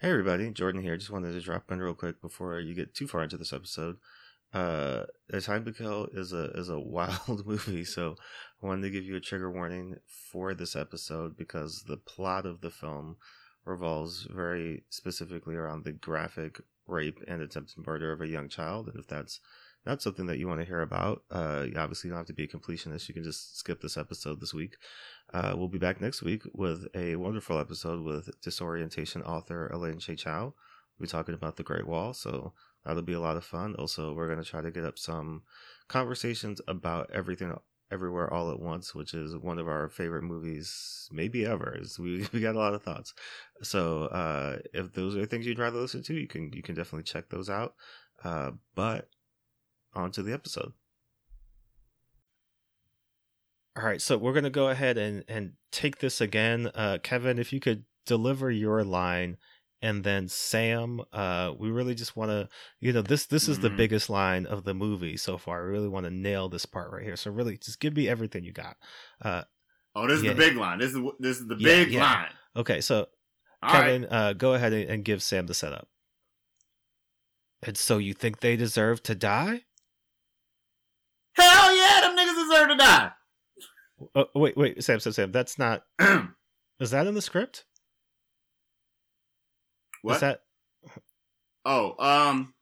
Hey everybody, Jordan here. Just wanted to drop in real quick before you get too far into this episode. Uh, A Time to Kill is a is a wild movie, so I wanted to give you a trigger warning for this episode because the plot of the film revolves very specifically around the graphic rape and attempted murder of a young child. And if that's not something that you want to hear about, uh, you obviously don't have to be a completionist. You can just skip this episode this week. Uh, we'll be back next week with a wonderful episode with disorientation author Elaine Hsieh Chou. We'll be talking about the Great Wall, so that'll be a lot of fun. Also, we're going to try to get up some conversations about everything everywhere all at once which is one of our favorite movies maybe ever we, we got a lot of thoughts so uh, if those are things you'd rather listen to you can you can definitely check those out uh, but on to the episode all right, so we're gonna go ahead and and take this again, uh, Kevin. If you could deliver your line, and then Sam, uh, we really just want to, you know, this this is mm-hmm. the biggest line of the movie so far. We really want to nail this part right here. So really, just give me everything you got. Uh, oh, this is yeah. the big line. This is this is the yeah, big yeah. line. Okay, so All Kevin, right. uh, go ahead and, and give Sam the setup. And so you think they deserve to die? Hell yeah, them niggas deserve to die. Oh, wait, wait, Sam, Sam, Sam. That's not. is that in the script? What? Is that? Oh, um,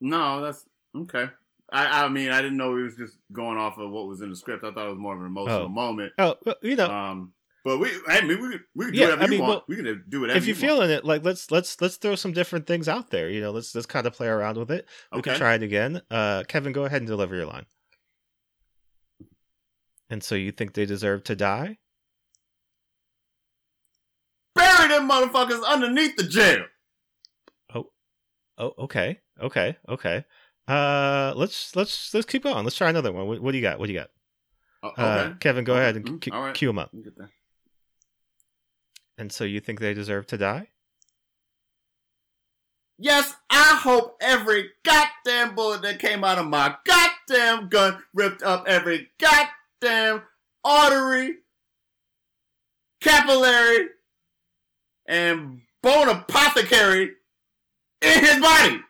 no, that's okay. I, I mean, I didn't know he was just going off of what was in the script. I thought it was more of an emotional oh. moment. Oh, well, you know. Um, but we, I mean, we, we can do yeah, whatever I mean, want. Well, we can do whatever. If you're feeling it, like let's let's let's throw some different things out there. You know, let's let's kind of play around with it. We okay. can try it again. Uh, Kevin, go ahead and deliver your line. And so you think they deserve to die? Bury them motherfuckers underneath the jail. Oh, oh, okay, okay, okay. Uh, let's let's let's keep going. Let's try another one. What, what do you got? What do you got? Uh, okay. Uh, Kevin, go okay. ahead and mm-hmm. right. cue them up. And so you think they deserve to die? Yes, I hope every goddamn bullet that came out of my goddamn gun ripped up every goddamn artery, capillary, and bone apothecary in his body.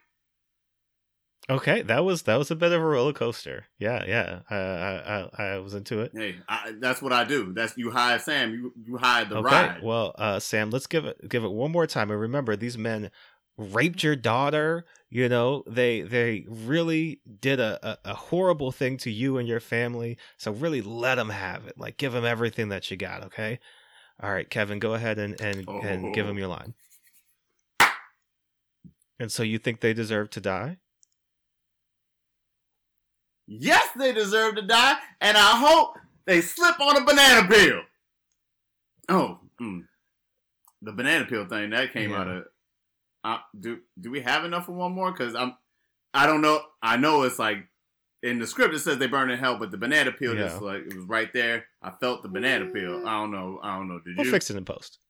Okay, that was that was a bit of a roller coaster. Yeah, yeah, I I, I was into it. Hey, I, that's what I do. That's you hide Sam. You you hide the okay, ride. Well, uh, Sam, let's give it give it one more time. And remember, these men raped your daughter you know they they really did a, a, a, horrible thing to you and your family so really let them have it like give them everything that you got okay all right kevin go ahead and and, oh. and give them your line and so you think they deserve to die yes they deserve to die and i hope they slip on a banana peel oh mm. the banana peel thing that came yeah. out of uh, do do we have enough for one more? Because I'm, I don't know. I know it's like in the script it says they burn in hell, but the banana peel yeah. just like it was right there. I felt the banana peel. I don't know. I don't know. Did we'll you fix it in post?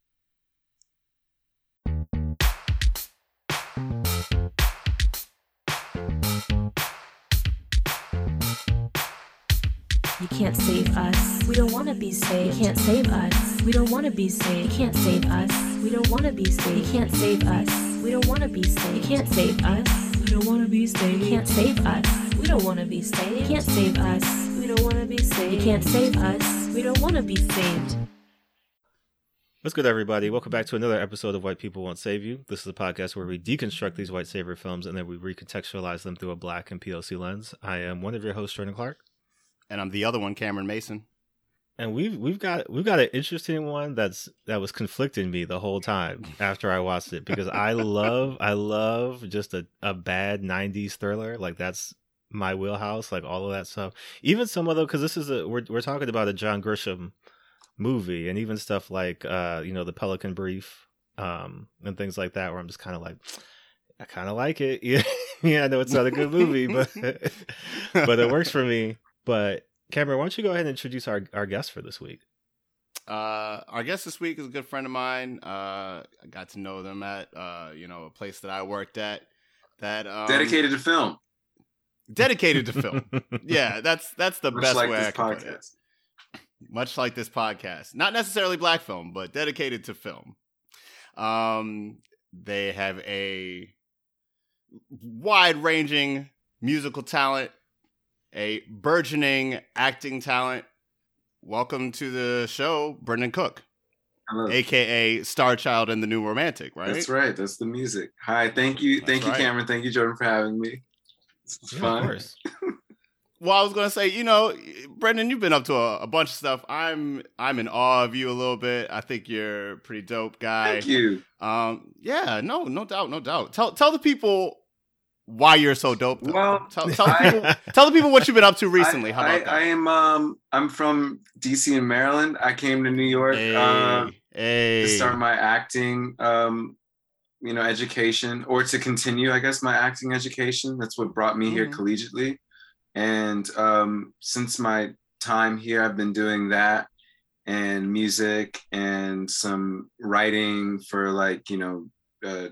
You can't save us. We don't want to be saved. You can't save us. We don't want to be saved. You can't save us. We don't want to be saved. You can't save us. We don't want to be saved. You can't save us. We don't want to be saved. You can't save us. We don't want to be saved. You can't save us. We don't want to be saved. You can't save us. We don't want to be saved. What's good, everybody? Welcome back to another episode of White People Won't Save You. This is a podcast where we deconstruct these white savior films and then we recontextualize them through a black and POC lens. I am one of your hosts, Jordan Clark. And I'm the other one, Cameron Mason and we've we've got we've got an interesting one that's that was conflicting me the whole time after I watched it because I love I love just a, a bad '90s thriller. Like that's my wheelhouse like all of that stuff. Even some of the because this is a we're we're talking about a John Grisham movie and even stuff like uh you know the Pelican Brief um and things like that where I'm just kind of like I kind of like it. Yeah yeah I know it's not a good movie but but it works for me. But Cameron, why don't you go ahead and introduce our, our guest for this week? Uh, our guest this week is a good friend of mine. Uh, I got to know them at uh, you know a place that I worked at. That um, dedicated to film. Dedicated to film. yeah, that's that's the Much best like way I can podcast. put it. Much like this podcast, not necessarily black film, but dedicated to film. Um, They have a wide ranging musical talent, a burgeoning acting talent. Welcome to the show, Bryndon Cook, Hello. aka Starchild and the New Romantic, right? That's right. That's the music. Hi, thank you, That's thank you, right. Cameron. Thank you, Jordan, for having me. Is Yeah, fun. of course. Well, I was gonna say, you know, Bryndon, you've been up to a, a bunch of stuff. I'm I'm in awe of you a little bit. I think you're a pretty dope guy. Thank you. Um, yeah, no, no doubt, no doubt. Tell tell the people why you're so dope. Though. Well, tell tell the I- people tell the people what you've been up to recently. I, How about I, that? I am um I'm from DC and Maryland. I came to New York hey, uh, hey. to start my acting um you know education or to continue I guess my acting education. That's what brought me here Mhm. collegiately. And um since my time here I've been doing that and music and some writing for like, you know, uh,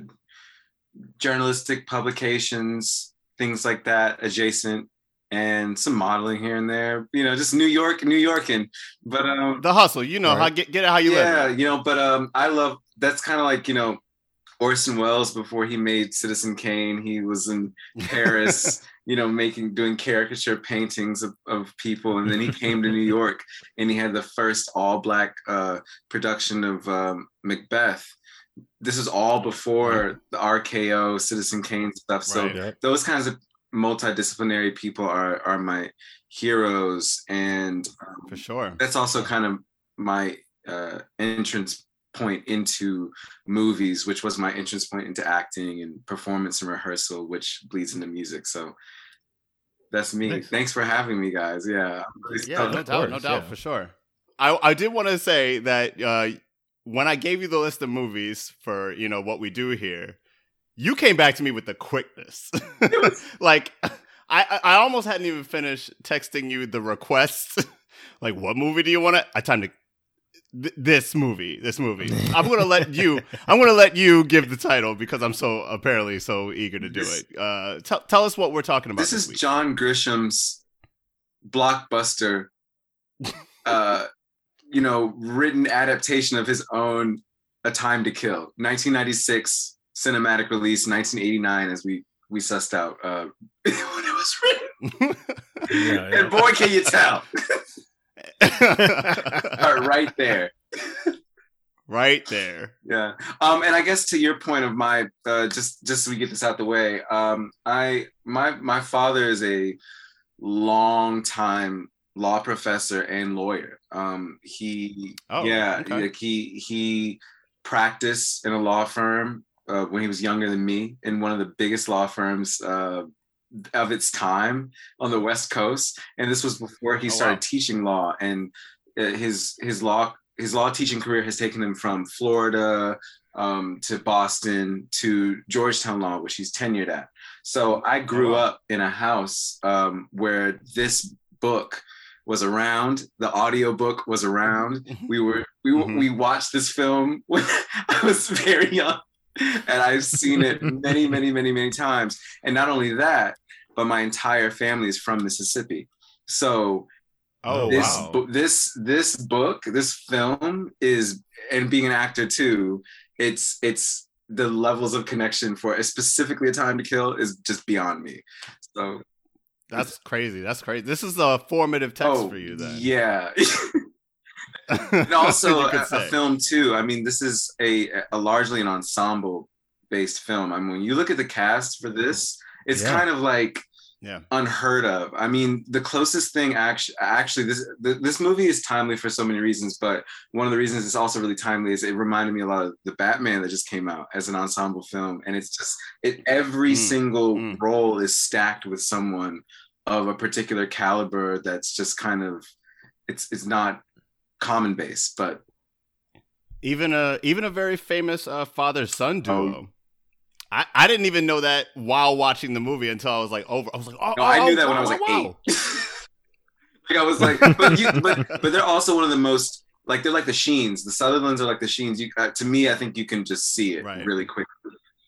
journalistic publications, things like that adjacent and some modeling here and there, you know, just New York, New York and but um the hustle. You know Right. how get get it how you yeah, live. Yeah, you know, but um, I love that's kind of like you know, Orson Welles before he made Citizen Kane. He was in Paris, you know, making doing caricature paintings of, of people, and then he came to New York and he had the first all black uh, production of um, Macbeth. This is all before the RKO, Citizen Kane stuff. So Right. Yep. those kinds of multidisciplinary people are are my heroes, and um, For sure. that's also kind of my uh, entrance point into movies, which was my entrance point into acting and performance and rehearsal, which bleeds into music. So that's me. Nice. Thanks for having me, guys. Yeah. Yeah, no doubt, no doubt, yeah. for sure. I I did want to say that uh, when I gave you the list of movies for you know what we do here, you came back to me with the quickness. like I I almost hadn't even finished texting you the requests. like, what movie do you want to? I time to. th- This movie, this movie. I'm gonna let you. I'm gonna let you give the title because I'm so apparently so eager to do This- it. Uh, tell tell us what we're talking about. This This, is week. John Grisham's blockbuster, uh, you know, written adaptation of his own A Time to Kill, 1996 cinematic release, 1989, as we we sussed out uh, when it was written. Yeah, And boy, can you tell! All right, right there. right there. Yeah. Um, and I guess to your point of my uh, just just so we get this out the way, um, I my my father is a long time law professor and lawyer. Um, he Oh, yeah, okay. like he he practiced in a law firm uh, when he was younger than me in one of the biggest law firms uh, of its time on the West Coast, and this was before he Oh, started wow. teaching law. And uh, his his law his law teaching career has taken him from Florida um, to Boston to Georgetown Law, which he's tenured at. So I grew Oh, wow. up in a house um, where this book was around. The audio book was around. We were we Mhm. we watched this film when I was very young, and I've seen it many many many many times. And not only that, but my entire family is from Mississippi. So Oh this wow. this this book this film is and being an actor too it's it's the levels of connection for specifically a time to kill is just beyond me so That's crazy. That's crazy. This is a formative text oh for you then. yeah and also a, a film too i mean this is a, a largely an ensemble based film i mean when you look at the cast for this it's Yeah. kind of like Yeah. unheard of. I mean, the closest thing actually, actually, this th- this movie is timely for so many reasons. But one of the reasons it's also really timely is it reminded me a lot of the Batman that just came out as an ensemble film, and it's just it every Mm, single mm. role is stacked with someone of a particular caliber that's just kind of it's it's not common base, but Even a even a very famous uh, father son duo. Oh. I, I didn't even know that while watching the movie until I was like over. I was like, oh, No, I oh, knew that when I was like wow. eight. like I was like, but you, but but they're also one of the most like they're like the Sheens. The Sutherlands are like the Sheens. You uh, to me, I think you can just see it Right. really quick.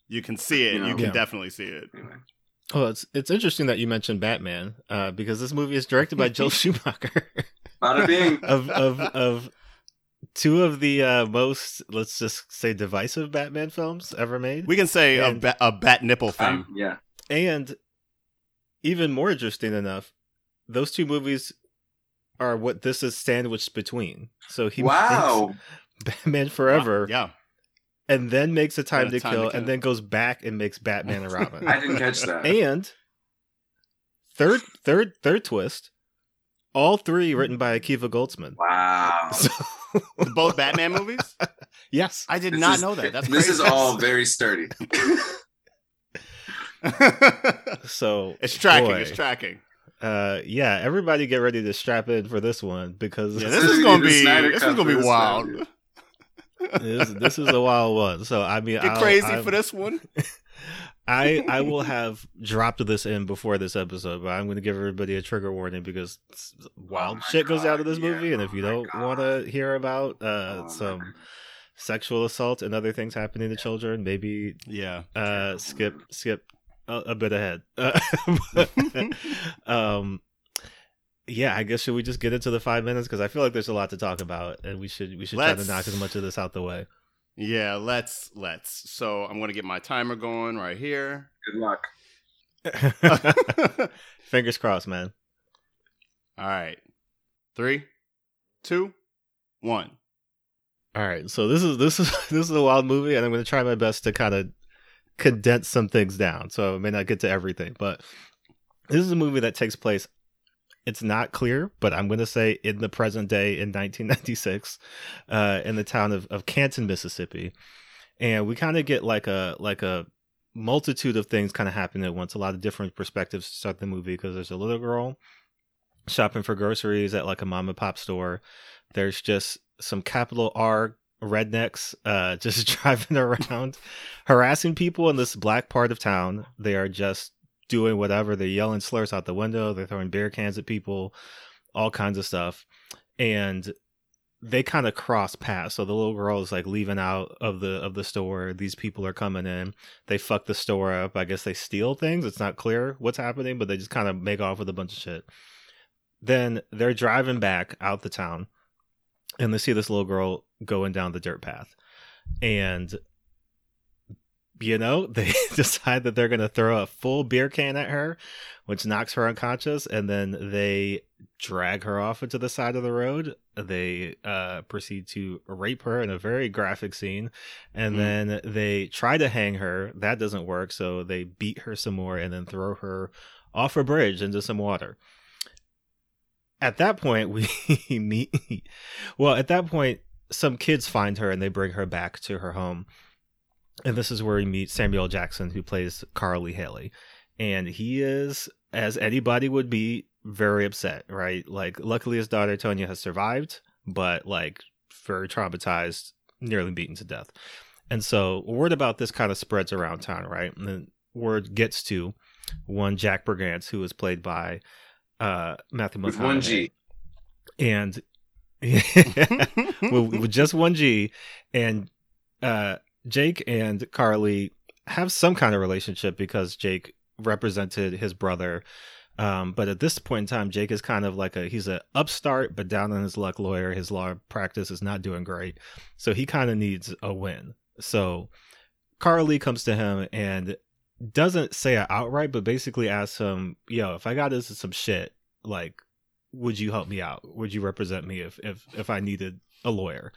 You can see it. You You, can Yeah. definitely see it. Anyway. Well, it's it's interesting that you mentioned Batman uh, because this movie is directed by Joel Schumacher Bada bing. of of of two of the uh, most, let's just say, divisive Batman films ever made. We can say a, ba- a bat nipple thing. Um, yeah. And even more interesting enough, those two movies are what this is sandwiched between. So he Wow. Batman Forever, Yeah. And then makes a Time, And to, Time kill, to Kill. and then goes back and makes Batman and Robin. I didn't catch that. and third, third, third twist. All three written by Akiva Goldsman. Wow. So, Both Batman movies? yes, I did This not is- know that. That's this is all very sturdy. so it's tracking. boy, It's tracking. uh, yeah, everybody get ready to strap in for this one because Yeah, This this is is gonna gonna be the be Snyder this is gonna be this wild. Movie. this, this is a wild one. So I mean, Get I'll- crazy I'm- for this one. I I will have dropped this in before this episode, but I'm going to give everybody a trigger warning because wild my shit goes out of this yeah. movie, and if you Oh don't want to hear about uh, Oh some sexual assault and other things happening to children, maybe Yeah. uh, skip skip a, a bit ahead. Uh, but, um, yeah, I guess should we just get into the five minutes because I feel like there's a lot to talk about, and we should we should try Let's- to knock as much of this out the way. Yeah, let's let's. So I'm gonna get my timer going right here. Good luck. Fingers crossed, man. All right. Three, two, one. All right, so this is this is this is a wild movie, and I'm going to try my best to kind of condense some things down. So I may not get to everything, but this is a movie that takes place. It's not clear, but I'm going to say in the present day in 1996, uh, in the town of, of Canton, Mississippi, and we kind of get like a like a multitude of things kind of happening at once. A lot of different perspectives start the movie because there's a little girl shopping for groceries at like a mom and pop store. There's just some capital R rednecks uh, just driving around, harassing people in this black part of town. They are just doing whatever. They're yelling slurs out the window. They're throwing beer cans at people, all kinds of stuff. And they kind of cross paths. So the little girl is like leaving out of the of the store. These people are coming in. They fuck the store up. I guess they steal things. It's not clear what's happening, but they just kind of make off with a bunch of shit. Then they're driving back out the town and they see this little girl going down the dirt path. And you know, they decide that they're going to throw a full beer can at her, which knocks her unconscious, and then they drag her off into the side of the road. They uh, proceed to rape her in a very graphic scene, and Mhm. then they try to hang her. That doesn't work, so they beat her some more and then throw her off a bridge into some water. At that point, we meet. Well, at that point, some kids find her and they bring her back to her home. And this is where we meet Samuel Jackson, who plays Carl Lee Hailey. And he is, as anybody would be, very upset, right? Like, luckily his daughter Tonya has survived, but like very traumatized, nearly beaten to death. And so word about this kind of spreads around town, right? And then word gets to one Jack Brigance, who is played by uh, Matthew With one G. and with, with just one G, and uh, Jake and Carl Lee have some kind of relationship because Jake represented his brother. Um, but at this point in time, Jake is kind of like a he's a upstart but down on his luck lawyer. His law practice is not doing great, so he kind of needs a win. So Carl Lee comes to him and doesn't say it outright, but basically asks him, "Yo, if I got into some shit, like, would you help me out? Would you represent me if if if I needed a lawyer?"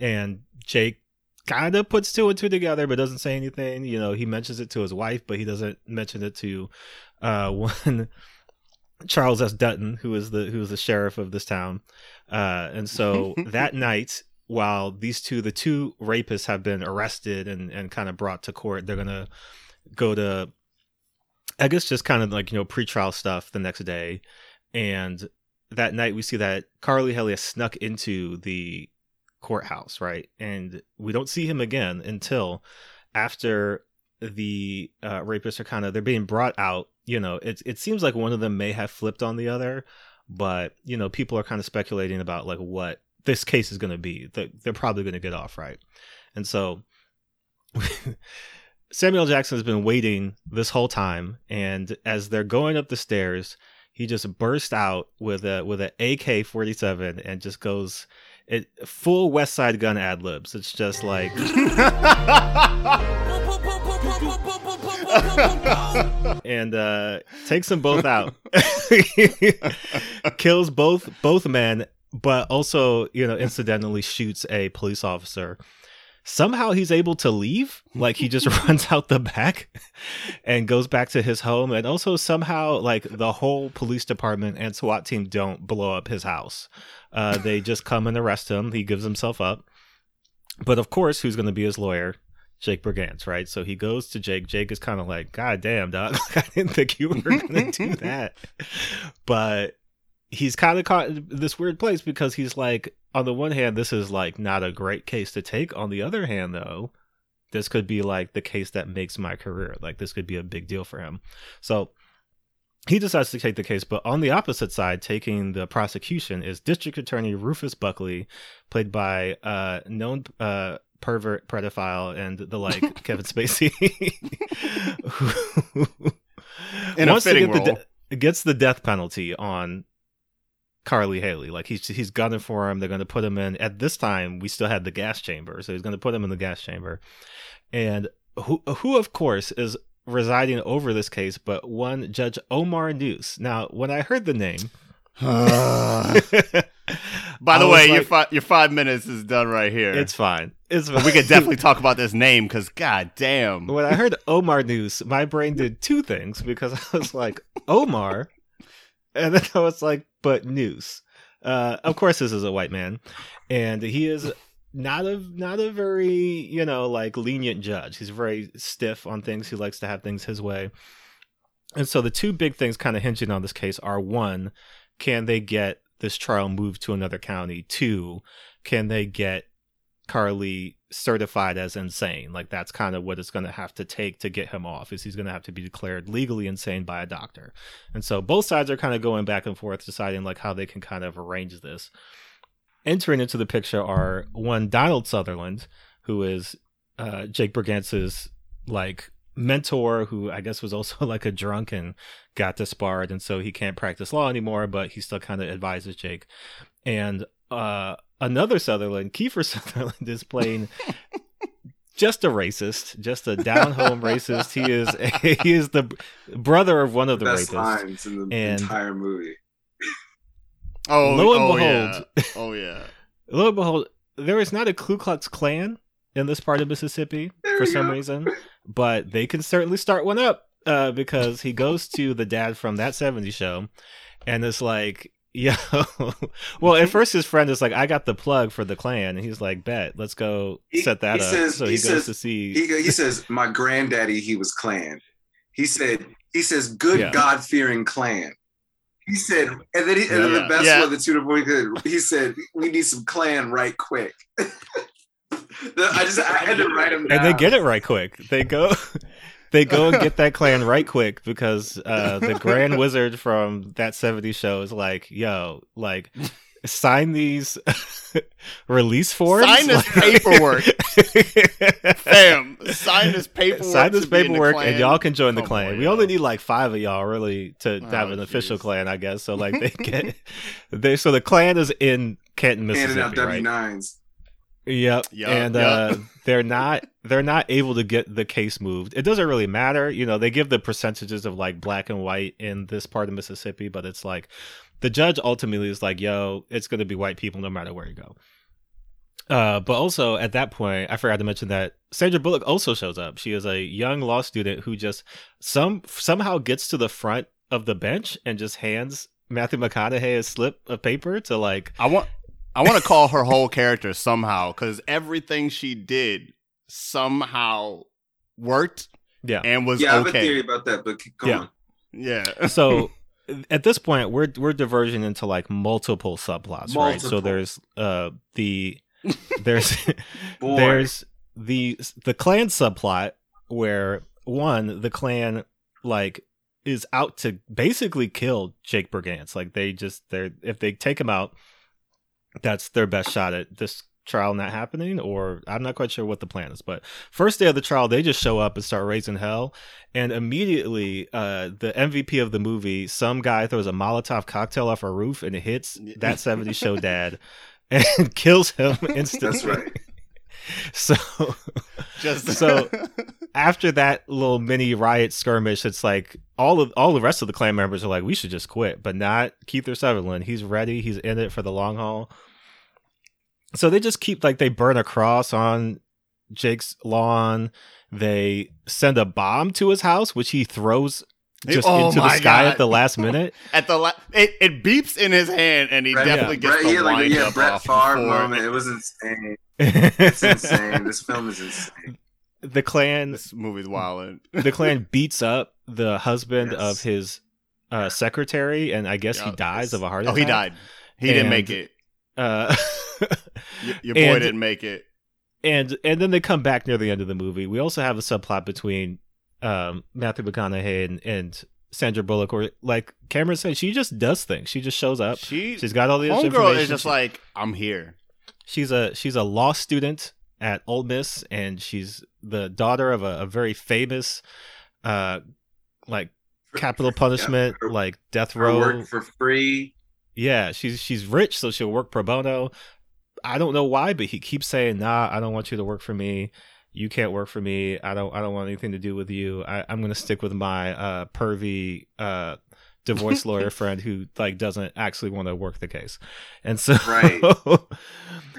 And Jake kind of puts two and two together, but doesn't say anything. You know, he mentions it to his wife, but he doesn't mention it to uh, one Charles S. Dutton, who is the who is the sheriff of this town. Uh, and so that night, while these two, the two rapists, have been arrested and and kind of brought to court, they're gonna go to, I guess, just kind of like you know pretrial stuff the next day. And that night, we see that Carl Lee has snuck into the courthouse, right? And we don't see him again until after the uh, rapists are kind of they're being brought out. You know, it it seems like one of them may have flipped on the other, but you know, people are kind of speculating about like what this case is going to be. That they're probably going to get off right, and so. Samuel Jackson has been waiting this whole time, and as they're going up the stairs, he just burst out with a with an AK forty seven and just goes it full Westside Gunn ad libs. It's just like and uh takes them both out. Kills both both men, but also, you know, incidentally shoots a police officer. Somehow he's able to leave. Like he just runs out the back and goes back to his home. And also somehow like the whole police department and SWAT team don't blow up his house. Uh they just come and arrest him. He gives himself up. But of course, who's gonna be his lawyer? Jake Brigance, right? So he goes to Jake. Jake is kind of like, God damn, dog. I didn't think you were going to do that. But he's kind of caught in this weird place because he's like, on the one hand, this is like not a great case to take. On the other hand, though, this could be like the case that makes my career. Like this could be a big deal for him. So he decides to take the case, but on the opposite side, taking the prosecution is District Attorney Rufus Buckley, played by uh, known uh, pervert, pedophile, and the like, Kevin Spacey, who In a wants to fitting the role. de- gets the death penalty on Carl Lee Hailey. Like he's he's gunning for him. They're going to put him in. At this time, we still had the gas chamber, so he's going to put him in the gas chamber. And who who of course is residing over this case, but one Judge Omar Noose. Now, when I heard the name, By the way, your like- fi- your five minutes is done right here. it's fine. It's But we could definitely talk about this name because god damn. when I heard Omar Noose, my brain did two things because I was like Omar, and then I was like, but Noose. Uh, of course, this is a white man, and he is not a not a very you know like lenient judge. He's very stiff on things. He likes to have things his way. And so the two big things kind of hinging on this case are one, can they get this trial moved to another county? Two, can they get Carl Lee certified as insane? Like that's kind of what it's going to have to take to get him off. Is he's going to have to be declared legally insane by a doctor? And so both sides are kind of going back and forth, deciding like how they can kind of arrange this. Entering into the picture are one Donald Sutherland, who is uh, Jake Brigance's like mentor, who I guess was also like a drunk and got disbarred, and so he can't practice law anymore, but he still kind of advises Jake. And uh, another Sutherland, Kiefer Sutherland, is playing just a racist, just a down home racist. He is he is the brother of one of the Best rapists. lines in the And- entire movie. oh, lo and oh, behold- yeah. oh yeah. Lo and behold, there is not a Ku Klux Klan in this part of Mississippi There for some go. reason, but they can certainly start one up uh, because he goes to the dad from that 70s show and it's like, yo. well, at first his friend is like, I got the plug for the clan," And he's like, bet, let's go set that he up. says- so he he, goes says- to see. He, he says, "My granddaddy, he was clan." He said, "He says, good Yeah. God fearing clan." He said, and then, he, and then Yeah. the best Yeah. one, the to boy, he said, "We need some clan right quick." I just I had to write him down. and they get it right quick. They go, they go and get that clan right quick because uh, the Grand Wizard from that '70s show is like, "Yo, like, sign these release forms, Sign this paperwork. Fam, sign this paperwork. Sign this to be in the paperwork, and y'all can join the Come clan. on, we yo. only need like five of y'all really to Oh, have an official clan, I guess. So like they get, they so the clan is in Canton, handing out Mississippi, W right? Nines. Yep. And yup. uh they're not they're not able to get the case moved. It doesn't really matter. You know, they give the percentages of like black and white in this part of Mississippi, but it's like the judge ultimately is like, yo, it's gonna be white people no matter where you go. Uh, but also at that point, I forgot to mention that Sandra Bullock also shows up. She is a young law student who just some somehow gets to the front of the bench and just hands Matthew McConaughey a slip of paper to like I want I want to call her whole character somehow because everything she did somehow worked yeah. and was Yeah, I have a theory okay. about that, but go Yeah. on. Yeah. so at this point we're we're diverging into like multiple subplots right so there's uh the there's there's the the clan subplot where one the clan like is out to basically kill Jake Brigance like they just they're if they take him out that's their best shot at this trial not happening or I'm not quite sure what the plan is but first day of the trial they just show up and start raising hell and immediately uh the MVP of the movie some guy throws a Molotov cocktail off a roof and it hits that 70s show dad and kills him instantly. That's right. So Just So- after that little mini riot skirmish, it's like all of all the rest of the clan members are like, we should just quit, but not Kiefer Sutherland. He's ready. He's in it for the long haul. So they just keep like they burn a cross on Jake's lawn. They send a bomb to his house, which he throws just Oh into the sky God. at the last minute. at the la- it, it beeps in his hand, and he Brett- definitely gets Brett, the yeah, like wind yeah, up Brett off Favre moment. It was insane. It's insane. this film is insane. The clan This movie's wild. the clan beats up the husband Yes. of his uh, secretary, and I guess he dies of a heart attack. Oh, he died. He didn't make it. Uh, Your boy and- didn't make it. and and then they come back near the end of the movie. We also have a subplot between um, Matthew McConaughey and, and Sandra Bullock, or like Cameron said, she just does things. She just shows up. She, She's got all the homegirl is just She- like, I'm here. she's a she's a law student at Ole Miss, and she's the daughter of a, a very famous, uh, like capital punishment, her- like death row. work for free. Yeah, she's she's rich, so she'll work pro bono. I don't know why, but he keeps saying, "Nah, I don't want you to work for me. You can't work for me. I don't. I don't want anything to do with you. I, I'm gonna stick with my uh, pervy uh, divorce lawyer friend who like doesn't actually want to work the case." And so, Right.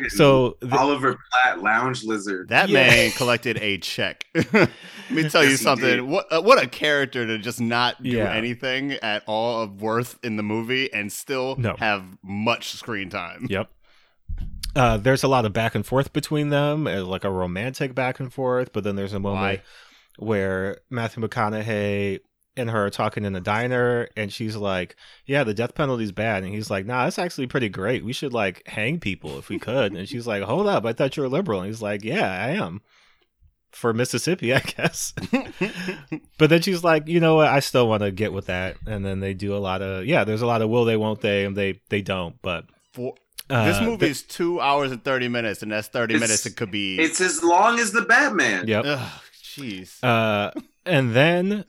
so th- Oliver Platt, Lounge Lizard. That Yeah. man collected a check. Let me tell you Yes, he something. What uh, what a character to just not do Yeah. anything at all of worth in the movie and still No. have much screen time. Yep. Uh, there's a lot of back and forth between them, uh, like a romantic back and forth. But then there's a moment Why? where Matthew McConaughey and her are talking in a diner, and she's like, "Yeah, the death penalty's bad," and he's like, "Nah, it's actually pretty great. We should like hang people if we could." and she's like, "Hold up, I thought you were liberal," and he's like, "Yeah, I am." For Mississippi, I guess. but then she's like, you know what? I still want to get with that. And then they do a lot of, yeah. There's a lot of will they, won't they, and they they don't. But For- uh, this movie is two hours and thirty minutes, and that's thirty minutes. It could be. It's as long as the Batman. Yep. Jeez. Uh, and then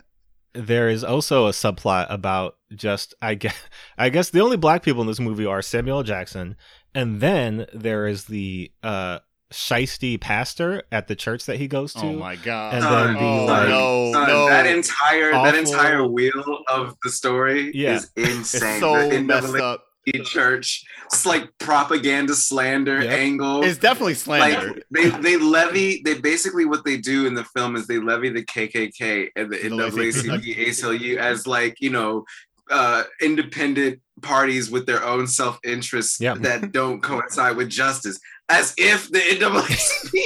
there is also a subplot about just I guess I guess the only black people in this movie are Samuel Jackson, and then there is the uh shisty pastor at the church that he goes to. oh my god. and Son, then the, oh, like- no, Son, no. that entire that entire wheel of the story Yeah. is insane. it's so messed up. Church, it's like propaganda slander Yep. angle. It's definitely slander. like they they levy they basically what they do in the film is they levy the KKK and the NAACP ACLU as like you know uh independent parties with their own self-interest Yeah. that don't coincide with justice as if the NAACP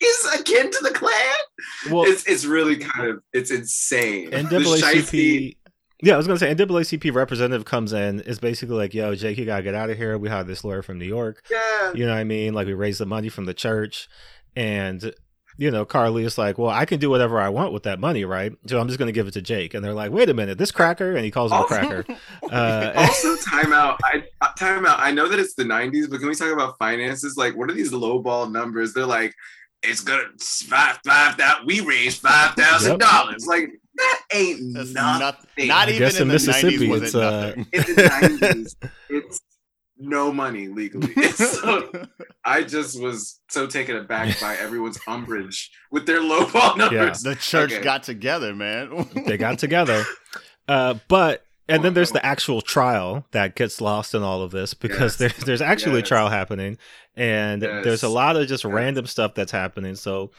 is akin to the Klan well, it's it's really kind of it's insane The NAACP. Yeah, I was gonna say NAACP representative comes in is basically like, "Yo, Jake, you gotta get out of here. We hired this lawyer from New York. yeah You know what I mean? Like we raised the money from the church, and you know, Carl Lee is like, "Well, I can do whatever I want with that money, right? So I'm just gonna give it to Jake." And they're like, "Wait a minute, this cracker," and he calls him a cracker. Uh, also timeout i uh, timeout i know that it's the 90s but can we talk about finances like what are these lowball numbers they're like it's gonna five five that we raised five thousand dollars like that ain't That's nothing nothing. Not I even guess in, in the Mississippi, 90s it's, it uh, nothing. in the 90s it's no money legally so i just was so taken aback by everyone's umbrage with their lowball numbers Yeah. the church Okay. got together, man. they got together. Uh, but and then there's the actual trial that gets lost in all of this because Yes. there's there's actually Yes. a trial happening, and there's a lot of just Yes. random stuff that's happening. So.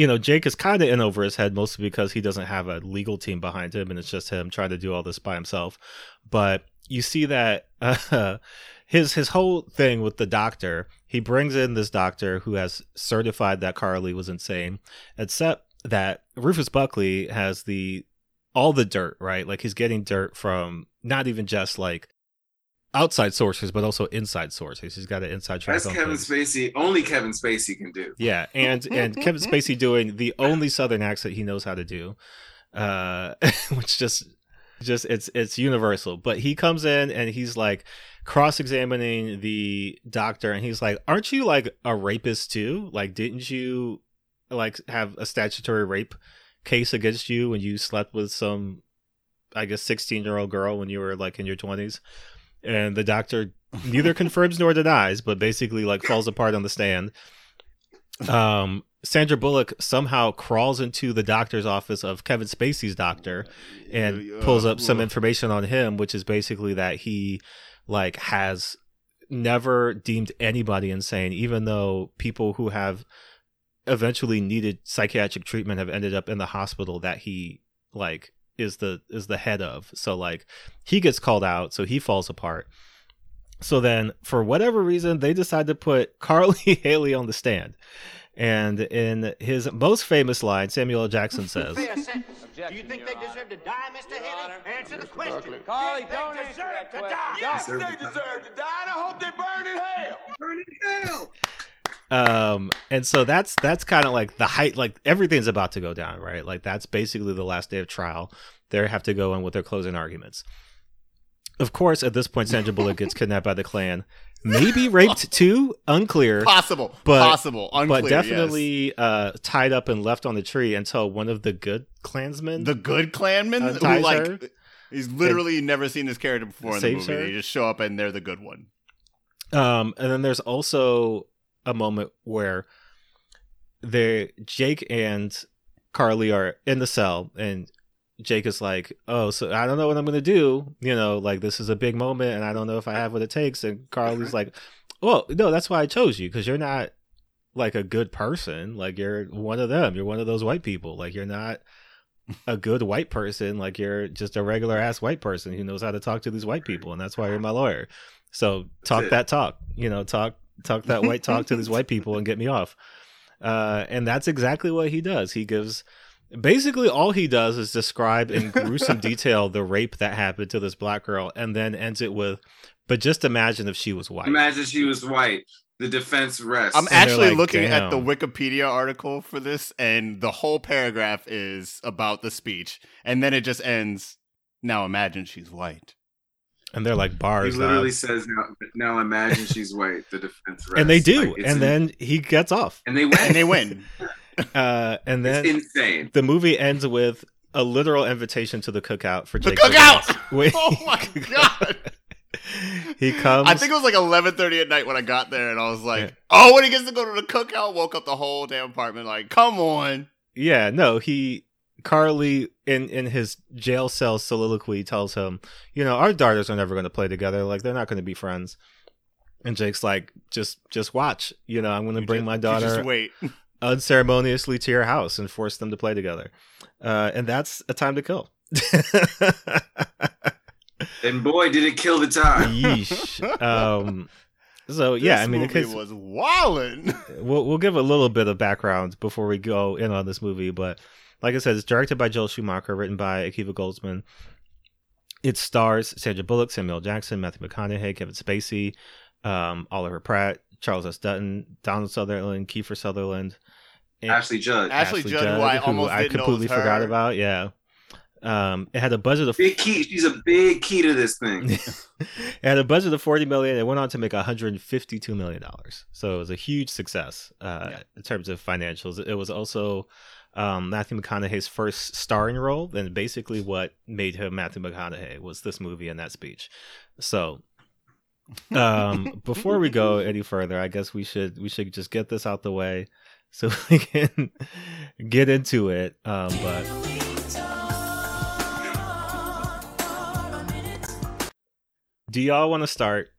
You know, Jake is kind of in over his head mostly because he doesn't have a legal team behind him, and it's just him trying to do all this by himself. But you see that uh, his his whole thing with the doctor, he brings in this doctor who has certified that Carl Lee was insane, except that Rufus Buckley has the all the dirt, right? Like he's getting dirt from not even just like outside sources, but also inside sources. He's got an inside track that's kevin things. spacey only kevin spacey can do Yeah, and and Kevin Spacey doing the only Southern accent he knows how to do, uh, which just just it's it's universal. But he comes in and he's like cross-examining the doctor, and he's like, "Aren't you like a rapist too? Like, didn't you like have a statutory rape case against you when you slept with some, I guess, sixteen-year-old girl when you were like in your twenties?" And the doctor neither confirms nor denies, but basically like falls apart on the stand. Um, Sandra Bullock somehow crawls into the doctor's office of Kevin Spacey's doctor and pulls up some information on him, which is basically that he like has never deemed anybody insane, even though people who have eventually needed psychiatric treatment have ended up in the hospital that he like is the is the head of. So like he gets called out, so he falls apart. So then for whatever reason they decide to put Carl Lee Hailey on the stand. And in his most famous line, Samuel L. Jackson says, Do you think they deserve to die, Mr. Hailey? Answer the question. Carl Lee, Think don't they deserve to die? Yes, they deserve to die, and I hope they burn in hell. Burn in hell. Um and so that's that's kind of like the height like everything's about to go down right like that's basically the last day of trial they have to go in with their closing arguments of course at this point sandra bullock gets kidnapped by the clan maybe raped too unclear Possible, But- possible, unclear. but definitely uh tied up and left on the tree until one of the good clansmen the good Klanman who like her. he's literally never seen this character before in the movie. her. They just show up and they're the good one. Um, and then there's also a moment where they Jake and Carl Lee are in the cell, and Jake is like, "Oh, so I don't know what I'm gonna do. You know, like this is a big moment, and I don't know if I have what it takes." And Carl Lee's like, "Well, no, that's why I chose you because you're not like a good person. Like you're one of them. You're one of those white people. Like you're not." A good white person, like you're just a regular ass white person who knows how to talk to these white people, and that's why you're my lawyer. So talk that talk, you know, talk talk that white talk to these white people and get me off. Uh, and that's exactly what he does. He gives basically all he does is describe in gruesome detail the rape that happened to this black girl, and then ends it with, "But just imagine if she was white." Imagine she was white. The defense rests. I'm they're actually like, looking at the Wikipedia article for this, and the whole paragraph is about the speech, and then it just ends. Now imagine she's white. And they're like bars. he literally dog. says now. Now imagine she's white. The defense rests. and they do, Like, and in- then he gets off, and they win. And they win. uh, and then it's insane. the movie ends with a literal invitation to the cookout for The Jake. cookout! Gyllenhaal. Wait, oh my god! he comes. I think it was like 11:30 at night when I got there, and I was like, Yeah. "Oh, when he gets to go to the cookout, woke up the whole damn apartment. Like, come on." Yeah, no, he Carl Lee in in his jail cell soliloquy tells him, you know, our daughters are never going to play together. Like they're not going to be friends. And Jake's like, just just watch. You know, I'm going to bring just- my daughter Just wait. unceremoniously to your house and force them to play together. Uh, and that's a time to kill. And boy, did it kill the time. Yeesh. Um, so yeah, This I mean, in movie case, was wildin'. we'll we'll give a little bit of background before we go in on this movie, but like I said, it's directed by Joel Schumacher, written by Akiva Goldsman. It stars Sandra Bullock, Samuel Jackson, Matthew McConaughey, Kevin Spacey, um, Oliver Platt, Charles S. Dutton, Donald Sutherland, Kiefer Sutherland, and Ashley Judd. Ashley Judd, who I almost I didn't completely was forgot about. Yeah, um, it had a budget of Big key. She's a big key to this thing. it had a budget of 40 million it went on to make 152 million dollars so it was a huge success uh, Yeah. in terms of financials it was also um, matthew mcconaughey's first starring role and basically what made him matthew mcconaughey was this movie and that speech. So um, before we go any further i guess we should we should just get this out the way so we can get into it um, but do y'all want to start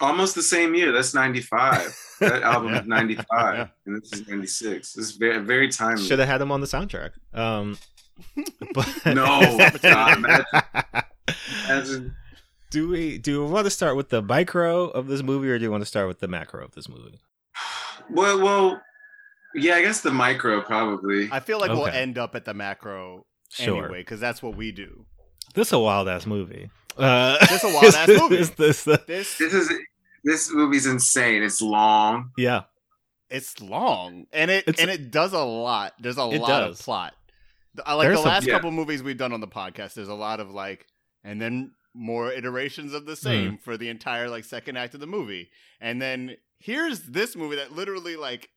Almost the same year. That's 95. That album Yeah. is 95. Yeah. And this is 96. This is very, very timely. Should have had him on the soundtrack. Um, but No, God, imagine. Imagine- do we do we want to start with the micro of this movie, or do you want to start with the macro of this movie? Well, well, yeah, I guess the micro probably. I feel like we'll end up at the macro Sure. anyway, because that's what we do. This is a wild ass movie. Uh, This is a wild-ass movie. Is this the- This This is this movie's insane. It's long. yeah, it's long and it It's- and it does a lot. There's a lot does. of plot. I like There's the some- last Yeah. couple movies we've done on the podcast. There's a lot of like, and then more iterations of the hmm. same for the entire like second act of the movie, and then here's this movie that literally like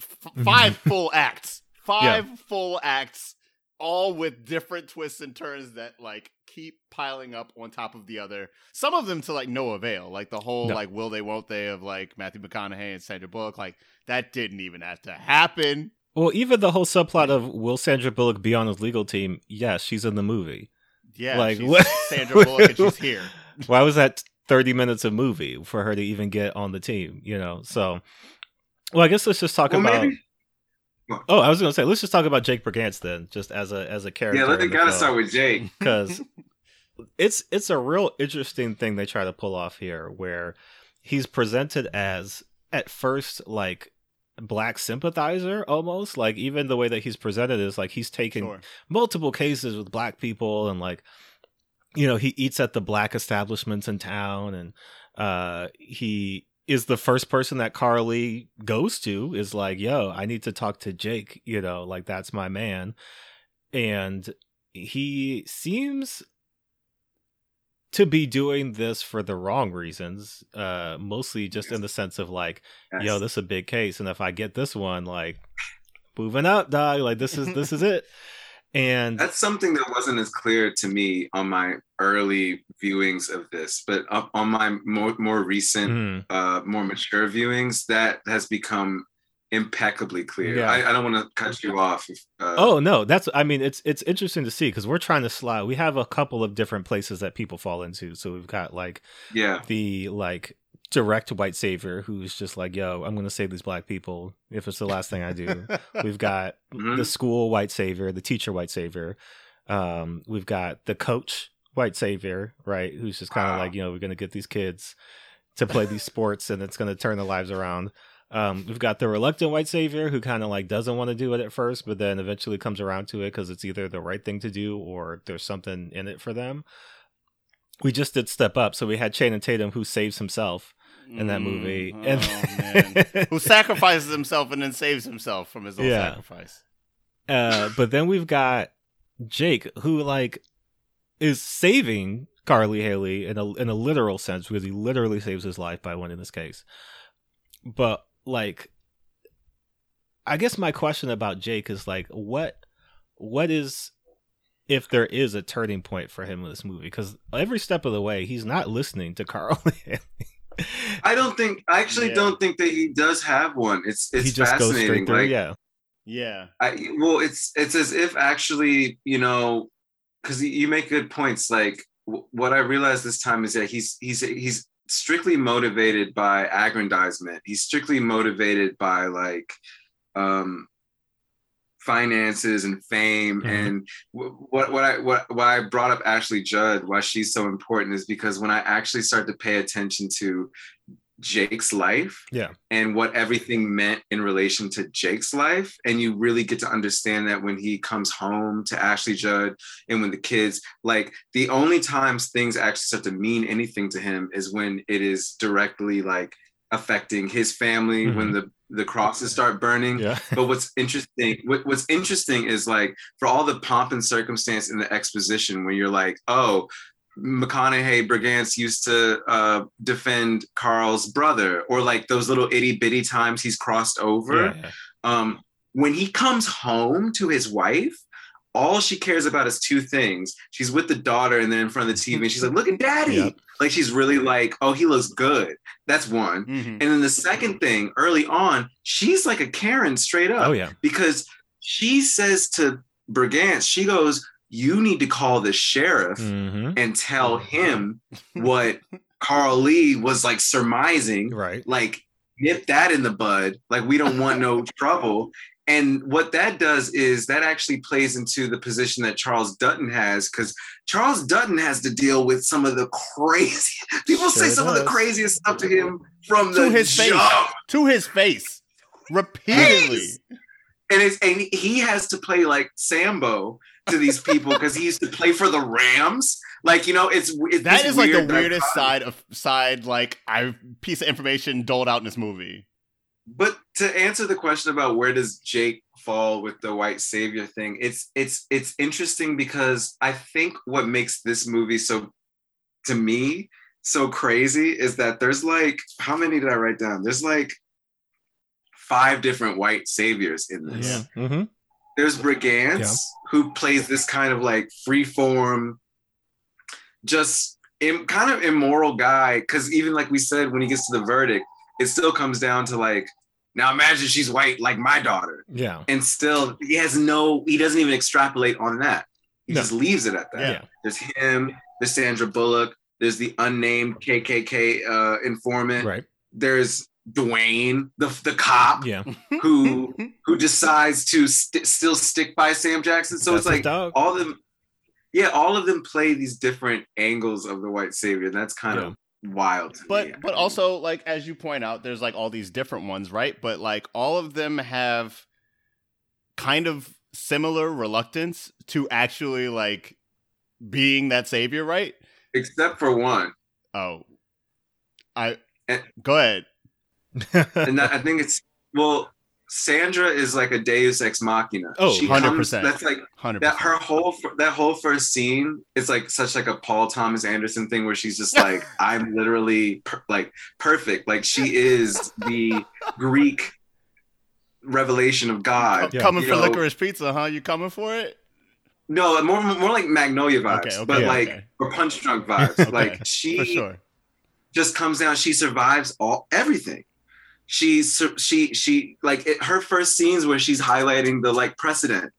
f- mm-hmm. five full acts, five full acts, all with different twists and turns that like keep piling up on top of the other. Some of them to like no avail, like the whole No. like will they won't they of like Matthew McConaughey and Sandra Bullock. Like that didn't even have to happen. Well, even the whole subplot of will Sandra Bullock be on his legal team? Yes, she's in the movie. Yeah, Like, she's what- Sandra Bullock and she's here. Why was that 30 minutes of movie for her to even get on the team, you know? So, well, I guess let's just talk Well, about. maybe- Oh, I was going to say, let's just talk about Jake Brigance then, just as a as a character. Yeah, let in me the gotta film. start with Jake. because it's it's a real interesting thing they try to pull off here where he's presented as at first like black sympathizer almost like even the way that he's presented is like he's taken Sure. multiple cases with black people and like you know he eats at the black establishments in town and uh he is the first person that Carl Lee goes to is like yo I need to talk to Jake you know like that's my man. And he seems to be doing this for the wrong reasons uh mostly just in the sense of like Yes. yo this is a big case and if i get this one like moving up dog like this is this is it and That's something that wasn't as clear to me on my early viewings of this, but on my more more recent, Mm, uh, more mature viewings, that has become impeccably clear. Yeah. I, I don't want to cut you off. If, uh, oh no that's i mean it's it's interesting to see because we're trying to slide we have a couple of different places that people fall into so we've got like yeah, the like direct white savior who's just like yo i'm gonna save these black people if it's the last thing i do we've got Mhm. the school white savior the teacher white savior um we've got the coach white savior right who's just kind of Wow. like you know we're gonna get these kids to play these sports and it's gonna turn their lives around um we've got the reluctant white savior who kind of like doesn't want to do it at first but then eventually comes around to it because it's either the right thing to do or there's something in it for them we just did step up so we had Channing Tatum who saves himself in that movie Mm, and oh, man. Who sacrifices himself and then saves himself from his own Yeah. sacrifice. Uh, but then we've got Jake, who like is saving Carl Lee Hailey in a in a literal sense because he literally saves his life by winning this case. But like, I guess my question about Jake is like, what what is if there is a turning point for him in this movie? Because every step of the way, he's not listening to Carly. I don't think. I actually Yeah. don't think that he does have one. It's it's he just goes fascinating. straight through. like, yeah, Yeah. I well, it's it's as if actually, you know, because you make good points. Like w- what I realized this time is that he's he's he's strictly motivated by aggrandizement. He's strictly motivated by like um finances and fame Mhm. and wh- what what I what why I brought up Ashley Judd why she's so important is because when I actually start to pay attention to Jake's life Yeah. and what everything meant in relation to Jake's life and you really get to understand that when he comes home to Ashley Judd and when the kids like the only times things actually start to mean anything to him is when it is directly like affecting his family when the the crosses start burning. Yeah, but what's interesting what, what's interesting is like for all the pomp and circumstance in the exposition when you're like oh mcconaughey brigance used to uh, defend carl's brother or like those little itty bitty times he's crossed over. Yeah. um, when he comes home to his wife all she cares about is two things she's with the daughter and then in front of the tv and she's like look at daddy Yep. like she's really like oh he looks good that's one Mhm. and then the second thing, early on, she's like a Karen straight up. Oh yeah, Because she says to Brigance, she goes, You need to call the sheriff hmm and tell him what Carl Lee was like surmising. right. Like, nip that in the bud. Like, we don't want no trouble. And what that does is that actually plays into the position that Charles Dutton has, because Charles Dutton has to deal with some of the crazy people say Sure some of the craziest stuff to him from To the his face. To his face. Repeatedly. And it's and he has to play like Sambo to these people because he used to play for the Rams. Like, you know, it's, it's That this like the weirdest dichotomy. side of side like I piece of information doled out in this movie. But to answer the question about where does Jake fall with the white savior thing, it's it's it's interesting because I think what makes this movie so to me so crazy is that there's like how many did I write down? There's like five different white saviors in this. Yeah. hmm there's Brigance Yeah. who plays this kind of like freeform, just Im- kind of immoral guy. Because even like we said, when he gets to the verdict, it still comes down to like, now imagine she's white like my daughter, Yeah. and still he has no, he doesn't even extrapolate on that. He No. just leaves it at that. Yeah. There's him. There's Sandra Bullock. There's the unnamed KKK uh, informant. Right. There's Dwayne, the the cop Yeah. who who decides to st- still stick by Sam Jackson. So That's it's like all of them, yeah, all of them play these different angles of the white savior. And that's kind of wild. To but me. but also like as you point out there's like all these different ones right but like all of them have kind of similar reluctance to actually like being that savior right except for one, oh i And- go ahead and that, I think it's well, Sandra is like a Deus ex machina. Oh, She 100%. comes- That's like 100% that. Her whole that whole first scene is like such like a Paul Thomas Anderson thing where she's just like, I'm literally per- like perfect. Like she is the Greek revelation of God. Yeah. coming You for know, licorice pizza huh you coming for it No, more more like Magnolia vibes, Okay, okay, but yeah, like okay. or Punch Drunk vibes. Okay, like she for sure just comes down. She survives all everything. She sur- she she like it, her first scenes where she's highlighting the like precedent.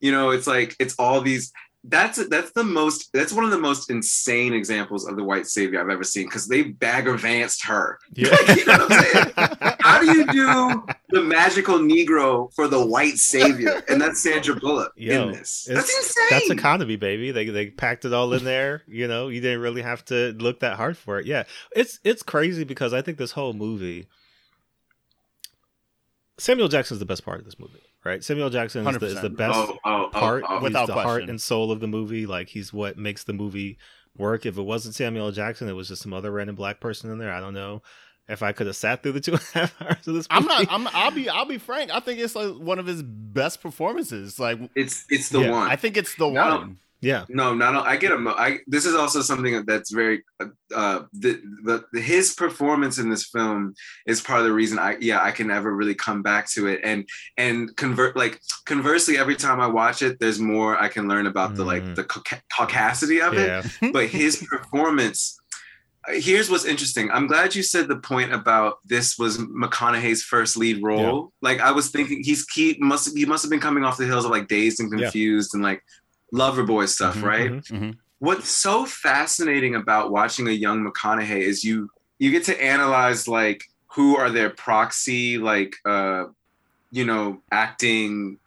You know, it's like it's all these. That's that's the most. That's one of the most insane examples of the white savior I've ever seen because they Bagger Vance'd her. Yeah. You know what I'm saying? How do you do the magical Negro for the white savior? And that's Sandra Bullock Yo, in this. That's insane. That's economy, baby. They they packed it all in there. You know, you didn't really have to look that hard for it. Yeah, it's it's crazy because I think this whole movie, Samuel Jackson is the best part of this movie, right? Samuel Jackson is the, is the best Oh, oh, oh, part. oh. He's Without the heart and soul of the movie. Like he's what makes the movie work. If it wasn't Samuel Jackson, it was just some other random black person in there. I don't know if I could have sat through the two and a half hours of this. i'm not i'm i'll be i'll be frank i think it's like one of his best performances like It's it's the Yeah, one. i think it's the No. one yeah, No, not I get him. I this is also something that's very uh the, the his performance in this film is part of the reason I yeah I can never really come back to it. And and convert like conversely every time I watch it there's more I can learn about the like the caucasity of it. But his performance here's what's interesting. I'm glad you said the point about this was mcconaughey's first lead role. Like i was thinking he's he must he must have been coming off the hills of like dazed and Yeah. confused and like lover boy stuff Mhm, right mhm. what's so fascinating about watching a young mcconaughey is you you get to analyze like who are their proxy like uh you know acting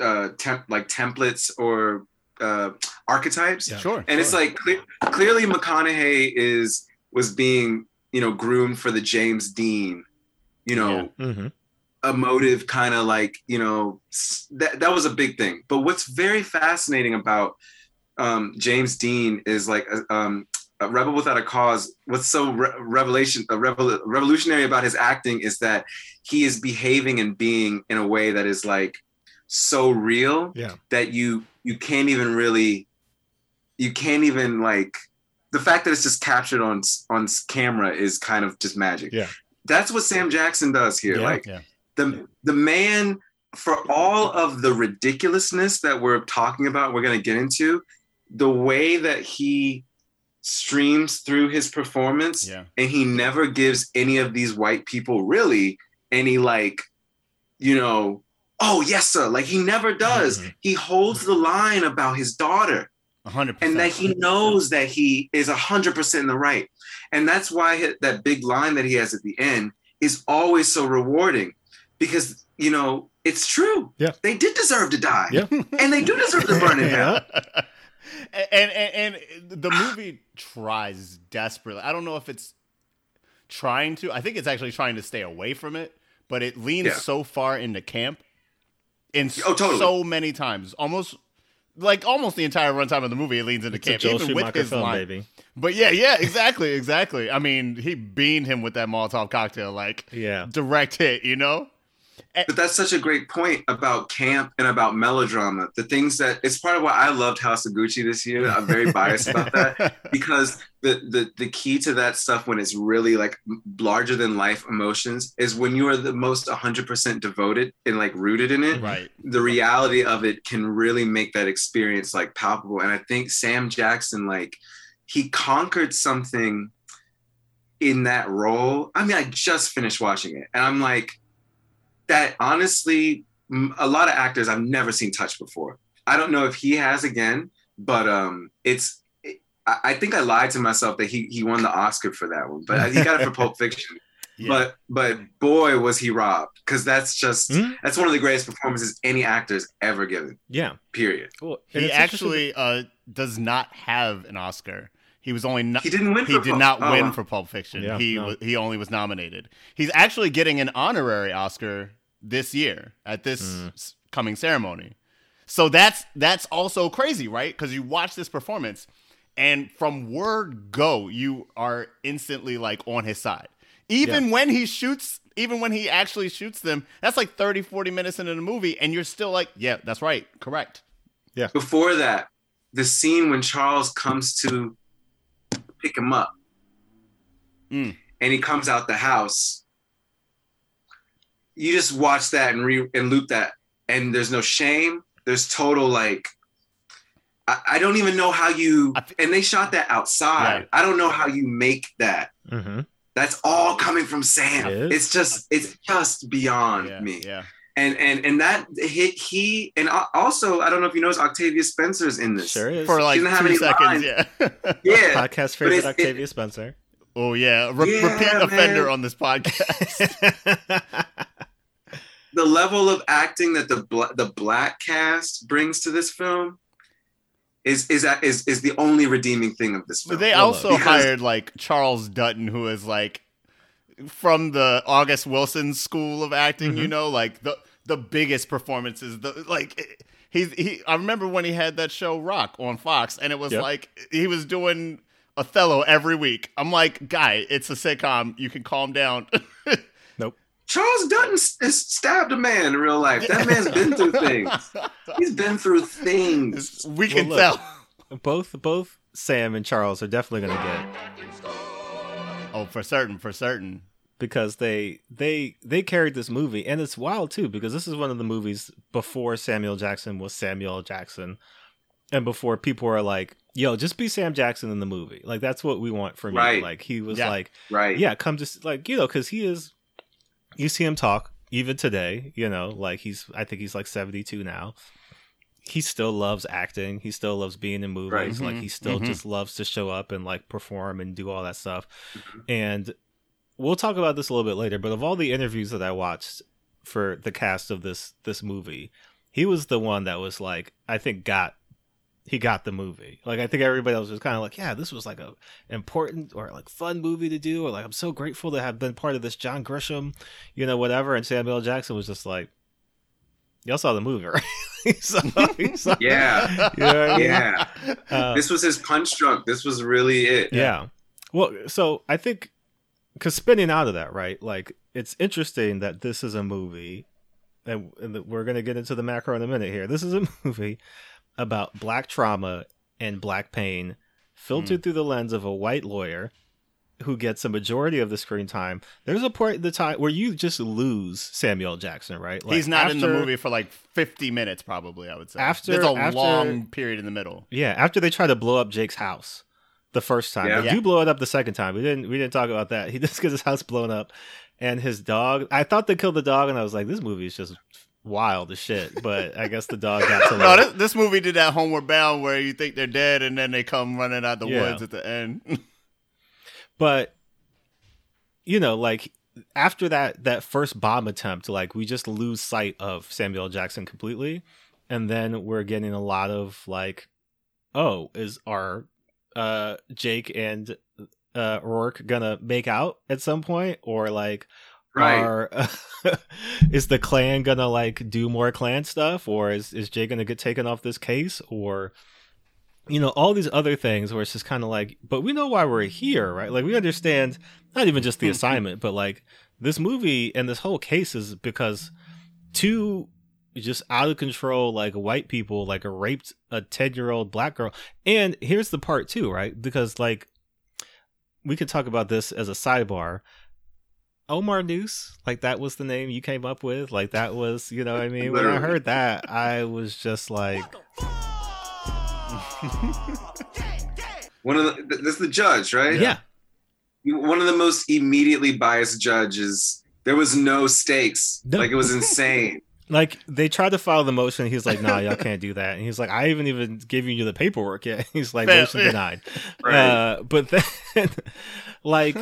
uh temp- like templates or uh archetypes Yeah. sure and it's like cle- clearly McConaughey is was being you know groomed for the James Dean, you know, Mhm. Emotive kind of like you know that that was a big thing. But what's very fascinating about um, James Dean is like uh, um, a rebel without a cause. What's so re- revelation uh, revol- revolutionary about his acting is that he is behaving and being in a way that is like so real Yeah. that you you can't even really you can't even like the fact that it's just captured on on camera is kind of just magic. Yeah. That's what Sam Jackson does here. Yeah. like Yeah. The the man for all of the ridiculousness that we're talking about, we're going to get into the way that he streams through his performance yeah. and he never gives any of these white people really any like you know oh yes sir like he never does. Mhm. he holds the line about his daughter 100% and that he knows that he is 100% in the right. And that's why that big line that he has at the end is always so rewarding because you know it's true Yeah. they did deserve to die Yeah. and they do deserve to burn in hell Yeah. and, and and the movie tries desperately. I don't know if it's trying to. I think it's actually trying to stay away from it, but it leans Yeah. so far into camp in Oh, totally. so many times, almost like almost the entire runtime of the movie. It leans into It's a camp, Joel even with Schumacher his film, line. baby. But yeah, yeah, exactly, exactly. I mean, he beamed him with that Molotov cocktail, like Yeah. direct hit, you know. Eh, but that's such a great point about camp and about melodrama. The things that it's part of why I loved House of Gucci this year. I'm very biased about that because the, the the key to that stuff when it's really like larger than life emotions is when you are the most 100% devoted and like rooted in it. right. The reality of it can really make that experience like palpable. And I think Sam Jackson like he conquered something in that role. I mean, I just finished watching it, and I'm like, that honestly, a lot of actors I've never seen touch before. I don't know if he has again, but um, it's. I I think I lied to myself that he he won the Oscar for that one, but he got it for Pulp Fiction. Yeah. But but boy was he robbed because that's just Hmm? that's one of the greatest performances any actor's ever given. Yeah. Period. Well, and he actually uh, does not have an Oscar. He was only no- He didn't win. he for did Pulp- not oh, win wow. for Pulp Fiction. Yeah, he no. he only was nominated. He's actually getting an honorary Oscar this year at this Mm. coming ceremony. So that's that's also crazy, right? Because you watch this performance, and from word go, you are instantly like on his side. Even when he shoots, even when he actually shoots them, that's like 30, 40 minutes into the movie, and you're still like, yeah, that's right, correct. Yeah. Before that, the scene when Charles comes to pick him up, Mm. and he comes out the house. You just watch that and re and loop that, and there's no shame. There's total like. I, I don't even know how you. I thi- and they shot that outside. Right. I don't know how you make that. Mhm. That's all coming from Sam. It is? It's just it's just beyond Yeah, me yeah. and and and that hit he and also I don't know if you noticed Octavia Spencer's in this. Sure is. For like didn't have two any seconds, lines. yeah. Yeah, Podcast favorite it's- it- Octavia Spencer. oh yeah, Re- Yeah, repeat offender on this podcast. the level of acting that the bla- the black cast brings to this film is is that is is the only redeeming thing of this film. But they also because- hired like Charles Dutton, who is like from the August Wilson school of acting. You Mhm. know, like the the biggest performances. The like he's he. I remember when he had that show Roc on Fox, and it was Yep. like he was doing Othello every week. I'm like, guy, it's a sitcom. You can calm down. Charles Dutton s- has stabbed a man in real life. That man's been through things. He's been through things. we Well, can look. tell. both both Sam and Charles are definitely going to get Oh, for certain, for certain. because they they they carried this movie and it's wild too because this is one of the movies before Samuel Jackson was Samuel Jackson and before people were like yo just be Sam Jackson in the movie like that's what we want from Right. you like he was Yeah. like Right. yeah come just like you know because he is you see him talk even today you know like he's i think he's like 72 now he still loves acting he still loves being in movies Right. like Mhm, he still mhm. just loves to show up and like perform and do all that stuff Mhm. and we'll talk about this a little bit later but of all the interviews that i watched for the cast of this this movie he was the one that was like i think got he got the movie. Like I think everybody else was kind of like, yeah, this was like a important or like fun movie to do, or like I'm so grateful to have been part of this John Grisham, you know, whatever. And Samuel L. Jackson was just like, y'all saw the movie, right? Saw- saw- Yeah. You know I mean? Yeah. Uh, This was his punch drunk. This was really it. yeah. Well, so I think because spinning out of that, right? Like it's interesting that this is a movie, and, and we're gonna get into the macro in a minute here. This is a movie about black trauma and black pain, filtered hmm. through the lens of a white lawyer who gets a majority of the screen time. There's a point in the time where you just lose Samuel Jackson, right? Like, He's not in the movie for like 50 minutes, probably. I would say. After- there's a after- long period in the middle. Yeah, after they try to blow up Jake's house the first time, Yeah. they Yeah. do blow it up the second time. We didn't we didn't talk about that. He just gets his house blown up, and his dog. I thought they killed the dog, and I was like, this movie is just wild as shit. But I guess the dog got to No, this, this movie did that Homeward Bound where you think they're dead and then they come running out the Yeah. woods at the end. but you know, like after that that first bomb attempt, like we just lose sight of Samuel Jackson completely, and then we're getting a lot of like, oh, is our uh Jake and uh Roark gonna make out at some point, or like Right. are is the Klan gonna like do more Klan stuff, or is is Jake gonna get taken off this case, or you know all these other things where it's just kind of like but we know why we're here right? Like we understand not even just the mm-hmm. assignment but like this movie and this whole case is because two just out of control like white people like raped a 10 year old black girl. And here's the part too right? Because like we could talk about this as a sidebar omar noose like that was the name you came up with like that was you know what i mean when i heard that i was just like One of the this is the judge, right? yeah One of the most immediately biased judges. There was no stakes. No. Like it was insane. like they tried to file the motion he's like nah y'all can't do that and he's like i haven't even given you the paperwork yet he's like Fair- motion denied Right. uh but then like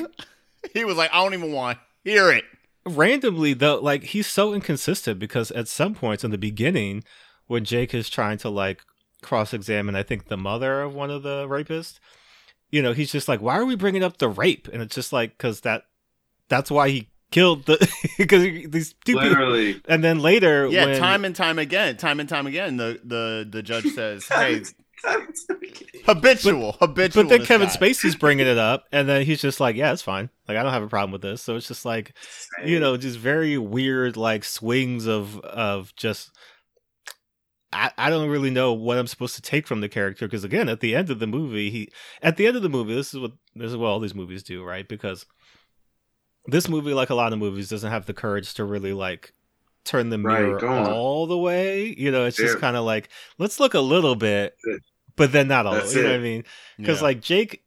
He was like, I don't even want to hear it. randomly though like he's so inconsistent because at some points in the beginning when jake is trying to like cross-examine i think the mother of one of the rapists you know he's just like why are we bringing up the rape? And it's just like because that that's why he killed the because these two people. And then later Yeah, when, time and time again, time and time again, the the the judge says, "Hey, habitual, habitual." but then kevin guy. spacey's bringing it up and then he's just like yeah it's fine. Like i don't have a problem with this. So it's just like you know just very weird like swings of of just I, I don't really know what I'm supposed to take from the character because again at the end of the movie he at the end of the movie this is what this is what all these movies do right? Because this movie like a lot of movies doesn't have the courage to really like turn the mirror go on. all the way you know it's just kind of like let's look a little bit but then not all That's you know what I mean because Yeah. like Jake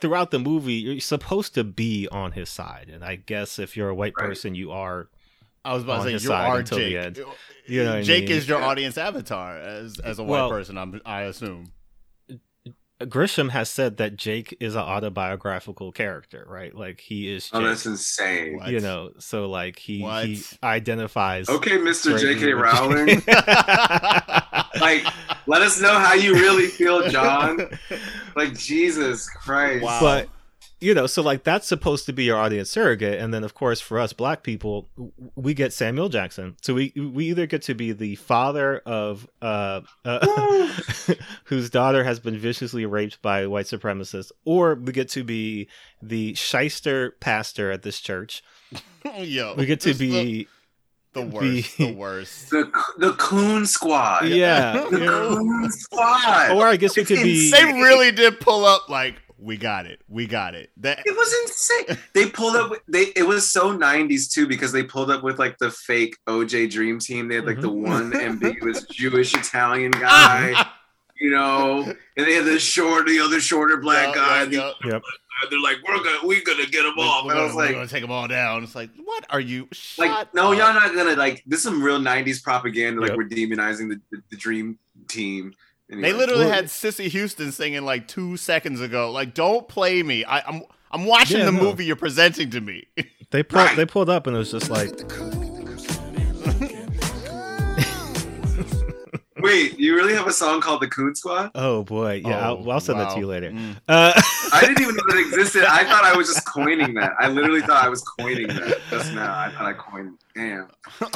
throughout the movie you're supposed to be on his side and I guess if you're a white Right. person you are I was about to say, you are Jake. end. Uh, you know what I Jake mean? is your Yeah. audience avatar as as a white Well- person. I'm, I assume. Grisham has said that Jake is an autobiographical character, right? Like he is Oh, that's insane. What? you know, so like he What? he identifies. Okay, Mr. J.K. Rowling. like, let us know how you really feel, John. Like, Jesus Christ. Wow. but you know, so like that's supposed to be your audience surrogate, and then of course for us black people, we get Samuel Jackson. So we we either get to be the father of uh, uh whose daughter has been viciously raped by white supremacists, or we get to be the shyster pastor at this church. Yo, We get to this is the- be the, worst. the- the worst. The, the Coon Squad. yeah, The you know, Coon Squad. or I guess we It's could be They really did pull up like we got it, we got it. That It was insane. They pulled up. With, they it was so '90s too because they pulled up with like the fake OJ Dream Team. They had like the Mm-hmm. one ambiguous Jewish Italian guy, you know, and they had the short, the other shorter black guy. Yeah, yeah, Yep. And they're like, "We're gonna, we're gonna get them all. We're And I gonna, was we're like, gonna take them all down. It's like, what are you? like Shut no, up. y'all not gonna like. This is some real '90s propaganda. Like Yep. we're demonizing the, the, the Dream Team. They literally had Cissy Houston singing like two seconds ago. Like, don't play me. I, I'm I'm watching Yeah, the no. movie you're presenting to me. they pulled Right. they pulled up and it was just like Wait, you really have a song called the Coon Squad? oh boy yeah Oh, I'll, I'll send that to you later. Mm. Uh, I didn't even know that existed. I thought I was just coining that. I literally thought I was coining that just now. I thought I coined. Damn,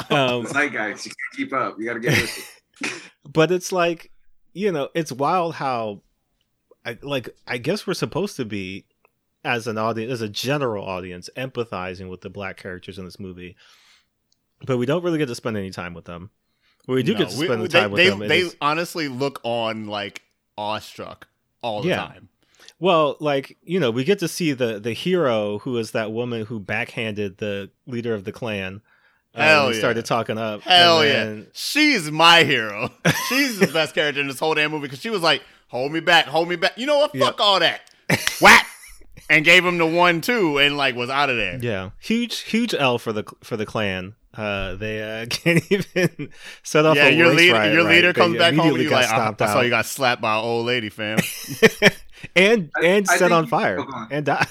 um, the zeitgeist. You can't keep up. You got to get with it. but it's like you know it's wild how I, like i guess we're supposed to be as an audience as a general audience empathizing with the black characters in this movie but we don't really get to spend any time with them we do No, get to we- spend the they, time with they, them They honestly look on like awestruck all the Yeah. time. well like you know we get to see the the hero who is that woman who backhanded the leader of the Klan Hell when he yeah. started talking up Hell and yeah. She's my hero. She's the best character in this whole damn movie because she was like, hold me back, hold me back. You know what? Yeah. Fuck all that. Whap! And gave him the one, two, and like was out of there. Yeah, huge, huge L for the for the Klan. Uh, they uh, can't even set off Yeah, a your leader, riot, your right? leader They comes back home and you got like, I, stomped I saw you got slapped by an old lady, fam. and and I set think on fire go on. and die.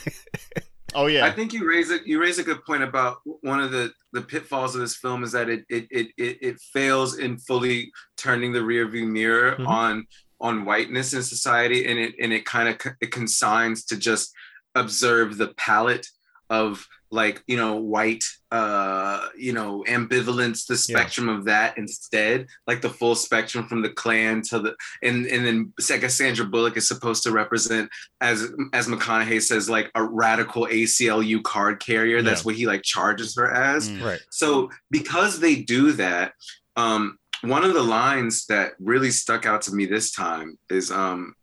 Oh yeah. I think you raise it. You raise a good point about one of the the pitfalls of this film is that it it it it, it fails in fully turning the rearview mirror Mhm. on on whiteness in society, and it and it kind of it consigns to just observe the palette of like you know white uh you know ambivalence the spectrum of that instead like the full spectrum from the Klan to the and and then I guess Sandra Bullock is supposed to represent as as McConaughey says like a radical ACLU card carrier that's Yeah. what he like charges her as Mm. Right. so because they do that, um, one of the lines that really stuck out to me this time is um,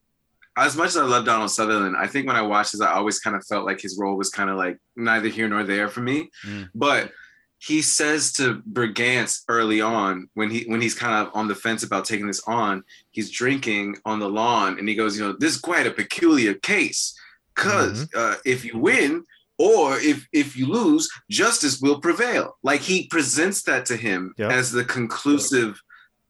as much as I love Donald Sutherland, I think when I watched this, I always kind of felt like his role was kind of like neither here nor there for me. Mm. But he says to Brigance early on when he when he's kind of on the fence about taking this on, he's drinking on the lawn and he goes, you know, this is quite a peculiar case. because uh, if you win or if if you lose, justice will prevail. Like he presents that to him Yep. as the conclusive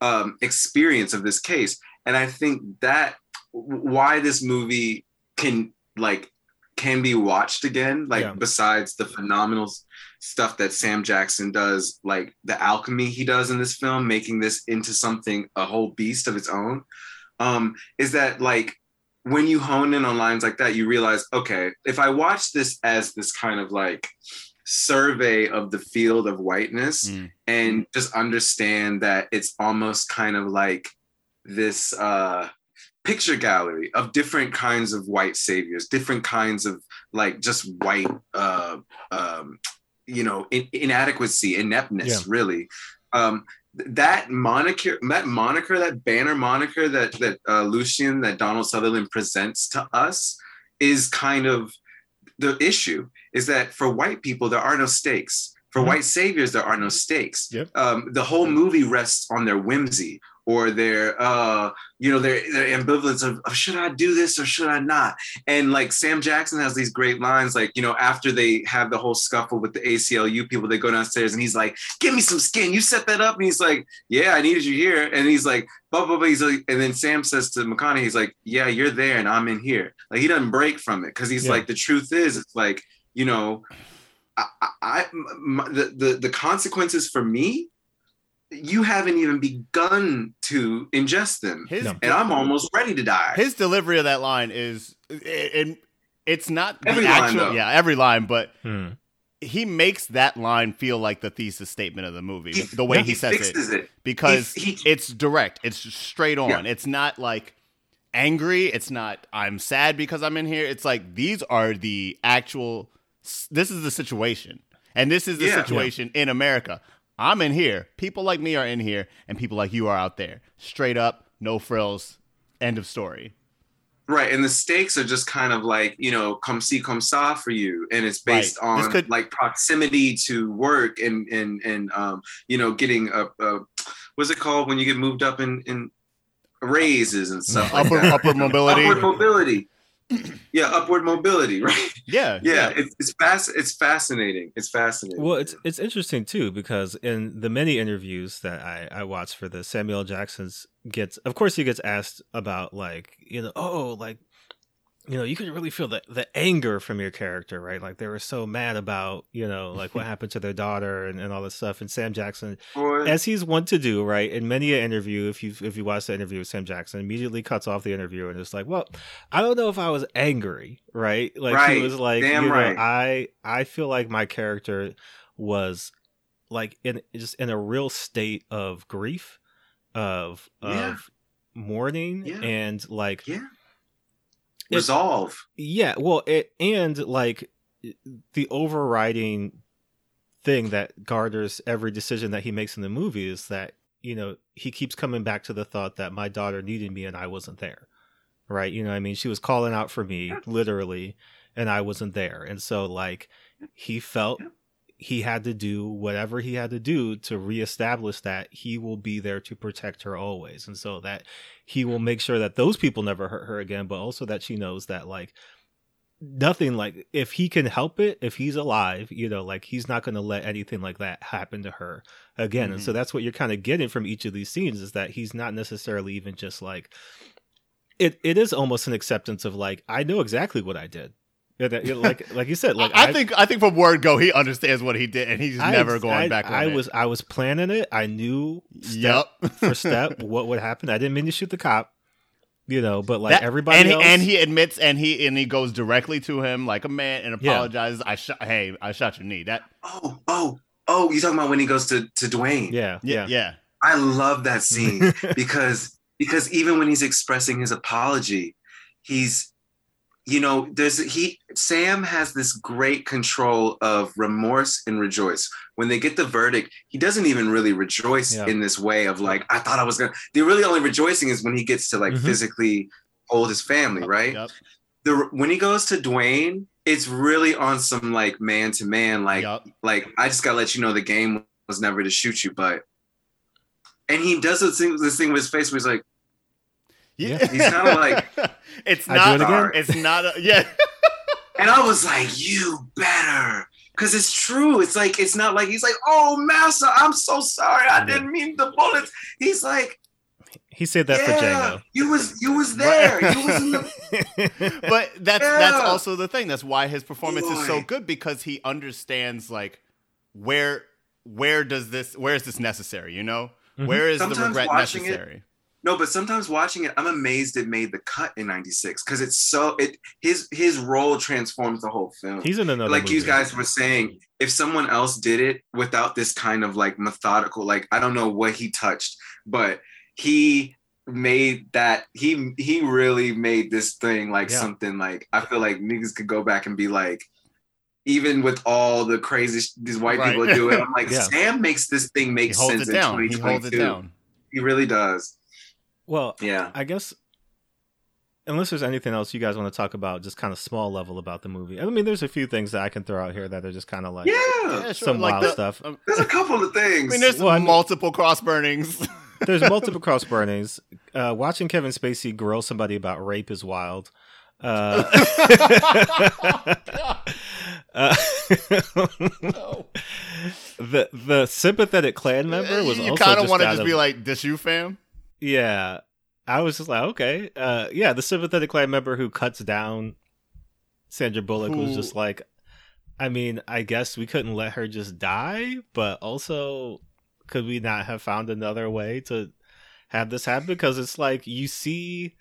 um, experience of this case, and I think that why this movie can like can be watched again like Yeah. besides the phenomenal stuff that Sam Jackson does like the alchemy he does in this film making this into something a whole beast of its own um is that like when you hone in on lines like that you realize okay if I watch this as this kind of like survey of the field of whiteness Mm. and just understand that it's almost kind of like this uh picture gallery of different kinds of white saviors, different kinds of like just white, uh, um, you know, in- inadequacy, ineptness, Yeah. really. Um, that moniker, that moniker, that banner moniker that that uh, Lucien, that Donald Sutherland presents to us, is kind of the issue. Is that for white people there are no stakes. For Mhm. white saviors, there are no stakes. Yep. Um, the whole movie rests on their whimsy or their uh you know their, their ambivalence of, of should i do this or should i not? And like sam jackson has these great lines like you know after they have the whole scuffle with the aclu people they go downstairs and he's like give me some skin. You set that up? And he's like yeah i needed you here. And he's like blah blah blah. He's like and then sam says to mcconaughey he's like yeah you're there and i'm in here. Like he doesn't break from it because he's Yeah. like the truth is it's like you know I, I, the, the the consequences for me you haven't even begun to ingest them. His and i'm almost ready to die. His delivery of that line is and it's not the Every line, actual though. yeah every line but Hmm. he makes that line feel like the thesis statement of the movie He- the way he, says it. it, because He- he- it's direct. It's straight on. Yeah. it's not like angry. It's not i'm sad because i'm in here. It's like these are the actual this is the situation. And this is the Yeah. situation in america i'm in here. People like me are in here and people like you are out there. Straight up no frills. End of story. Right and the stakes are just kind of like you know come see come saw for you and it's based Right. On could- like proximity to work and and and um you know getting a, a what's it called when you get moved up in in raises and stuff like upper that. upper mobility. Upward mobility yeah upward mobility right? Yeah yeah, It's, it's fast it's fascinating. It's fascinating. Well, it's it's interesting too because in the many interviews that I I watched for this, Samuel Jackson's gets, of course, he gets asked about like you know, oh, like you know, you could really feel the the anger from your character, right? Like they were so mad about you know, like what happened to their daughter and, and all this stuff. And Sam Jackson, Boy. as he's wont to do, right? In many an interview, if you if you watch the interview with Sam Jackson, immediately cuts off the interview and is like, "Well, I don't know if I was angry, right? Like he was like, Damn you know, right. I I feel like my character was like in just in a real state of grief, of Yeah. of mourning, Yeah. and like yeah resolve. Yeah, well, it, and like the overriding thing that garters every decision that he makes in the movie is that you know he keeps coming back to the thought that my daughter needed me and I wasn't there, right? You know, what I mean, she was calling out for me literally, and I wasn't there, and so like he felt he had to do whatever he had to do to reestablish that he will be there to protect her always. And so that he will make sure that those people never hurt her again but also that she knows that like nothing like if he can help it if he's alive you know like he's not going to let anything like that happen to her again. And so mm-hmm. that's what you're kind of getting from each of these scenes is that he's not necessarily even just like it it is almost an acceptance of like i know exactly what i did Yeah, that- like like you said like I, I think I think from word go he understands what he did and he's I- never going I, back on I it. was I was planning it. I knew step Yep. for step what would happen. I didn't mean to shoot the cop. you know, but like That- everybody and, he- else, and he admits and he and he goes directly to him like a man and Yeah. apologizes. I shot. Hey, I shot your knee. That Oh, oh, oh! You talking about when he goes to to Dwayne? yeah, yeah yeah, yeah. I love that scene because because even when he's expressing his apology, he's you know there's he Sam has this great control of remorse and rejoice. When they get the verdict, he doesn't even really rejoice Yeah. in this way of like I thought I was gonna. The really only rejoicing is when he gets to like Mhm. physically hold his family, right? Yep. The when he goes to Dwayne, it's really on some like man to man, like Yup. like I just gotta let you know the game was never to shoot you, but and he does this thing, this thing with his face where he's like, Yeah. He's kinda like, it's not. it again? It's not. A, yeah. and I was like, you better. Cause it's true. It's like it's not like he's like, oh master, I'm so sorry. I didn't mean the bullets. He's like, he said that yeah, for Django. you was you was there. You was in the but that's that's also the thing. That's why his performance is so good because he understands like where where does this where is this necessary? You know, Mhm. Where is the regret watching it- necessary? No, but sometimes watching it, I'm amazed it made the cut in '96 because it's so it his his role transforms the whole film. He's in another. like you guys were saying, if someone else did it without this kind of like methodical, like I don't know what he touched, but he made that he he really made this thing like Yeah. something like I feel like niggas could go back and be like, even with all the crazy sh- these white Right. people do it, I'm like Yeah. Sam makes this thing make He holds sense it in down. He 2022. holds it down. He really does. Well, Yeah. I guess unless there's anything else you guys want to talk about, just kind of small level about the movie. I mean, there's a few things that I can throw out here that are just kind of like Yeah. Yeah, sure. some like wild the- stuff. um, There's a couple of things. I mean, there's Well, multiple cross burnings. There's multiple cross burnings. Uh, watching Kevin Spacey grill somebody about rape is wild. Uh, uh, the the sympathetic Klan member was you kind of want to just be like, "This you, fam." Yeah. I was just like, okay, uh, yeah. The sympathetic Klan member who cuts down Sandra Bullock was just like, I mean, I guess we couldn't let her just die, but also, could we not have found another way to have this happen? Because it's like you see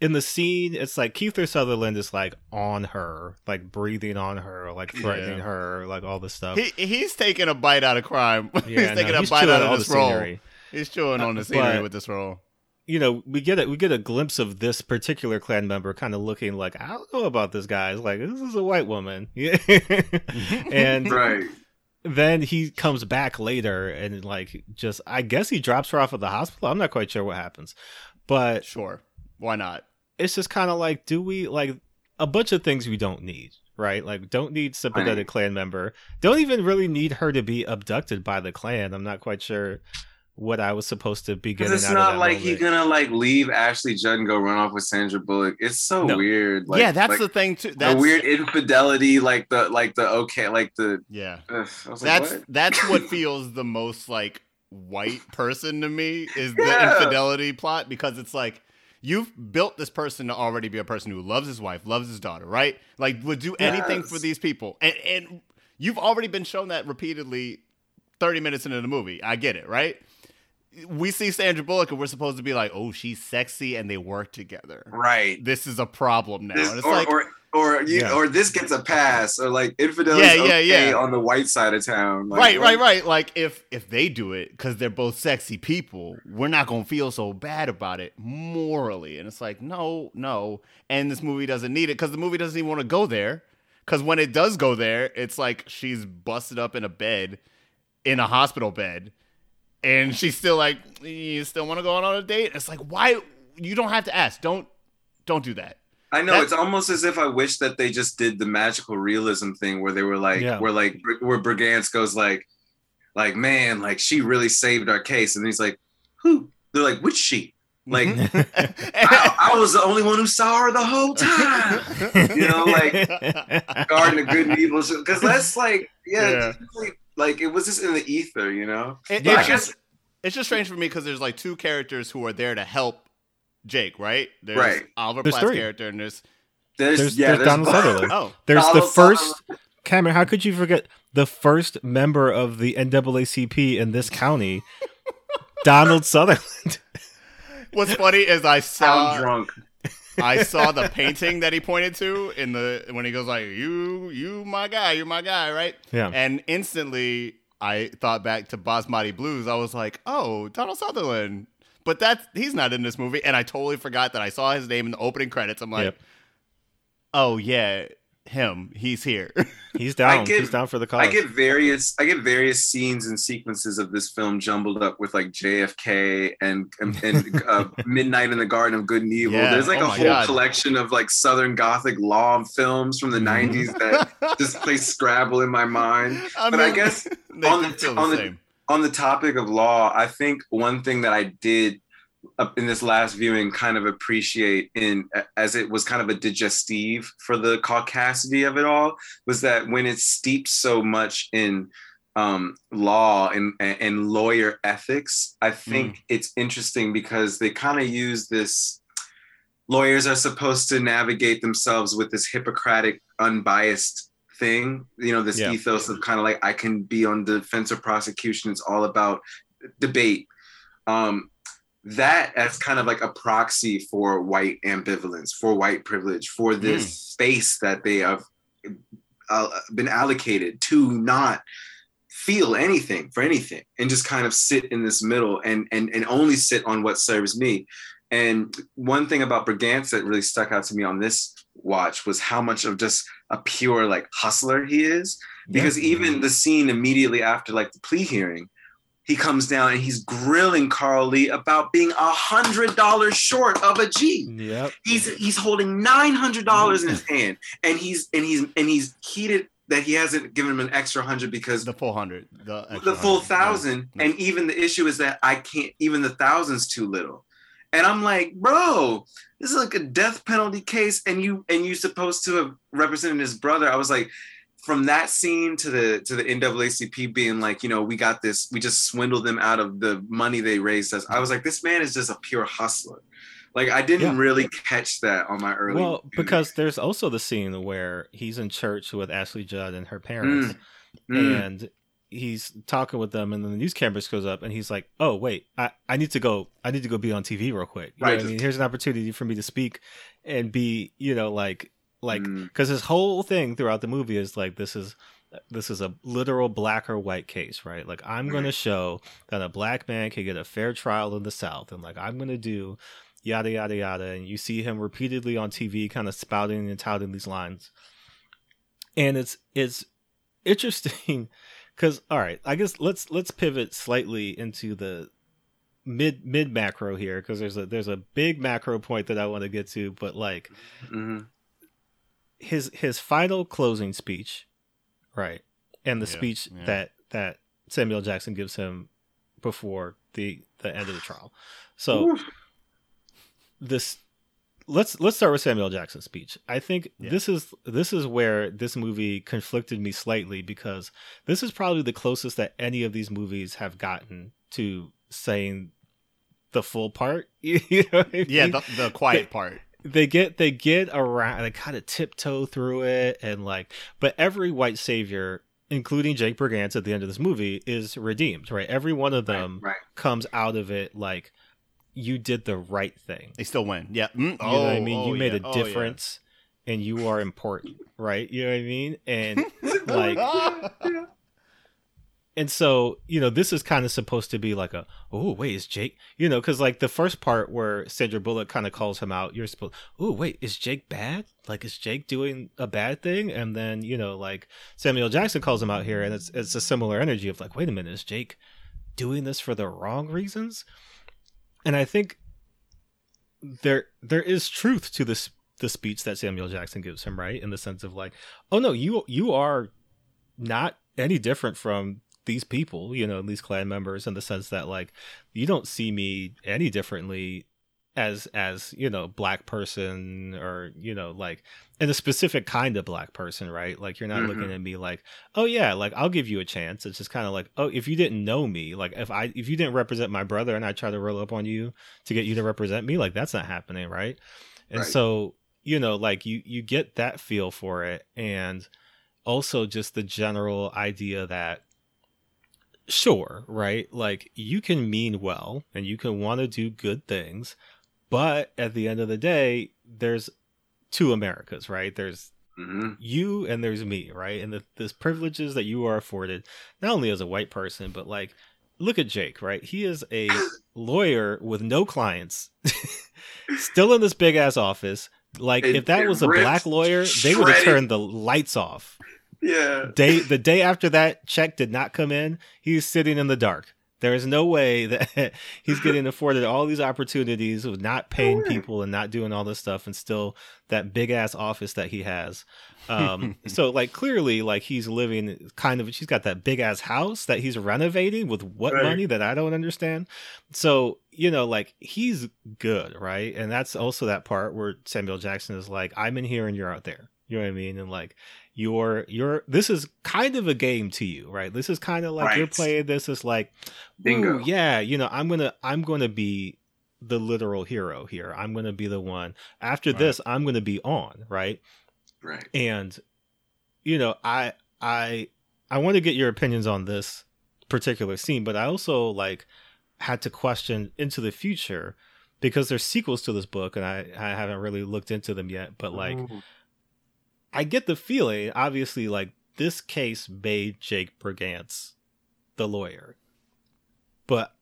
in the scene, it's like Kiefer Sutherland is like on her, like breathing on her, like threatening Yeah. her, like all this stuff. He he's taking a bite out of crime. he's Yeah, no, taking a he's bite out of this role. He's chewing on Uh, the scenery but- with this role. You know, we get it. We get a glimpse of this particular Klan member kind of looking like, I don't know about this guy. It's like this is a white woman, and right. then he comes back later and like just, I guess he drops her off at the hospital. I'm not quite sure what happens, but Sure, why not? it's just kind of like, do we like a bunch of things we don't need, right? Like, don't need sympathetic Right. Klan member. Don't even really need her to be abducted by the Klan. I'm not quite sure what I was supposed to be getting it's not like he's gonna like leave Ashley Judd and go run off with Sandra Bullock. It's so No. weird. Like, yeah, that's like, the thing too. the That's weird infidelity, like the like the okay, like the. Yeah, Ugh, like, that's what? that's what feels the most like white person to me is the Yeah. infidelity plot because it's like you've built this person to already be a person who loves his wife, loves his daughter, right? Like would do anything for these people, and and you've already been shown that repeatedly. Thirty minutes into the movie, I get it, right? We see Sandra Bullock, and we're supposed to be like, "Oh, she's sexy," and they work together. right. This is a problem now, This- and it's or, like, or or you, Yeah. or this gets a pass, or like infidelity. Yeah, yeah, okay yeah. On the white side of town, like, right, right, right. Like if if they do it because they're both sexy people, we're not gonna feel so bad about it morally. And it's like, no, no. And this movie doesn't need it because the movie doesn't even want to go there. Because when it does go there, it's like she's busted up in a bed, in a hospital bed, and she's still like, you still want to go out on a date? It's like, why? You don't have to ask. Don't don't do that. I know That- it's almost as if I wish that they just did the magical realism thing where they were like, Yeah. where like where Brigance goes like, like man, like she really saved our case, and he's like, who? They're like, which she? Like, mm-hmm. I, I was the only one who saw her the whole time. You know, like Garden of Good and Evil, because that's like, yeah, Yeah. it's really, like it was just in the ether, you know. It- But I it's guess just it's just strange for me because there's like two characters who are there to help Jake, right? There's Right. Oliver There's Platt's three. character, and there's there's, There's- yeah, there's Donald Sutherland. oh, There's the Donald first Cameron. How could you forget the first member of the NAACP in this county, Donald Sutherland? What's funny is I saw I'm drunk. I saw the painting that he pointed to in the when he goes like you you my guy you're my guy right? Yeah. and instantly I thought back to Basmati Blues. I was like oh Donald Sutherland. But that's he's not in this movie. And I totally forgot that I saw his name in the opening credits. I'm like Yep. oh yeah him he's here He's down. get- He's down for the cause. I get various I get various scenes and sequences of this film jumbled up with like JFK and and, and uh, Midnight in the Garden of Good and Evil. Yeah. There's like Oh a whole God. collection of like Southern Gothic law films from the Mhm. 90s that just play Scrabble in my mind. I But I guess on the- the on the- on the topic of law, I think one thing that I did up in this last viewing kind of appreciate in as it was kind of a digestive for the caucasity of it all was that when it's steeped so much in um, law and, and lawyer ethics, I think it's interesting because they kind of use this. Lawyers are supposed to navigate themselves with this Hippocratic, unbiased thing. You know, this Yeah. ethos of kind of like I can be on defense or prosecution. It's all about debate. Um, that as kind of like a proxy for white ambivalence, for white privilege, for this space that they have uh, been allocated to not feel anything for anything and just kind of sit in this middle and and and only sit on what serves me. And one thing about Brigance that really stuck out to me on this watch was how much of just a pure like hustler he is. Because even the scene immediately after like the plea hearing, he comes down and he's grilling Carl Lee about being a hundred dollars short of a G. Yep. He's he's holding nine hundred dollars in his mm. hand, and he's and he's and he's heated that he hasn't given him an extra hundred because the full hundred the, the full 100, thousand, Yeah. and even the issue is that I can't even the thousand's too little. And I'm like, bro, this is like a death penalty case, and you and you supposed to have represented his brother. I was like, from that scene to the to the NAACP being like, you know, we got this, we just swindled them out of the money they raised us. I was like, this man is just a pure hustler. Like I didn't Yeah. really catch that on my early. Well, because there's also the scene where he's in church with Ashley Judd and her parents, Mm. and he's talking with them, and then the news cameras goes up, and he's like, "Oh wait, I, I need to go. I need to go be on TV real quick. You know Right. I mean, here's an opportunity for me to speak and be, you know, like, like, Mm. because his whole thing throughout the movie is like, this is." This is a literal black or white case, right? Like I'm going to show that a black man can get a fair trial in the South, and like I'm going to do yada yada yada and you see him repeatedly on tv kind of spouting and touting these lines and it's it's interesting because all right i guess let's let's pivot slightly into the mid mid macro here because there's a there's a big macro point that i want to get to but like Mhm. His his final closing speech right and the Yeah, speech yeah. that that samuel jackson gives him before the the end of the trial so Oof. this let's let's start with Samuel Jackson's speech. I think Yeah. this is this is where this movie conflicted me slightly because this is probably the closest that any of these movies have gotten to saying the full part. you know what I yeah the, the quiet part they get they get around they kind of tiptoe through it and like but every white savior including jake brigance at the end of this movie is redeemed right? Every one of them right. comes out of it like you did the right thing. They still win. Yeah. Mm, you know what i oh, mean you oh, made yeah. a Oh, yeah. difference and you are important right? You know what i mean? And like and so you know this is kind of supposed to be like a oh wait is jake you know because like the first part where sandra bullock kind of calls him out you're supposed oh wait is jake bad? Like is jake doing a bad thing? And then you know like samuel jackson calls him out here and it's it's a similar energy of like wait a minute is jake doing this for the wrong reasons? And i think there there is truth to this the speech that samuel jackson gives him right? In the sense of like oh no you you are not any different from these people, you know, these Klan members in the sense that like you don't see me any differently as as, you know, black person or, you know, like in a specific kind of black person, right? Like you're not Mhm. looking at me like, "Oh yeah, like I'll give you a chance." It's just kind of like, "Oh, if you didn't know me, like if I if you didn't represent my brother and I try to roll up on you to get you to represent me, like that's not happening, right?" And Right. so, you know, like you you get that feel for it and also just the general idea that sure, right? Like you can mean well and you can want to do good things, but at the end of the day, there's two Americas, right? There's hmm you and there's me, right? And the this privileges that you are afforded, not only as a white person, but like look at Jake, right? He is a lawyer with no clients, still in this big ass office. Like It- if that was a black lawyer, they would have turned the lights off. Yeah. Day the day after that check did not come in, he's sitting in the dark. There is no way that he's getting afforded all these opportunities of not paying people and not doing all this stuff, and still that big ass office that he has. Um, so like clearly, like he's living kind of. She's got that big ass house that he's renovating with what Right. money that I don't understand. So you know, like he's good, right? And that's also that part where Samuel Jackson is like, "I'm in here and you're out there." You know what I mean? And like you're you're this is kind of a game to you, right? This is kind of like you're playing this is like Bingo. Yeah, you know, I'm gonna I'm gonna be the literal hero here. I'm gonna be the one. After Right. this, I'm gonna be on, right? Right. And you know, I I I want to get your opinions on this particular scene, but I also like had to question into the future because there's sequels to this book and I, I haven't really looked into them yet, but like. I get the feeling, obviously, like this case made Jake Brigance the lawyer. But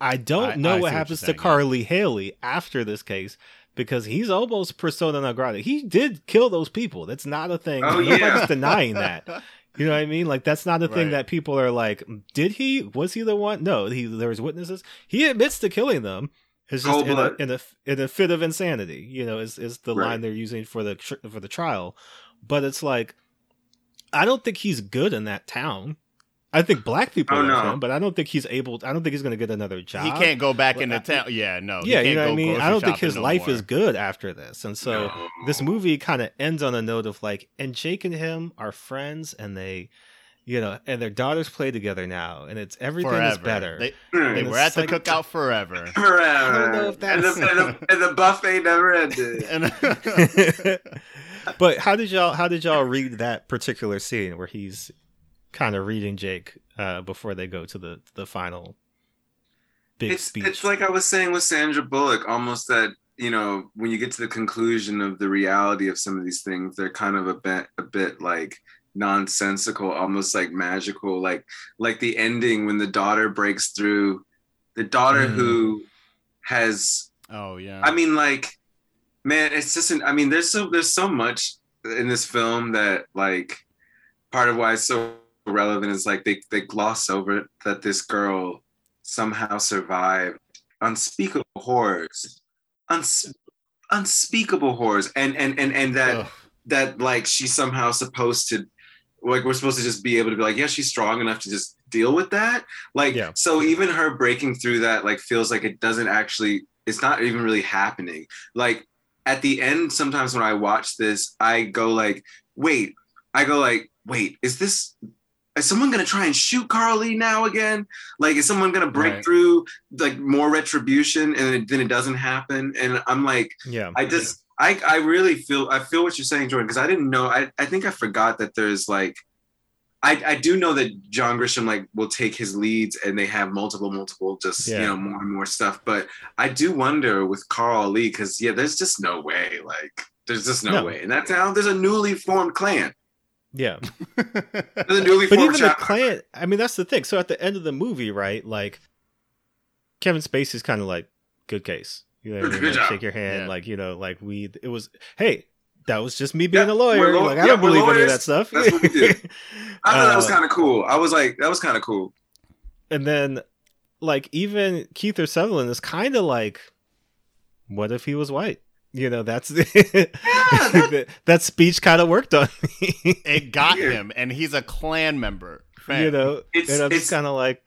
I don't I- know I what what happens you're to saying, yeah. Carl Lee Hailey after this case because he's almost persona non grata. He did kill those people. That's not a thing. Oh, Nobody's yeah. denying that. You know what I mean? Like that's not a thing Right. that people are like, did he? Was he the one? No, he there was witnesses. He admits to killing them. It's just Cold in a, blood. in a in a fit of insanity. You know, is is the Right. line they're using for the for the trial. But it's like, I don't think he's good in that town. I think black people Oh, love no. him, but I don't think he's able. I don't think he's going to get another job. He can't go back Well, into I- town. Yeah, no. Yeah, you can't know what I mean. I don't think his no life more. is good after this, and so No. this movie kind of ends on a note of like, and Jake and him are friends, and they, you know, and their daughters play together now, and it's everything forever. is better. They, Hmm. they were it's at the like- cookout forever. Forever. I don't know if and, the, and, the, and the buffet never ended. But how did y'all how did y'all read that particular scene where he's kind of reading Jake uh, before they go to the the final big it's, speech? it's like I was saying with Sandra Bullock, almost that you know when you get to the conclusion of the reality of some of these things, they're kind of a bit a bit like nonsensical, almost like magical, like like the ending when the daughter breaks through, the daughter Mm. who has oh yeah. I mean, like, man, it's just an. I mean, there's so there's so much in this film that like part of why it's so relevant is like they they gloss over that this girl somehow survived unspeakable horrors, uns, unspeakable horrors, and and and and that Ugh. that like she's somehow supposed to like we're supposed to just be able to be like yeah she's strong enough to just deal with that like Yeah. so even her breaking through that like feels like it doesn't actually it's not even really happening like at the end sometimes when i watch this i go like wait i go like wait is this is someone gonna try and shoot Carl Lee now again? Like is someone gonna break Right. through like more retribution and it, then it doesn't happen? And i'm like yeah, I just I I really feel I feel what you're saying, Jordan, because I didn't know I, I think I forgot that there's like I, I do know that John Grisham like will take his leads and they have multiple, multiple just Yeah. you know more and more stuff. But I do wonder with Carl Lee, because yeah, there's just no way. Like there's just no, No. way. In that town, there's a newly formed Klan. yeah. There's a newly but formed even the Klan i mean that's the thing so at the end of the movie right like kevin spacey's kind of like good case you know what I mean? Like, job. shake your hand Yeah. like you know like we it was hey that was just me being Yeah, a lawyer we're like i yeah, don't we're believe any of that stuff That's what we do. I thought that was Uh, kind of cool. I was like, that was kind of cool. and then like even Kiefer Sutherland is kind of like what if he was white you know that's that, that speech kind of worked on me it got Weird. him, and he's a Klan member. Fam. you know It's- and i'm it's- just kind of like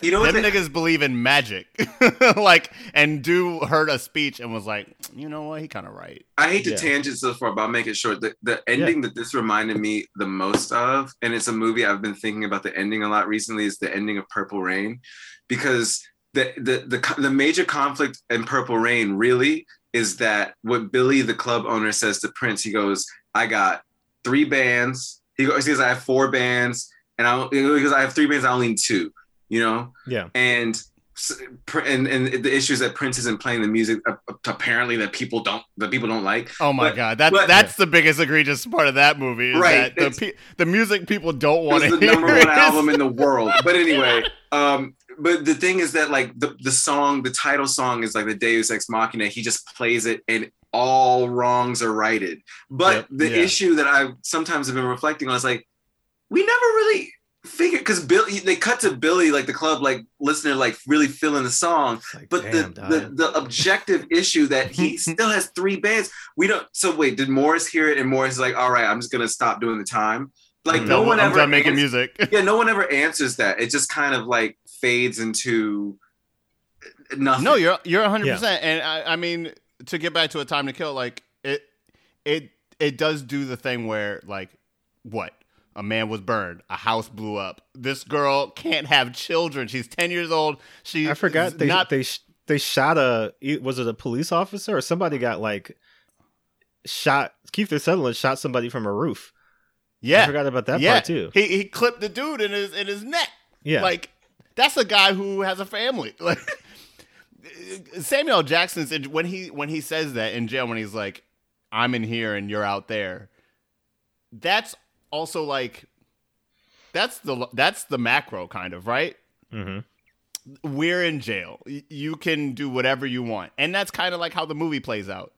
You know what? Them the- niggas believe in magic, like, and do heard a speech and was like, you know what, he kind of right. I hate to Yeah. tangent so far, but I'll make it short. The, the ending that this reminded me the most of, and it's a movie I've been thinking about the ending a lot recently, is the ending of Purple Rain, because the the the, the major conflict in Purple Rain really is that what Billy, the club owner, says to Prince. He goes, "I got three bands." He goes, he says, "I have four bands." And I goes, I have three bands. I only need two. You know, Yeah. and and and the issues that Prince isn't playing the music uh, apparently that people don't that people don't like. Oh my But- god, that's but- that's the biggest egregious part of that movie. Is Right, that the the music people don't want to the hear. number one is- album in the world. But anyway, um, but the thing is that like the the song, the title song is like the Deus Ex Machina. He just plays it and all wrongs are righted. But Yep. the Yeah. issue that I sometimes have been reflecting on is like we never really figured because Billy they cut to Billy like the club like listener like really feeling the song. Like, but damn, the, the the objective issue that he still has three bands we don't so wait did morris hear it? And morris is like all right i'm just gonna stop doing the time. Like I'm no one I'm ever making ans- music. yeah no one ever answers that. It just kind of like fades into nothing. No, you're you're 100. percent. And I, I mean, to get back to a time to kill, like it it it does do the thing where like what a man was burned, a house blew up. This girl can't have children. She's 10 years old. She I forgot they not they they shot a was it a police officer or somebody got like shot Kiefer Sutherland shot somebody from a roof. yeah I forgot about that yeah. part too. He he clipped the dude in his in his neck. Yeah. Like that's a guy who has a family. Like Samuel Jackson's when he when he says that in jail when he's like, "I'm in here and you're out there." That's also like, that's the that's the macro kind of right. hmm We're in jail. You can do whatever you want, and that's kind of like how the movie plays out.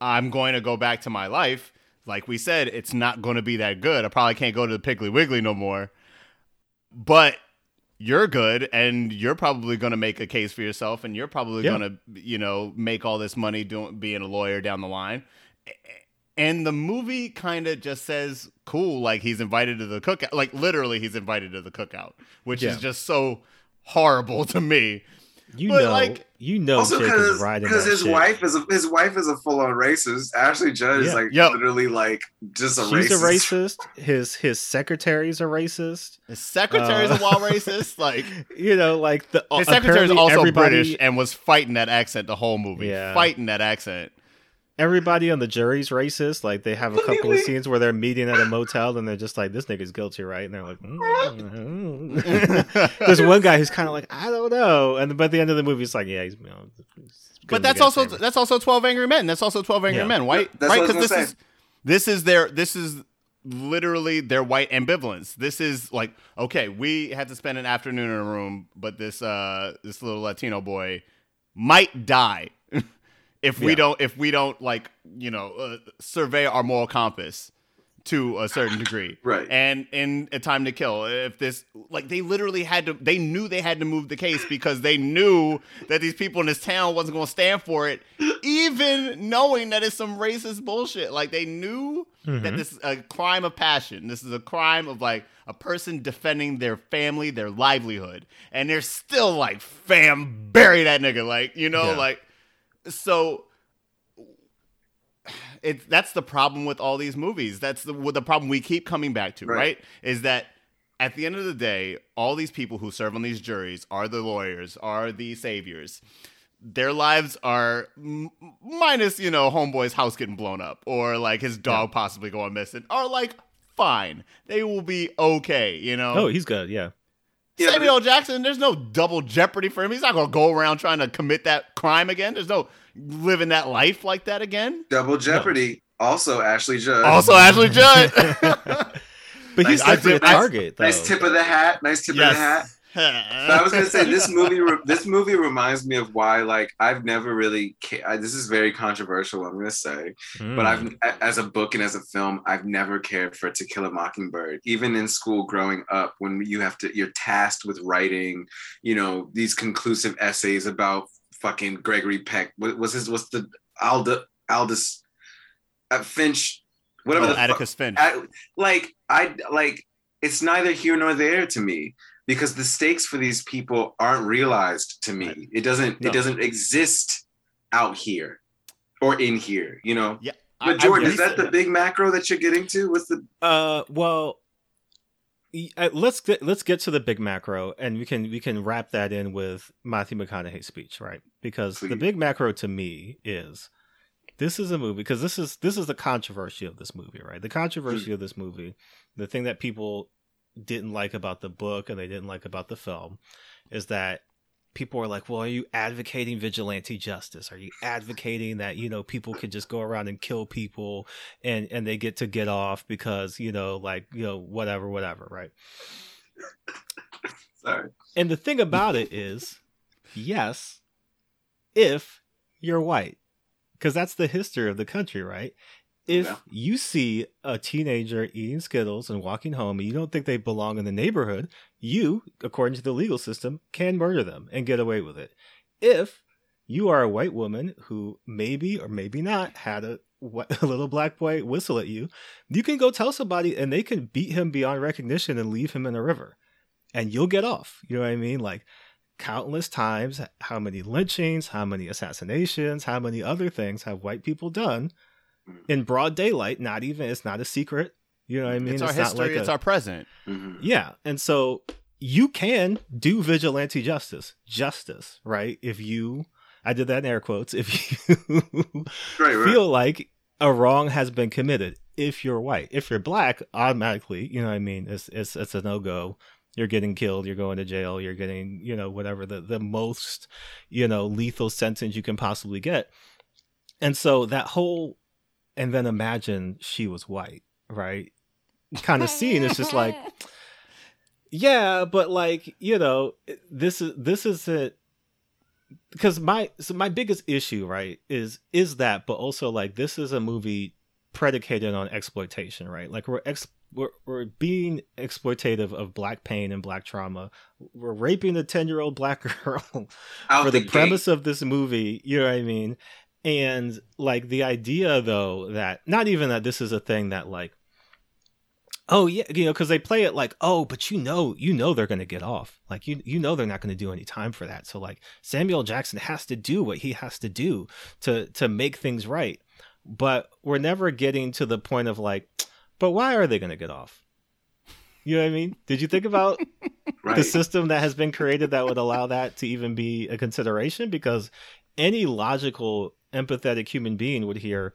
I'm going to go back to my life. Like we said, it's not going to be that good. I probably can't go to the Piggly Wiggly no more. But you're good, and you're probably going to make a case for yourself, and you're probably Yeah. going to, you know, make all this money doing being a lawyer down the line. And the movie kind of just says, "Cool," like he's invited to the cookout. Like literally, he's invited to the cookout, which Yeah. is just so horrible to me. You But, know, like- you know, also because riding because that his shit. wife is a, his wife is a full-on racist ashley judd is Yeah. like Yo. literally like just a She's racist a racist. His his secretary's a racist. His secretary's Uh, a wild racist. Like You know, like the his secretary's apparently also British and was fighting that accent the whole movie. Yeah. Fighting that accent. Everybody on the jury's racist. Like they have a couple of scenes where they're meeting at a motel and they're just like, "This nigga's guilty, right?" And they're like, mm. "There's one guy who's kind of like, I don't know," and by the end of the movie, it's like, "Yeah, he's." You know, he's But that's also chamber. that's also Twelve Angry Men. That's also Twelve Angry Yeah. Men, right? That's right? what I was Because this gonna is this is their this is literally their white ambivalence. This is like okay, we had to spend an afternoon in a room, but this uh this little Latino boy might die if we Yeah. don't if we don't like you know uh, survey our moral compass to a certain degree Right. and in a time to kill if this like they literally had to they knew they had to move the case because they knew that these people in this town wasn't going to stand for it even knowing that it's some racist bullshit like they knew that this is a crime of passion this is a crime of like a person defending their family their livelihood and they're still like fam bury that nigga like you know Yeah. like so it's that's the problem with all these movies. That's the the problem we keep coming back to, right. Right. Is that at the end of the day, all these people who serve on these juries are the lawyers, are the saviors. Their lives are m- minus, you know, homeboy's house getting blown up or like his dog possibly going missing, are like fine. They will be okay, you know. Oh, he's good. Yeah. Yeah, Samuel Jackson, there's no double jeopardy for him. He's not gonna go around trying to commit that crime again. There's no living that life like that again. double jeopardy also ashley judd Also, Ashley Judd. But he's Nice- definitely a nice- target. Though. nice tip of the hat nice tip of the hat But I was gonna say this movie. re- This movie reminds me of why, like, I've never really. Ca- I, this is very controversial. I'm gonna say, Mm. but I've, as a book and as a film, I've never cared for To Kill a Mockingbird. Even in school, growing up, when you have to, you're tasked with writing, you know, these conclusive essays about fucking Gregory Peck. What was his? What's the Alda Aldous uh, Finch? Whatever Oh, the Atticus Finch. I, like I like it's neither here nor there to me because the stakes for these people aren't realized to me. It doesn't No. it doesn't exist out here or in here, you know. yeah, But Jordan, is that the big macro that you're getting to? What's the Uh, well, uh, let's get let's get to the big macro, and we can we can wrap that in with Matthew McConaughey's speech, right? Because the big macro to me is this is a movie because this is this is the controversy of this movie, right? The controversy of this movie, the thing that people didn't like about the book and they didn't like about the film is that people were like, "Well, are you advocating vigilante justice? Are you advocating that you know people could just go around and kill people and and they get to get off because you know like you know whatever whatever right?" Sorry. And the thing about it is, yes, if you're white, because that's the history of the country, right? If Yeah. you see a teenager eating Skittles and walking home and you don't think they belong in the neighborhood, you, according to the legal system, can murder them and get away with it. If you are a white woman who maybe or maybe not had a, a little black boy whistle at you, you can go tell somebody and they can beat him beyond recognition and leave him in a river and you'll get off. You know what I mean? Like countless times, how many lynchings, how many assassinations, how many other things have white people done in broad daylight? Not even, it's not a secret. You know what I mean? it's our not history. like it's a- our present. Mhm. yeah. And so you can do vigilante justice, justice, right? If you, I did that in air quotes, if you Right, right. feel like a wrong has been committed if you're white. If you're black, automatically, you know what I mean, it's it's it's a no go. You're getting killed, you're going to jail, you're getting, you know, whatever the, the most, you know, lethal sentence you can possibly get. And so that whole and then imagine she was white, right? Kind of scene is just like yeah, but like, you know, this is this is it because my so my biggest issue right is is that but also like this is a movie predicated on exploitation right like we're ex we're, we're being exploitative of black pain and black trauma we're raping a 10 year old black girl Out for the, gate. premise of this movie you know what i mean and like the idea though that not even that this is a thing that like oh yeah you know because they play it like oh but you know you know they're gonna get off. Like you you know they're not gonna do any time for that. So like samuel jackson has to do what he has to do to to make things right. But we're never getting to the point of like but why are they gonna get off? You know what i mean? Did you think about right. the system that has been created that would allow that to even be a consideration? Because any logical empathetic human being would hear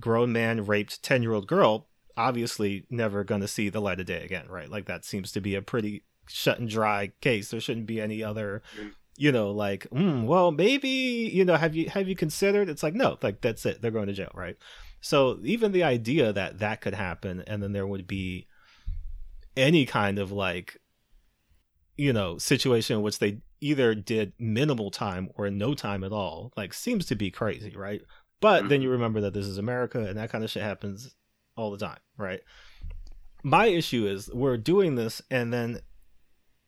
grown man raped 10 year old girl obviously never going to see the light of day again right? Like that seems to be a pretty shut and dry case. There shouldn't be any other you know like mm, well maybe you know have you have you considered? It's like no like that's it. They're going to jail right? So even the idea that that could happen and then there would be any kind of like you know situation in which they either did minimal time or no time at all like seems to be crazy right? But then you mm-hmm. remember that this is america and that kind of shit happens all the time right? My issue is we're doing this and then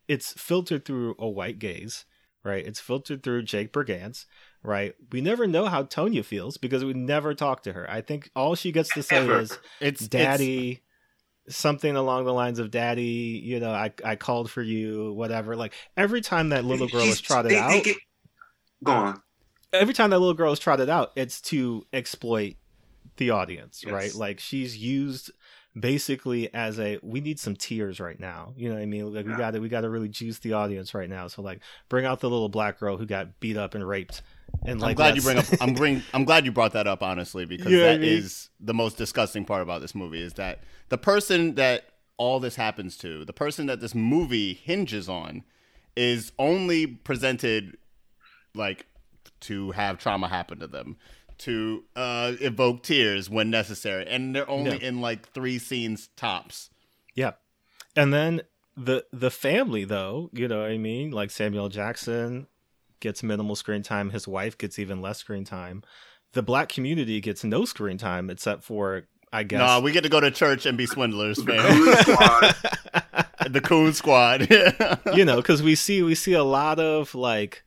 it's filtered through a white gaze right? It's filtered through jake Brigance right? We never know how tonya feels because we never talk to her. I think all she gets to say Ever. is It's daddy something along the lines of daddy you know i i called for you whatever. Like every time that little girl is trotted they- they out get- Go on. every time that little girl is trotted out it's to exploit the audience Yes. right? Like she's used basically as a we need some tears right now. You know what i mean? Like we gotta we gotta really juice the audience right now. So like bring out the little black girl who got beat up and raped and like I'm glad you bring up. I'm bring. I'm glad you brought that up. Honestly, because You what I mean? is the most disgusting part about this movie is that the person that all this happens to, the person that this movie hinges on, is only presented like to have trauma happen to them, to uh, evoke tears when necessary, and they're only Yeah. in like three scenes tops. Yeah. And then the the family though, you know what I mean? Like Samuel Jackson gets minimal screen time, his wife gets even less screen time. The black community gets no screen time except for I guess Nah, we get to go to church and be swindlers, The man. Coon Squad. the Coon Squad. you know, because we see we see a lot of like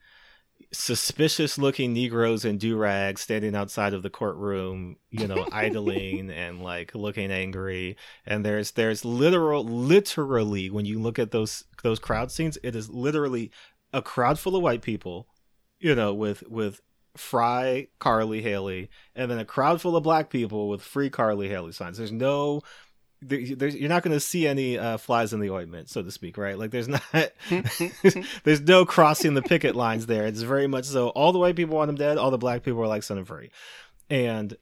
suspicious looking Negroes in do rags standing outside of the courtroom, you know, idling and like looking angry. And there's there's literal literally when you look at those those crowd scenes, it is literally a crowd full of white people, you know, with with Fry Carl Lee Hailey, and then a crowd full of black people with free Carl Lee Hailey signs. There's no there- there's, you're not going to see any uh, flies in the ointment, so to speak, right? Like there's not, there's no crossing the picket lines there. It's very much so. All the white people want him dead. All the black people are like set him free, and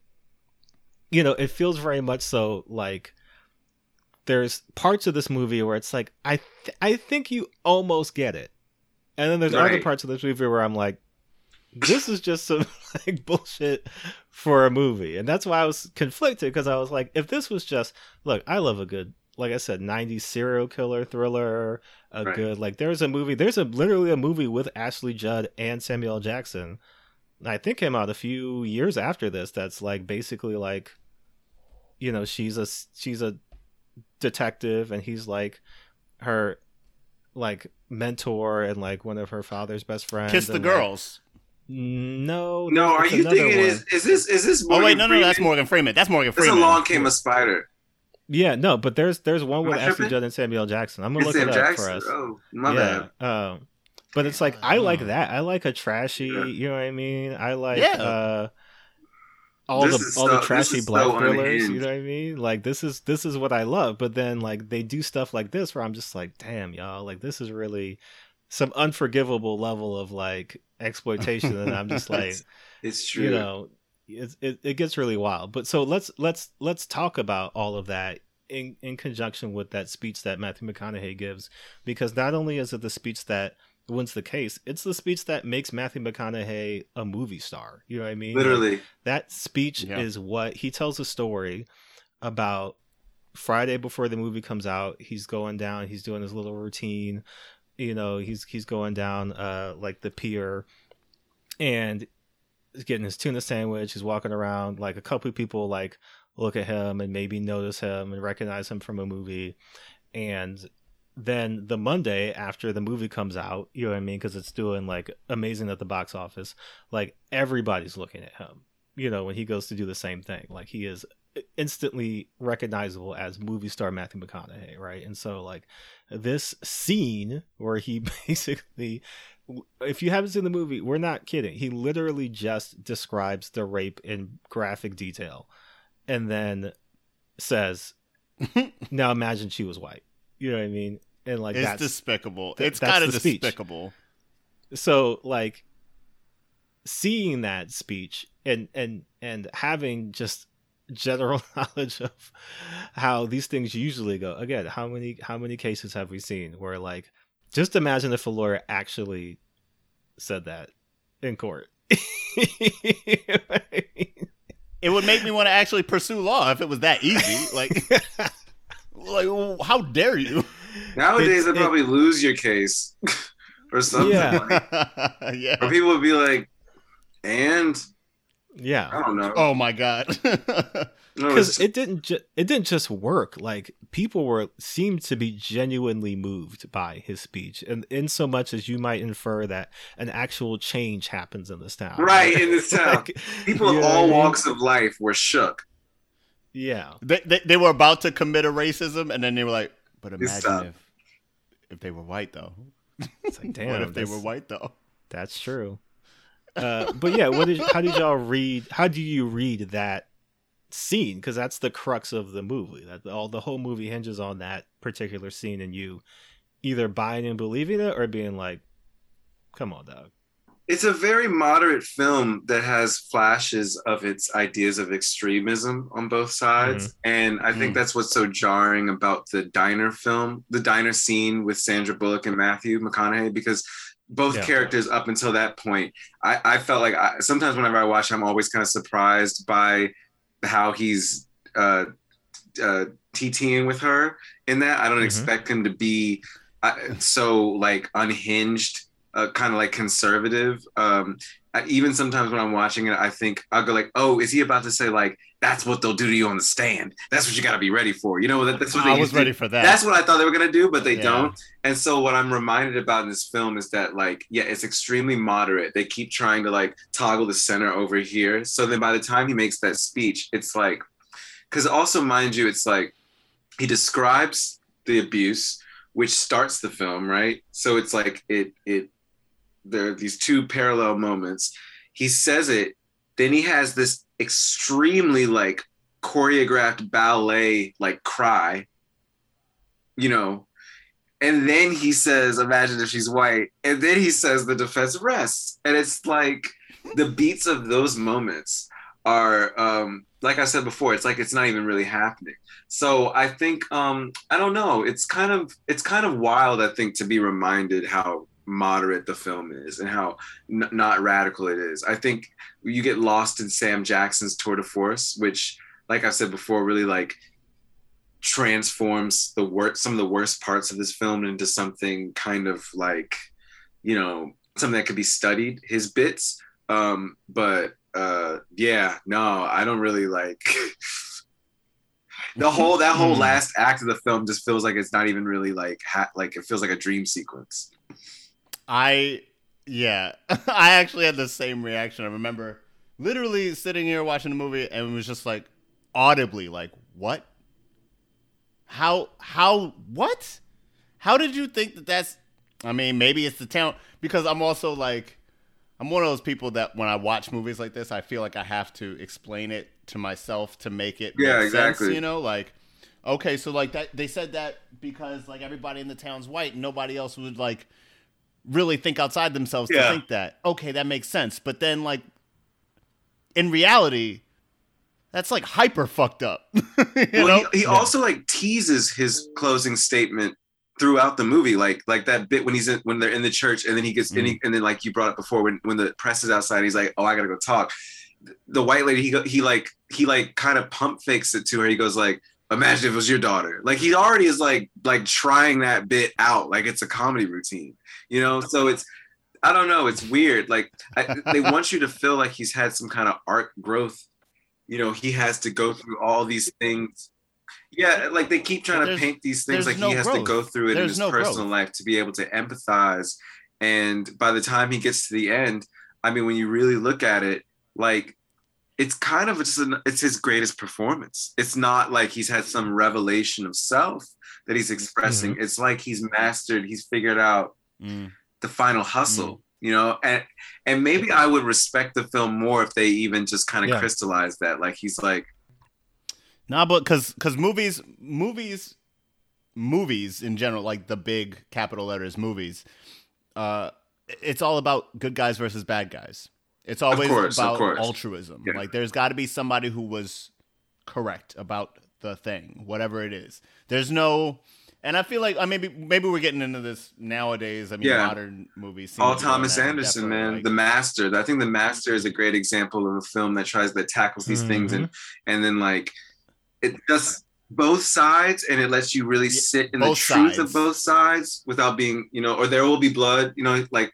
you know it feels very much so like there's parts of this movie where it's like I th- I think you almost get it, and then there's other parts of this movie where I'm like, this is just some like bullshit for a movie, and that's why I was conflicted because I was like, if this was just look, I love a good like I said, 90s serial killer thriller, a Right. good like there's a movie, there's a literally a movie with Ashley Judd and Samuel Jackson. I think came out a few years after this. That's like basically like, you know, she's a she's a detective and he's like her like mentor and like one of her father's best friends. Kiss the and, like- girls. no, No, are you thinking one. is is this is this? Oh wait, no, no, that's Freeman? Morgan Freeman. That's Morgan Freeman. It's Freeman. along came a spider. Yeah, no, but there's there's one with I Ashley? Judd and Samuel Jackson. I'm gonna It's look Sam it up Jackson. for us. Oh, my yeah. bad. Um, but it's like I like that. I like a trashy. Yeah. You know what I mean? I like Yeah. uh, all This the all so- the trashy black so thrillers. You know what I mean? Like this is this is what I love. But then like they do stuff like this where I'm just like, damn, y'all, like this is really some unforgivable level of like exploitation, and I'm just like, It's true. you know it, it, it gets really wild but so let's let's let's talk about all of that in in conjunction with that speech that matthew mcconaughey gives because not only is it the speech that wins the case it's the speech that makes matthew mcconaughey a movie star you know what i mean Like, Literally. that speech Yeah. is what he tells a story about Friday before the movie comes out. He's going down, he's doing his little routine. You know, he's he's going down uh like the pier and he's getting his tuna sandwich. He's walking around like a couple of people like look at him and maybe notice him and recognize him from a movie. And then the Monday after the movie comes out, you know what I mean? Because it's doing like amazing at the box office. Like everybody's looking at him. You know, when he goes to do the same thing, like he is instantly recognizable as movie star Matthew McConaughey, right? And so, like this scene where he basically, if you haven't seen the movie, we're not kidding. He literally just describes the rape in graphic detail, and then says, "Now imagine she was white." You know what I mean? And like it's that's despicable. th- it's kind of speech. despicable. so like seeing that speech and and and having just general knowledge of how these things usually go again how many how many cases have we seen where like just imagine if a lawyer actually said that in court It would make me want to actually pursue law if it was that easy. Like, like how dare you? Nowadays, It's- they'd it- probably lose your case or something. Yeah. Like, yeah. or people would be like, and yeah I don't know. Oh my god. Because it's- it didn't ju- it didn't just work like people were seemed to be genuinely moved by his speech and in so much as you might infer that an actual change happens in this town Right, in this town. Like, people of all I mean? walks of life were shook. Yeah. They, they they were about to commit a racism, and then they were like, "But imagine if if they were white though. it's like damn what if they were white though?" that's true. Uh, but yeah what did how did y'all read how do you read that scene? Because that's the crux of the movie that all the whole movie hinges on that particular scene and you either buying and believing it or being like come on dog It's a very moderate film that has flashes of its ideas of extremism on both sides. Mm-hmm. And I think Mm. that's what's so jarring about the diner film, the diner scene with Sandra Bullock and Matthew McConaughey, because both Yeah. characters up until that point, I, I felt like I, sometimes whenever I watch, I'm always kind of surprised by how he's uh, uh, TTing with her in that. I don't Mhm. expect him to be uh, so like unhinged, uh, kind of like conservative. Um, I, even sometimes when I'm watching it, I think I'll go like, "Oh, is he about to say like that's what they'll do to you on the stand? That's what you got to be ready for." You know, that, that's what I was used to- ready for that. That's what I thought they were gonna do, but they Yeah. don't. And so what I'm reminded about in this film is that like, yeah, it's extremely moderate. They keep trying to like toggle the center over here. So then by the time he makes that speech, it's like, because also mind you, it's like he describes the abuse, which starts the film, right? So it's like it it there are these two parallel moments. He says it, then he has this extremely like choreographed ballet like cry, you know, and then he says, "Imagine if she's white," and then he says, "The defense rests," and it's like the beats of those moments are um like I said before, it's like it's not even really happening. So I think um I don't know. It's kind of it's kind of wild. I think to be reminded how moderate the film is and how n- not radical it is. I think you get lost in Sam Jackson's tour de force, which, like I said before, really like transforms the worst some of the worst parts of this film into something kind of like you know something that could be studied his bits um but uh yeah no i don't really like the whole that whole Hmm. last act of the film just feels like it's not even really like ha- like it feels like a dream sequence I yeah, I actually had the same reaction. I remember literally sitting here watching the movie and it was just like audibly like, "What? How how what? How did you think that that's I mean, maybe it's the talent because I'm also like I'm one of those people that when I watch movies like this, I feel like I have to explain it to myself to make it Yeah, make exactly. sense, you know, like okay, so like that they said that because like everybody in the town's white and nobody else would like really think outside themselves Yeah. to think that. Okay, that makes sense. But then like in reality, that's like hyper fucked up. you well, know? he, he also like teases his closing statement throughout the movie, like like that bit when he's in when they're in the church, and then he gets and, he, mm. and then like you brought up before when when the press is outside, he's like, "Oh, I gotta go talk." The white lady, he go, he like he like kind of pump fakes it to her. He goes like, "Imagine if it was your daughter." Like he already is like like trying that bit out, like it's a comedy routine, you know. So it's I don't know, it's weird. Like I, they want you to feel like he's had some kind of art growth. You know, he has to go through all these things. Yeah, like they keep trying to paint these things like no he has to go through it in his no personal growth. life to be able to empathize. And by the time he gets to the end, I mean, when you really look at it, like it's kind of just an, it's his greatest performance. It's not like he's had some revelation of self that he's expressing. It's like he's mastered, he's figured out Mm. the final hustle, you know, and and maybe I would respect the film more if they even just kind of Yeah. crystallized that. Like he's like, Nah, but because because movies movies movies in general, like the big capital letters movies, uh, it's all about good guys versus bad guys. It's always course, about altruism. Yeah. Like there's got to be somebody who was correct about the thing, whatever it is. There's no, and I feel like I maybe maybe we're getting into this nowadays. I mean, Yeah. modern movies. seem Paul to be doing Thomas Anderson, man, like- the master. I think the master is a great example of a film that tries that tackles these things and mm-hmm. and then like it does both sides and it lets you really sit in the truth sides. of both sides without being, you know, or there will be blood, you know, like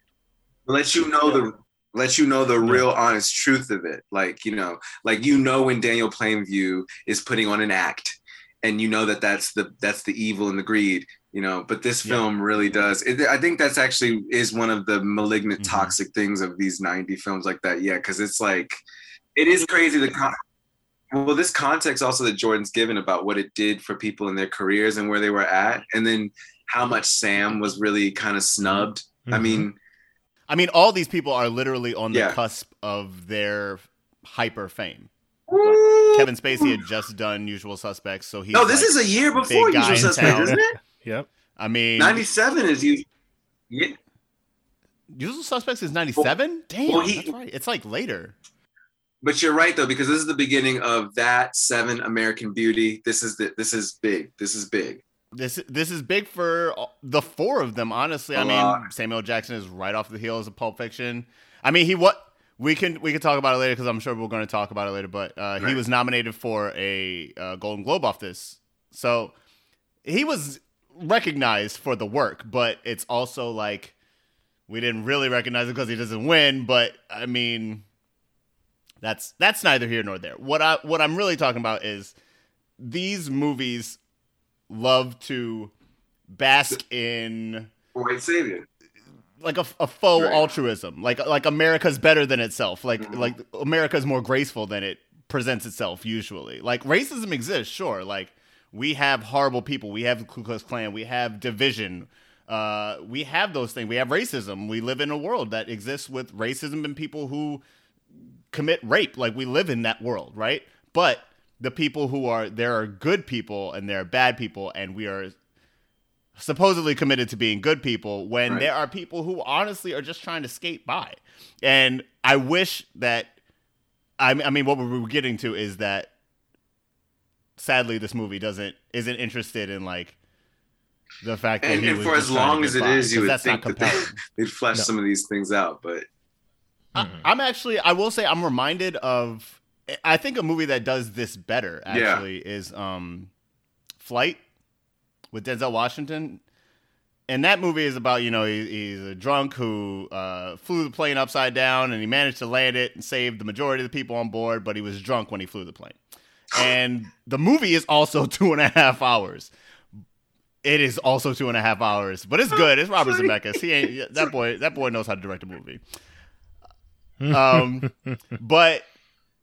let you know the let you know the real honest truth of it. Like, you know, like you know when Daniel Plainview is putting on an act and you know that that's the that's the evil and the greed you know but this Yeah. film really does it, i think that's actually is one of the malignant Mhm. toxic things of these 90 films like that yeah because it's like it is crazy the con- well this context also that jordan's given about what it did for people in their careers and where they were at and then how much sam was really kind of snubbed i Mhm. mean I mean, all these people are literally on the Yeah. cusp of their hyper fame. Kevin Spacey had just done Usual Suspects, so he. no this like- is a year before usual Suspects, isn't it Yep. I mean, 97 is you yeah, Usual Suspects is ninety seven. Damn, well, he- that's right. It's like later. But you're right though, because this is the beginning of that seven American Beauty. This is the this is big. This is big. This this is big for the four of them. Honestly, A I mean, lot. Samuel Jackson is right off the heels of Pulp Fiction. I mean, he what we can we can talk about it later because I'm sure we're going to talk about it later. But uh, he was nominated for a uh, Golden Globe off this, so he was recognized for the work. But it's also like we didn't really recognize it because he doesn't win. But I mean, that's that's neither here nor there. What I what I'm really talking about is these movies love to bask in White savior. Like a, a faux Right. altruism. Like like america's better than itself. Like Mhm. like america's more graceful than it presents itself usually. Like racism exists sure. Like we have horrible people. We have the ku klux klan. We have division. Uh, we have those things. We have racism. We live in a world that exists with racism and people who commit rape. Like we live in that world right? But the people who are there are good people and there are bad people and we are supposedly committed to being good people when Right. there are people who honestly are just trying to skate by. And I wish that I mean, I mean, what we were getting to is that sadly, this movie doesn't isn't interested in like the fact that And, he and was for as long as it by, is, you 'cause would that's not think that they, compelling. they'd flesh No. some of these things out, but I, I'm actually, I will say, I'm reminded of. I think a movie that does this better Yeah. actually is um, Flight with Denzel Washington. And that movie is about you know he, he's a drunk who uh, flew the plane upside down and he managed to land it and save the majority of the people on board, but he was drunk when he flew the plane. And the movie is also two and a half hours. It is also two and a half hours, but it's good. It's Robert Zemeckis. He ain't that boy. That boy knows how to direct a movie. Um, but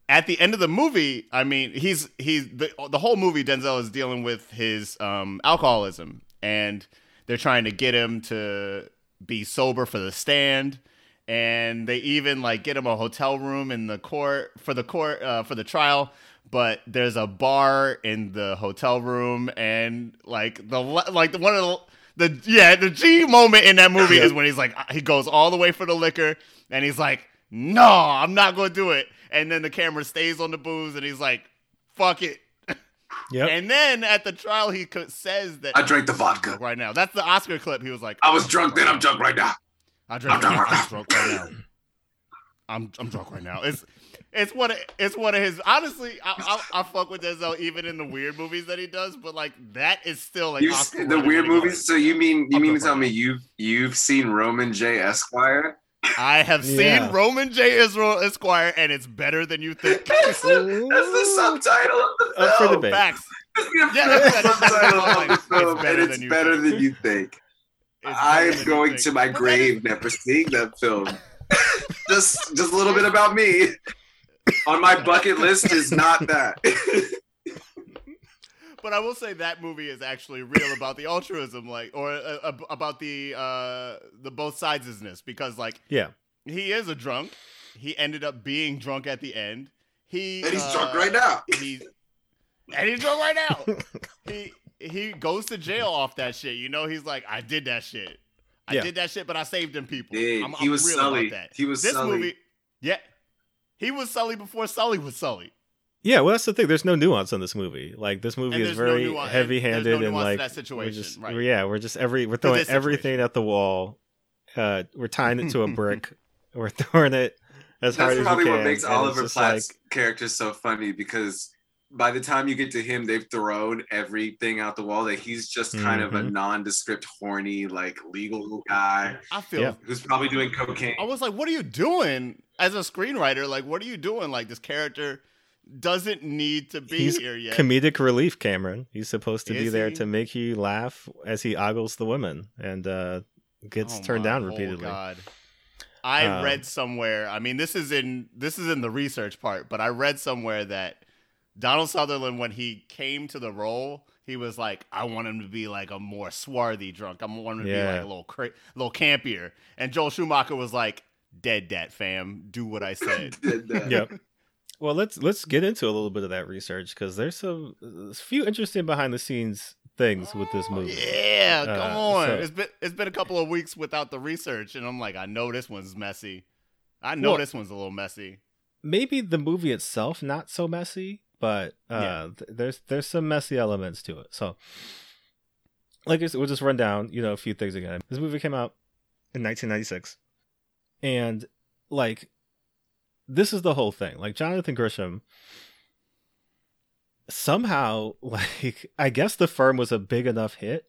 at the end of the movie, I mean, he's he's the the whole movie. Denzel is dealing with his um, alcoholism, and they're trying to get him to be sober for the stand. And they even like get him a hotel room in the court for the court uh, for the trial. But there's a bar in the hotel room, and like the like the one of the the yeah the G moment in that movie is when he's like he goes all the way for the liquor, and he's like, no, I'm not gonna do it. And then the camera stays on the booze, and he's like, fuck it. Yep. And then at the trial, he co- says that I drank the vodka. right now. That's the Oscar clip. He was like, I was drunk then. I'm drunk right now. I drank. I'm I'm, drunk right I'm drunk right now. I'm I'm drunk right now. It's it's one of it's one of his. Honestly, I, I I fuck with Denzel even in the weird movies that he does, but like that is still like You've Oscar the weird movies. So you mean you I'm mean to tell me you've you've seen Roman J Esquire? I have seen Yeah. Roman J. Israel Esquire, and it's better than you think. That's the, that's the subtitle of the film. Up for debate. Facts. That's the Yeah, official that's- that's- subtitle of like, the it's film, better and than it's you better think. than you think. I am going to my grave never seeing that film. just just a little bit about me. On my bucket list is not that. But I will say that movie is actually real about the altruism, like, or uh, about the uh, the both sidesness, because like Yeah. he is a drunk. He ended up being drunk at the end. He and he's uh, drunk right now. He and he's drunk right now. he he goes to jail off that shit. You know, he's like, I did that shit. I Yeah. did that shit, but I saved them people. Did. I'm, He I'm was real Sully. about that. He was this Sully. movie. Yeah, he was Sully before Sully was Sully. Yeah, well, that's the thing. There's no nuance in this movie. Like this movie And is there's no very nuance- heavy-handed there's no and nuance to like that situation, we're just right. yeah, we're just every we're throwing everything at the wall. Uh, we're tying it to a brick. we're throwing it as hard That's as probably we what can, makes and it's Oliver Platt's like- character so funny because by the time you get to him, they've thrown everything out the wall. That he's just kind of a Mhm. nondescript, horny, like legal guy I feel. Yeah. who's probably doing cocaine. I was like, what are you doing as a screenwriter? Like, what are you doing? Like, this character doesn't need to be He's here yet. comedic relief, Cameron. He's supposed to be there he? to make you laugh as he ogles the women and uh, gets Oh turned my down whole repeatedly. God. I Um, read somewhere. I mean, this is in this is in the research part, but I read somewhere that Donald Sutherland, when he came to the role, he was like, "I want him to be like a more swarthy drunk. I want him to be like a little cra- little campier." And Joel Schumacher was like, "Dead dat fam, do what I said." Did that. Yep. Well, let's let's get into a little bit of that research because there's some a few interesting behind the scenes things with this movie. Yeah, come Uh, on. so- it's been it's been a couple of weeks without the research, and I'm like, I know this one's messy. I know Well- this one's a little messy. Maybe the movie itself not so messy, but uh, Yeah. th- there's there's some messy elements to it. So, like I said, we'll just run down you know a few things again. This movie came out in 1996, and like this is the whole thing. Like Jonathan Grisham somehow like I guess the firm was a big enough hit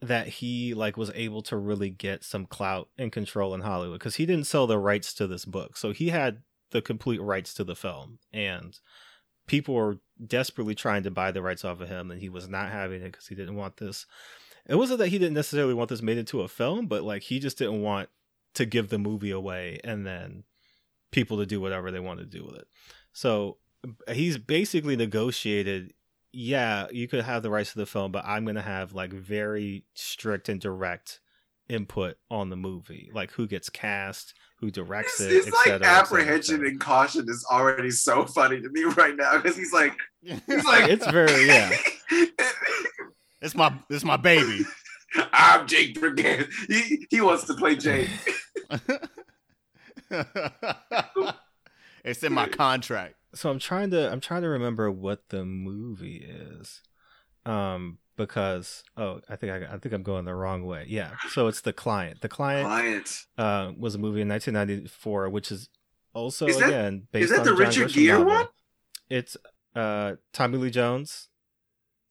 that he like was able to really get some clout and control in Hollywood because he didn't sell the rights to this book. So he had the complete rights to the film and people were desperately trying to buy the rights off of him and he was not having it because he didn't want this. It wasn't that he didn't necessarily want this made into a film, but like he just didn't want to give the movie away and then people to do whatever they want to do with it. So he's basically negotiated yeah you could have the rights to the film but i'm gonna have like very strict and direct input on the movie like who gets cast who directs His, it his et like cetera, et cetera, et apprehension and caution is already so funny to me right now because he's like, he's like, it's very yeah It's my it's my baby. I'm Jake Brigance. He he wants to play Jake. It's in my contract. so I'm trying to I'm trying to remember what the movie is, um, because oh I think I, I think I'm going the wrong way. Yeah, so it's the client. The client Client. uh, was a movie in 1994, which is also Is that- again based is that on the John Richard Grisham Gere novel. one? It's uh, Tommy Lee Jones,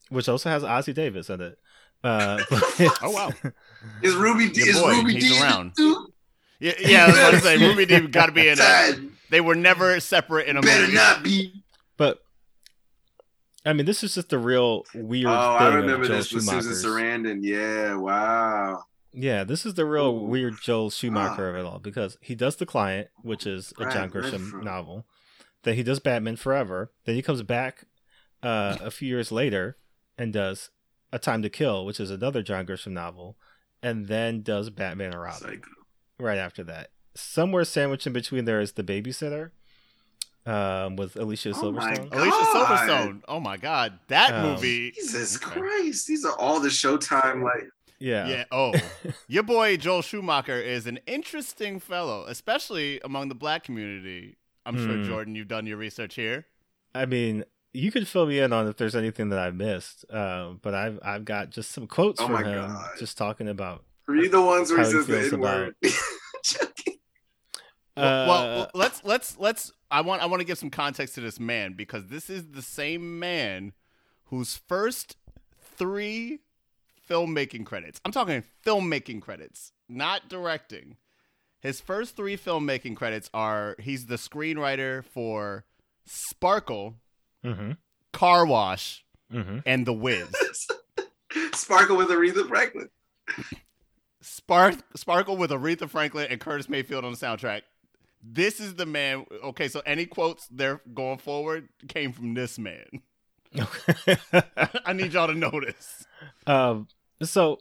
which also has Ossie Davis in it. Uh, Oh, wow. Is Ruby Your is boy, Ruby he's D around. Dude? Yeah, yeah. I was about to say Ruby Dee got to be in it. They were never separate in a Better movie. not be. But I mean, this is just the real weird. Oh, thing I remember of Joel this with Susan Schumacher's. Sarandon. Yeah, wow. Yeah, this is the real Ooh. weird Joel Schumacher Ah. of it all because he does The Client, which is a John Grisham novel. Then he does Batman Forever. Then he comes back uh, a few years later and does A Time to Kill, which is another John Grisham novel, and then does Batman and Robin Psycho. Right after that. Somewhere sandwiched in between there is The Babysitter um, with Alicia Oh Silverstone. God. Alicia Silverstone. Oh my god, that Um, movie. Jesus Okay. Christ. These are all the Showtime like Yeah. Yeah. Oh, your boy Joel Schumacher is an interesting fellow, especially among the black community. I'm sure Hmm. Jordan, you've done your research here. I mean, you could fill me in on if there's anything that I missed, uh, but I've I've got just some quotes Oh from my him, God. just talking about. read the ones where he says the N word. Well, Uh, well, let's let's let's. I want I want to give some context to this man because this is the same man whose first three filmmaking credits. I'm talking filmmaking credits, not directing. His first three filmmaking credits are he's the screenwriter for Sparkle, mm-hmm, Car Wash, mm-hmm. and The Wiz. Sparkle with Aretha Franklin. Spark Sparkle with Aretha Franklin and Curtis Mayfield on the soundtrack. This is the man. Okay, so any quotes there going forward came from this man. I need y'all to notice. um. So,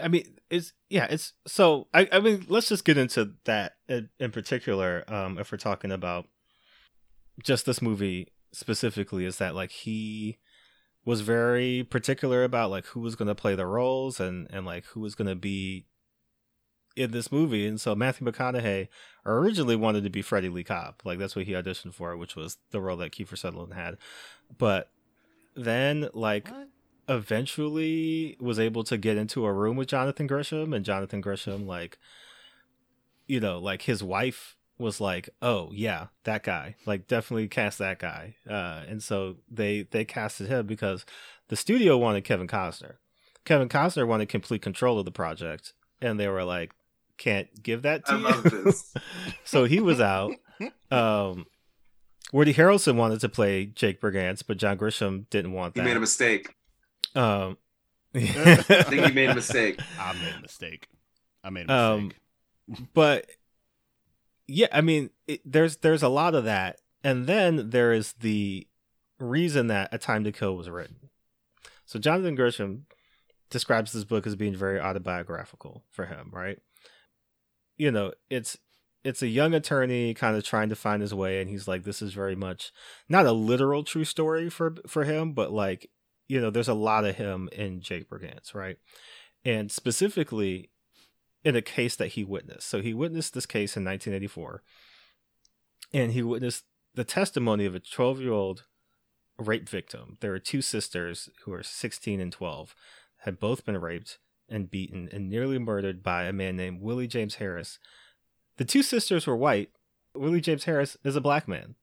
I mean, it's yeah, it's so. I I mean, let's just get into that in, in particular. Um, if we're talking about just this movie specifically, is that like he was very particular about like who was going to play the roles and and like who was going to be in this movie. And so matthew mcconaughey originally wanted to be freddie lee cobb. Like that's what he auditioned for which was the role that kiefer sutherland had. But then like eventually was able to get into a room with jonathan grisham and jonathan grisham like you know like his wife was like oh yeah that guy like definitely cast that guy uh and so they they casted him because the studio wanted kevin costner kevin costner wanted complete control of the project and they were like can't give that to I you love this. so he was out um woody harrelson wanted to play jake brigance but john grisham didn't want that. He made a mistake. um I think he made a mistake. I made a mistake. I made a Um, mistake. but yeah i mean it, there's there's a lot of that. And then there is the reason that a time to kill was written. So jonathan grisham describes this book as being very autobiographical for him right? You know it's it's a young attorney kind of trying to find his way and he's like this is very much not a literal true story for for him but like you know there's a lot of him in jake brigance right? And specifically in a case that he witnessed. So he witnessed this case in 1984, and he witnessed the testimony of a 12 year old rape victim. There were two sisters who were 16 and 12, had both been raped and beaten and nearly murdered by a man named Willie James Harris. The two sisters were white. Willie James Harris is a black man.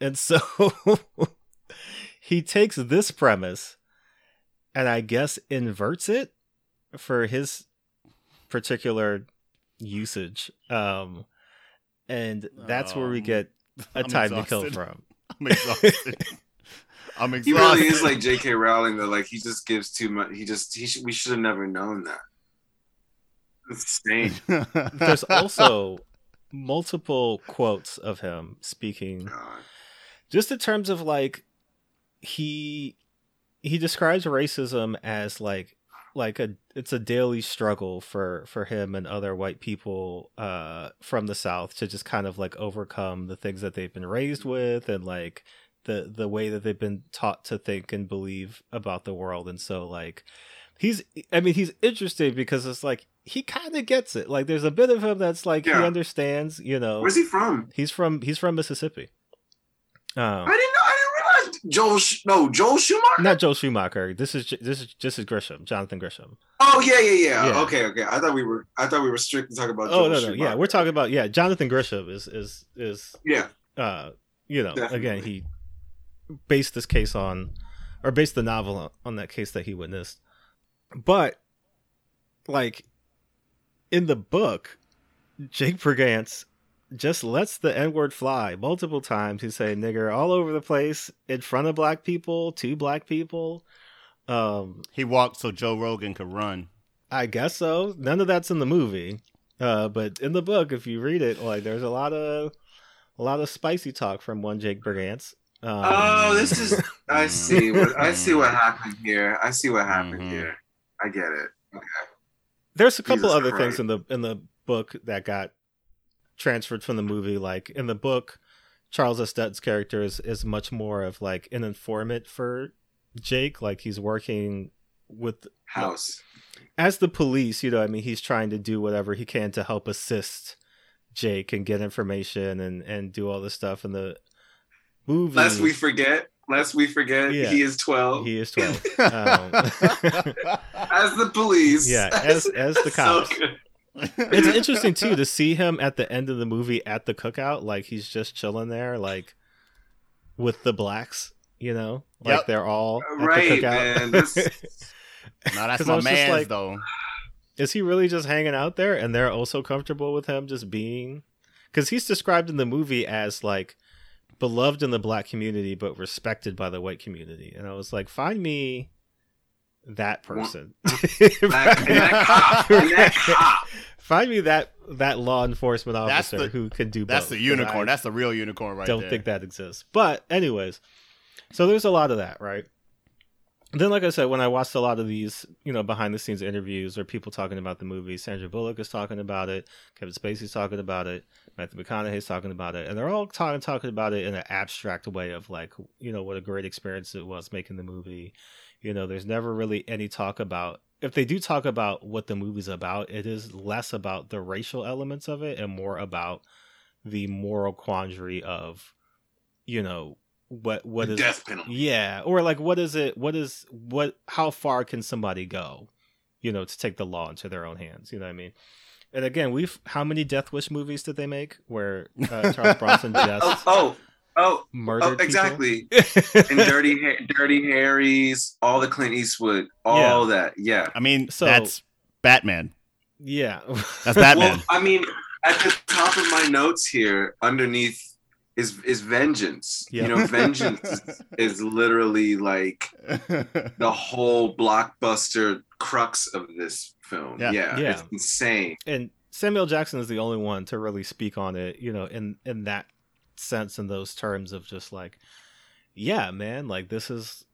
And so he takes this premise and I guess inverts it for his particular usage. Um, and that's where we Um, get a I'm time to kill from. I'm exhausted. I'm He really is like J.K. Rowling though. Like he just gives too much. He just he sh- we should have never known that. It's insane. There's also multiple quotes of him speaking God. just in terms of like he he describes racism as like like a it's a daily struggle for for him and other white people uh from the south to just kind of like overcome the things that they've been raised with and like the the way that they've been taught to think and believe about the world and so like he's i mean he's interesting because it's like he kind of gets it. Like there's a bit of him that's like he understands. You know, Where's he from? he's from he's from Mississippi. I Um, didn't know. I didn't realize Joel. No, Joel Schumacher. not Joel Schumacher. This is this is this is Grisham, Jonathan Grisham. Oh yeah, yeah, yeah, Yeah. Okay, okay. I thought we were. I thought we were strictly talking about. Oh Joel no no Schumacher. yeah, we're talking about yeah. Jonathan Grisham is is is Yeah. uh you know Definitely. again he based this case on or based the novel on, on that case that he witnessed but like in the book jake brigance just lets the n-word fly multiple times he's saying nigger all over the place in front of black people to black people um He walked so Joe Rogan could run. I guess so. None of that's in the movie, uh, but in the book, if you read it, like there's a lot of a lot of spicy talk from one Jake Brigance. Um, Oh, this is. I see. What I see. What happened here. I see what happened Mhm. here. I get it. Okay. there's a couple Jesus other Christ. things in the in the book that got transferred from the movie. Like in the book, Charles S. Dutton's character is, is much more of like an informant for Jake. Like he's working with House. as the police, you know, I mean, he's trying to do whatever he can to help assist Jake and get information and and do all this stuff in the movie. Lest we forget. Lest we forget. Yeah. He is twelve. he is twelve. Um, as the police. Yeah, as- as the So cops. good. It's interesting too to see him at the end of the movie at the cookout, like he's just chilling there, like with the blacks. You know, like Yep. they're all at Right, the cookout. man. This- No, that's my just like- though. is he really just hanging out there and they're also comfortable with him just being because he's described in the movie as like beloved in the black community but respected by the white community and i was like find me that person That- that cop, that cop. find me that that law enforcement officer the- who can do That's both, the unicorn. That's the real unicorn right don't there. think that exists but anyways so there's a lot of that right then like i said when i watched a lot of these you know behind the scenes interviews or people talking about the movie sandra bullock is talking about it kevin spacey's talking about it matthew mcconaughey's talking about it and they're all talking talking about it in an abstract way of like you know what a great experience it was making the movie you know there's never really any talk about if they do talk about what the movie's about it is less about the racial elements of it and more about the moral quandary of you know what what The is death penalty. yeah or like what is it what is what how far can somebody go you know to take the law into their own hands you know what i mean and again we've how many death wish movies did they make where uh, charles bronson just oh, oh, murdered oh, oh exactly. And Dirty, Ha- Dirty Harry's, all the Clint Eastwood, all that. Yeah. I mean, So- that's Batman. yeah That's Batman. Well, I mean, at the top of my notes here, underneath is is vengeance. Yeah. You know, vengeance is, is literally like the whole blockbuster crux of this film. Yeah. Yeah, Yeah. it's insane. and Samuel Jackson is the only one to really speak on it, you know, in in that sense, in those terms of just like, yeah, man, like this is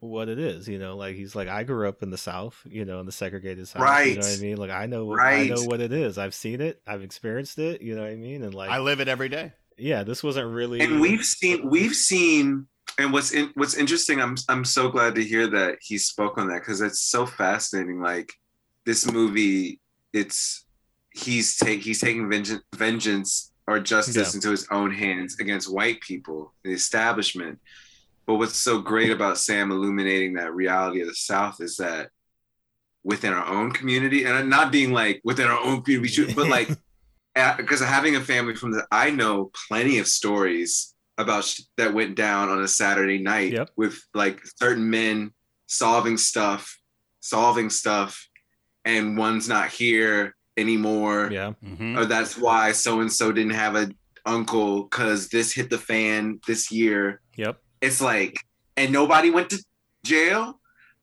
what it is, you know. Like he's like, I grew up in the South, you know, in the segregated South, Right. you know what I mean. Like I know, I Right. know what it is. I've seen it, I've experienced it, you know what I mean. And like, I live it every day. yeah, this wasn't really, And we've seen we've seen and what's in, what's interesting I'm I'm so glad to hear that he spoke on that cuz it's so fascinating like this movie it's he's take he's taking vengeance vengeance or justice Yeah. into his own hands against white people the establishment but what's so great about Sam illuminating that reality of the South is that within our own community and not being like within our own community we should but like because having a family from the i know plenty of stories about sh- that went down on a saturday night Yep. with like certain men solving stuff solving stuff and one's not here anymore. Yeah, hmm or that's why so and so didn't have a uncle because this hit the fan this year. Yep, it's like and nobody went to jail.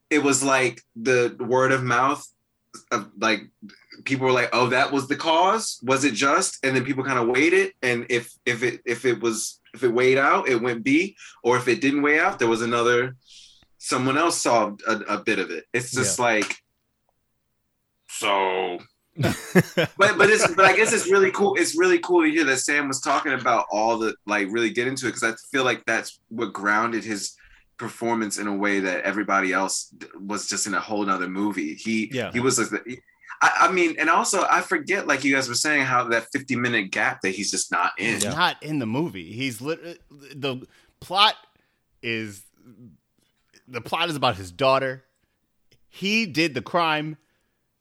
It was like the word of mouth of like people were like oh that was the cause? Was it just? And then people kind of waited. And if if it if it was if it weighed out it went b. Or if it didn't weigh out there was another someone else solved a, a bit of it. It's just like so but but it's but I guess it's really cool. It's really cool to hear that Sam was talking about all the like really get into it because I feel like that's what grounded his performance in a way that everybody else was just in a whole nother movie. He Yeah. he was like the, I, I mean, and also I forget, like you guys were saying, how that 50 minute gap that he's just not in. He's not in the movie. He's lit- uh, the plot is the plot is about his daughter. He did the crime.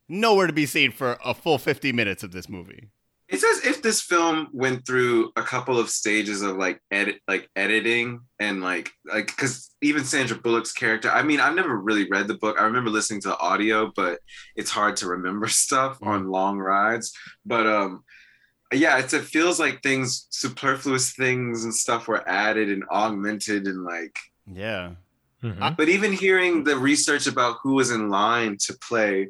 Nowhere to be seen for a full 50 minutes of this movie. It's as if this film went through a couple of stages of like edit, like editing, and like like because even Sandra Bullock's character. I mean, I've never really read the book. I remember listening to the audio, but it's hard to remember stuff on long rides. But um, yeah, it's, it feels like things, superfluous things and stuff were added and augmented and like. Yeah. Mhm. But even hearing the research about who was in line to play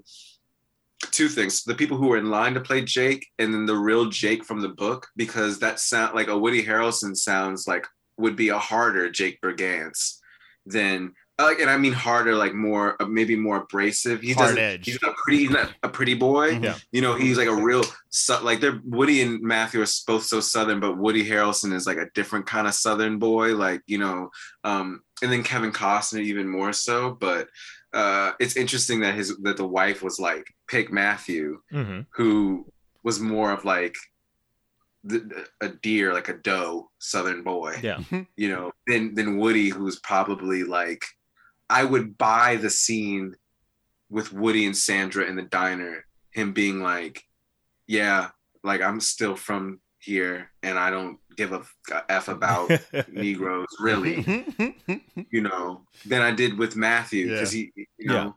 two things the people who were in line to play Jake and then the real Jake from the book because that sound like a Woody Harrelson sounds like would be a harder Jake Brigance than like and I mean harder like more uh, maybe more abrasive he Hard doesn't edge. he's not pretty he's not a pretty boy Yeah. you know he's like a real like they're Woody and Matthew are both so southern but Woody Harrelson is like a different kind of southern boy like you know um and then Kevin Costner even more so but uh it's interesting that his that the wife was like pick Matthew Mhm. who was more of like the, a deer like a doe southern boy Yeah. you know than than Woody who's probably like I would buy the scene with Woody and Sandra in the diner him being like yeah like I'm still from here and I don't give a f about negroes really you know than I did with Matthew because he you know Yeah.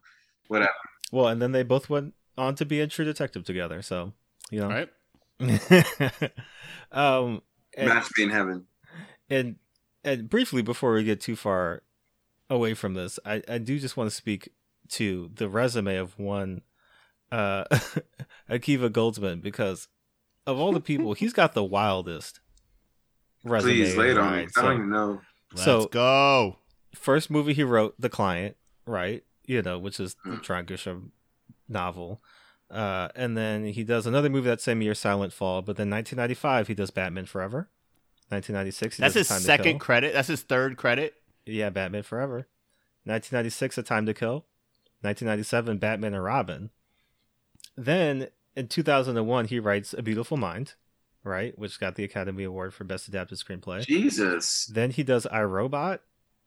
whatever well, and then they both went on to be a True Detective together. So you know. Right? um, and, match made in heaven and and briefly before we get too far away from this, I, I do just want to speak to the resume of one uh Akiva Goldsman because of all the people, he's got the wildest resume. please lay it on me right? I don't even know Let's So- go. first movie he wrote, The Client, right? You know, which is the Hmm. John Grisham novel. Uh, and then he does another movie that same year, Silent Fall. But then 1995, he does Batman Forever. 1996, he That's does his A Time to second Kill. credit. That's his third credit. Yeah, Batman Forever. 1996, A Time to Kill. 1997, Batman and Robin. Then in 2001, he writes A Beautiful Mind, right? Which got the Academy Award for Best Adapted Screenplay. Jesus Then he does I Robot,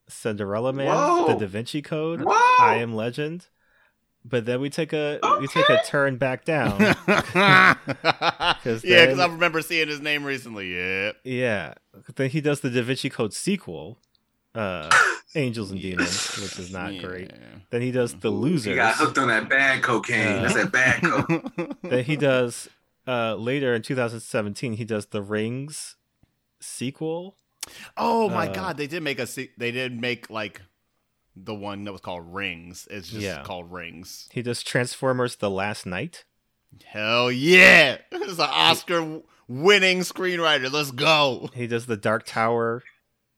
Cinderella Man, Whoa. The Da Vinci Code, Whoa! I Am Legend. But then we take a we take a turn back down. yeah, because I remember seeing his name recently. Yeah. yeah. Then he does the Da Vinci Code sequel, uh, Angels and Demons, which is not great. Then he does The You Losers. got hooked on that bad cocaine. Uh, That's that bad coke. then he does uh, later in 2017 he does The Rings sequel. oh my Uh, god, they did make a. se- They did make like the one that was called Rings. It's just Yeah. called Rings. He does Transformers: The Last Knight. Hell yeah! This is an Oscar-winning screenwriter. Let's go. He does the Dark Tower.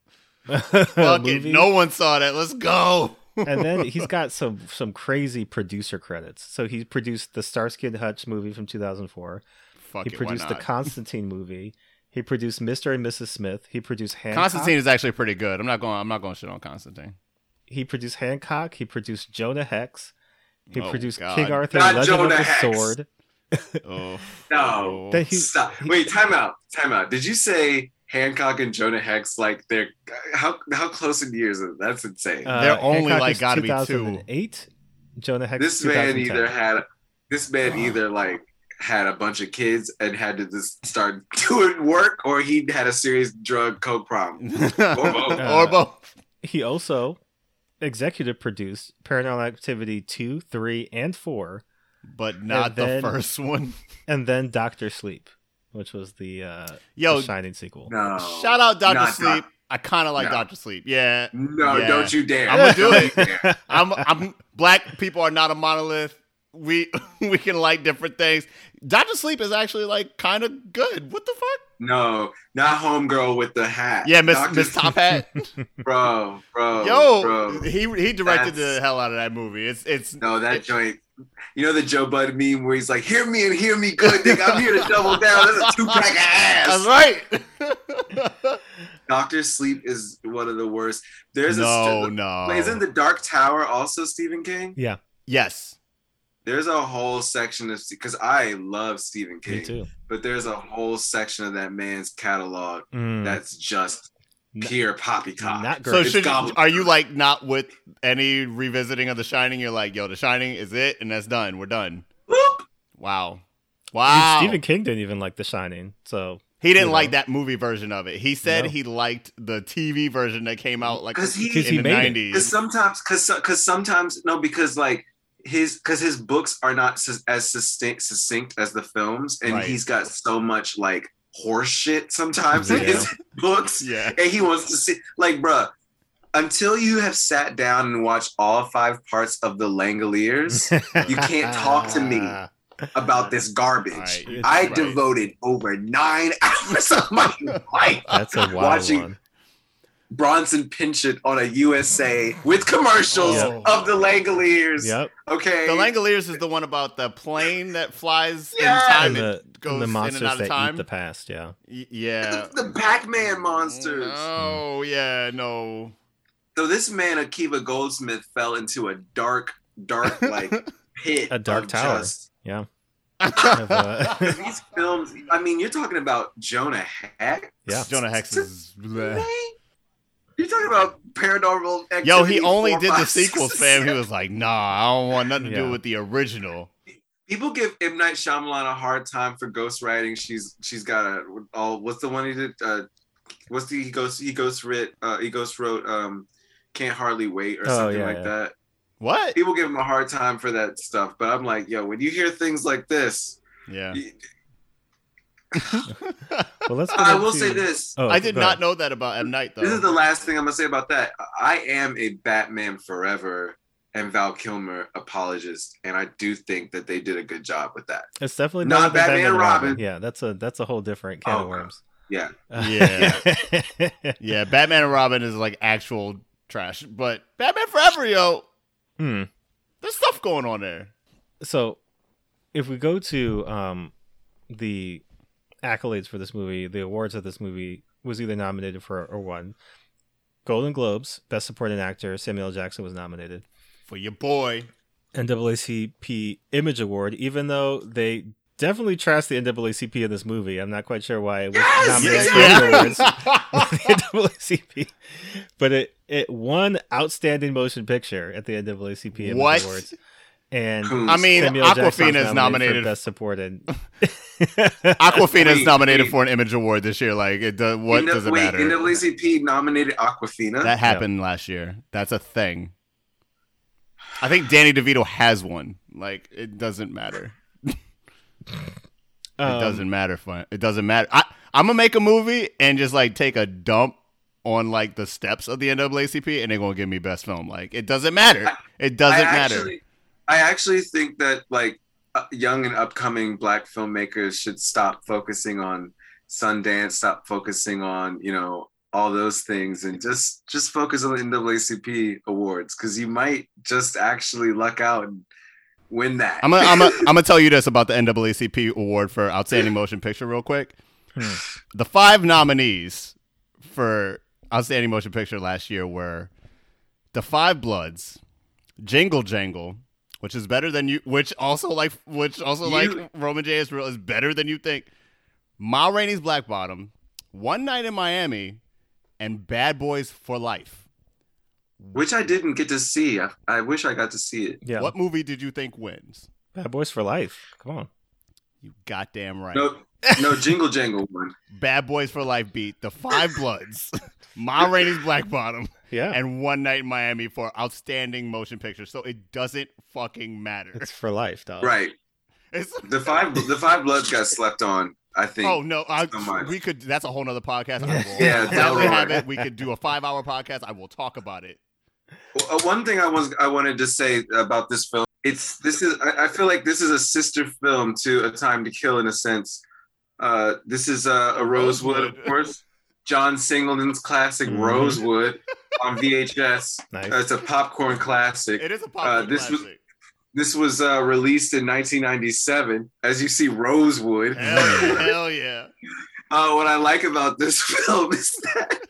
Fuck it. No one saw that. Let's go. And then he's got some some crazy producer credits. So he produced the Starsky and Hutch movie from 2004. Fuck he it. Why produced the? Constantine movie. He produced Mr. and Mrs. Smith. He produced Hancock. Constantine is actually pretty good. I'm not going. I'm not going to shit on Constantine. He produced Hancock. He produced Jonah Hex. He Oh, produced God. King Arthur: Not Legend Jonah of the Hex. Sword. Oh No. Then he- Stop. Wait, time out. Time out. Did you say Hancock and Jonah Hex like they're how how close in years? Is That's insane. Uh, They're only, Hancock like, is gotta be two. 2008. Jonah Hex. this man either had this man either like had a bunch of kids and had to just start doing work, or he had a serious drug coke problem. both. or both. He also executive produced Paranormal Activity 2, 3, and 4, But not And then- the first one. and then Doctor Sleep, which was the, uh, Yo, the Shining sequel. No. shout out Doctor Not Sleep. I kind of like No. Doctor Sleep. Yeah, No, Yeah. don't you dare. I'ma do it. I'm. I'm. Black people are not a monolith. We we can like different things. Doctor Sleep is actually like kind of good. What the fuck? No, not homegirl with the hat. Yeah, Miss Dr. Miss Top Hat. Bro, bro, Yo, bro. he he directed That's- the hell out of that movie. It's it's No, that joint. You know the Joe Bud meme where he's like, "Hear me and hear me good, nigga. I'm here to double down. That's a two pack of that's ass." right. Doctor Sleep is one of the worst. There's no, a no. Wait, isn't the Dark Tower also Stephen King? Yeah. yes. there's a whole section of because I love Stephen Me King, too. but there's a whole section of that man's catalog Mm, that's just N- pure poppycock. not So great. It's should are you like not with any revisiting of The Shining? You're like, yo, The Shining is it, and that's done. We're done. Whoop! Wow, Dude, wow. Stephen King didn't even like The Shining, so he didn't you like know. that movie version of it. He said No. he liked the TV version that came out like 'Cause he- in 'Cause he the made nineties. Because sometimes, because because sometimes no, because like his because his books are not sus- as succinct, succinct as the films, and Right. he's got so much like horse shit sometimes in his books, Yeah. and he wants to see like, bruh. Until you have sat down and watched all five parts of the Langoliers You can't talk to me. about this garbage. Right. I right. devoted over nine hours of my life That's a wild Watching- one. Bronson Pinchot on a USA with commercials Oh. of the Langoliers. Yep. Okay. The Langoliers is the one about the plane that flies Yeah. in time. And It the, goes and the in monsters and out of that time. eat the past. Yeah. Y- yeah. the Pac-Man monsters. Oh yeah, no. So this man, Akiva Goldsman, fell into a dark, dark like pit. A dark of tower. just- Yeah. Of, uh, these films. I mean, you're talking about Jonah Hex. Yeah. Jonah Hex is. Bleh. You're talking about paranormal. Activity Yo, he only four, did the five, sequels, fam. He was like, "Nah, I don't want nothing to do with the original." People give M Night Shyamalan a hard time for ghostwriting. She's she's got a all. What's the one he did? Uh, what's the he goes he ghost writ uh he ghost wrote um can't hardly wait or Oh, something yeah, like yeah. that. What? People give him a hard time for that stuff, but I'm like, yo, when you hear things like this, Yeah. Y- well, let's. I will into- say this. Oh, I did not ahead. know that about M Night though. This is the last thing I'm gonna say about that. I am a Batman Forever and Val Kilmer apologist, and I do think that they did a good job with that. It's definitely Not not, the Batman Batman and and Robin. Robin. Yeah, that's a that's a whole different can Oh, of worms. Yeah. Yeah. yeah, Batman and Robin is like actual trash, but Batman Forever, yo, hmm. there's stuff going on there. So, if we go to um, the accolades for this movie, the awards that this movie was either nominated for or won. Golden Globes, Best Supporting Actor, Samuel Jackson was nominated. For your boy. NAACP Image Award, even though they definitely trashed the NAACP in this movie. I'm not quite sure why it was Yes! nominated for Yeah. awards. the NAACP, but it it won Outstanding Motion Picture at the NAACP Image What? Awards. And Coons. I mean, Samuel L. Awkwafina is nominated. for Best Supported. Awkwafina is nominated wait. for an Image Award this year. Like, it does, what N- does it wait, matter? NAACP nominated Awkwafina. that happened last year. That's a thing. I think Danny DeVito has one. Like, it doesn't matter. Um, It doesn't matter. Fun. It doesn't matter. I, I'm gonna make a movie and just like take a dump on like the steps of the NAACP, and they're gonna give me best film. Like, it doesn't matter. It doesn't I matter. Actually, I actually think that like uh, young and upcoming black filmmakers should stop focusing on Sundance, stop focusing on you know all those things, and just just focus on the NAACP awards because you might just actually luck out and win that. I'm gonna, I'm gonna, I'm gonna tell you this about the NAACP award for outstanding motion picture real quick. Hmm. The five nominees for outstanding motion picture last year were The Five Bloods, Jingle Jangle, which is better than you, which also like, which also You- like Roman J. Israel is better than you think. Ma Rainey's Black Bottom, One Night in Miami, and Bad Boys for Life. which I didn't get to see. I, I wish I got to see it. yeah, What movie did you think wins? Bad Boys for Life. Come on. You goddamn right. No, no, Jingle Jangle one. Bad Boys for Life beat The Five Bloods, Ma Rainey's Black Bottom, Yeah, and One Night in Miami for outstanding motion picture. So it doesn't fucking matter. it's for life, dog. Right. It's, The five the five bloods got slept on. I think. oh no, I, so much. we could. That's a whole nother podcast. I will Yeah, gladly Delroy. have it. We could do a five-hour podcast. I will talk about it. Well, uh, one thing I was I wanted to say about this film, it's this is I, I feel like this is a sister film to A Time to Kill in a sense. Uh, this is uh, a Rosewood, Rosewood. of course. John Singleton's classic Mhm. Rosewood on VHS. Nice. Uh, it's a popcorn classic. It is a popular this was- classic. This was uh, released in 1997. As you see, Rosewood. Hell, hell yeah! Uh, what I like about this film is that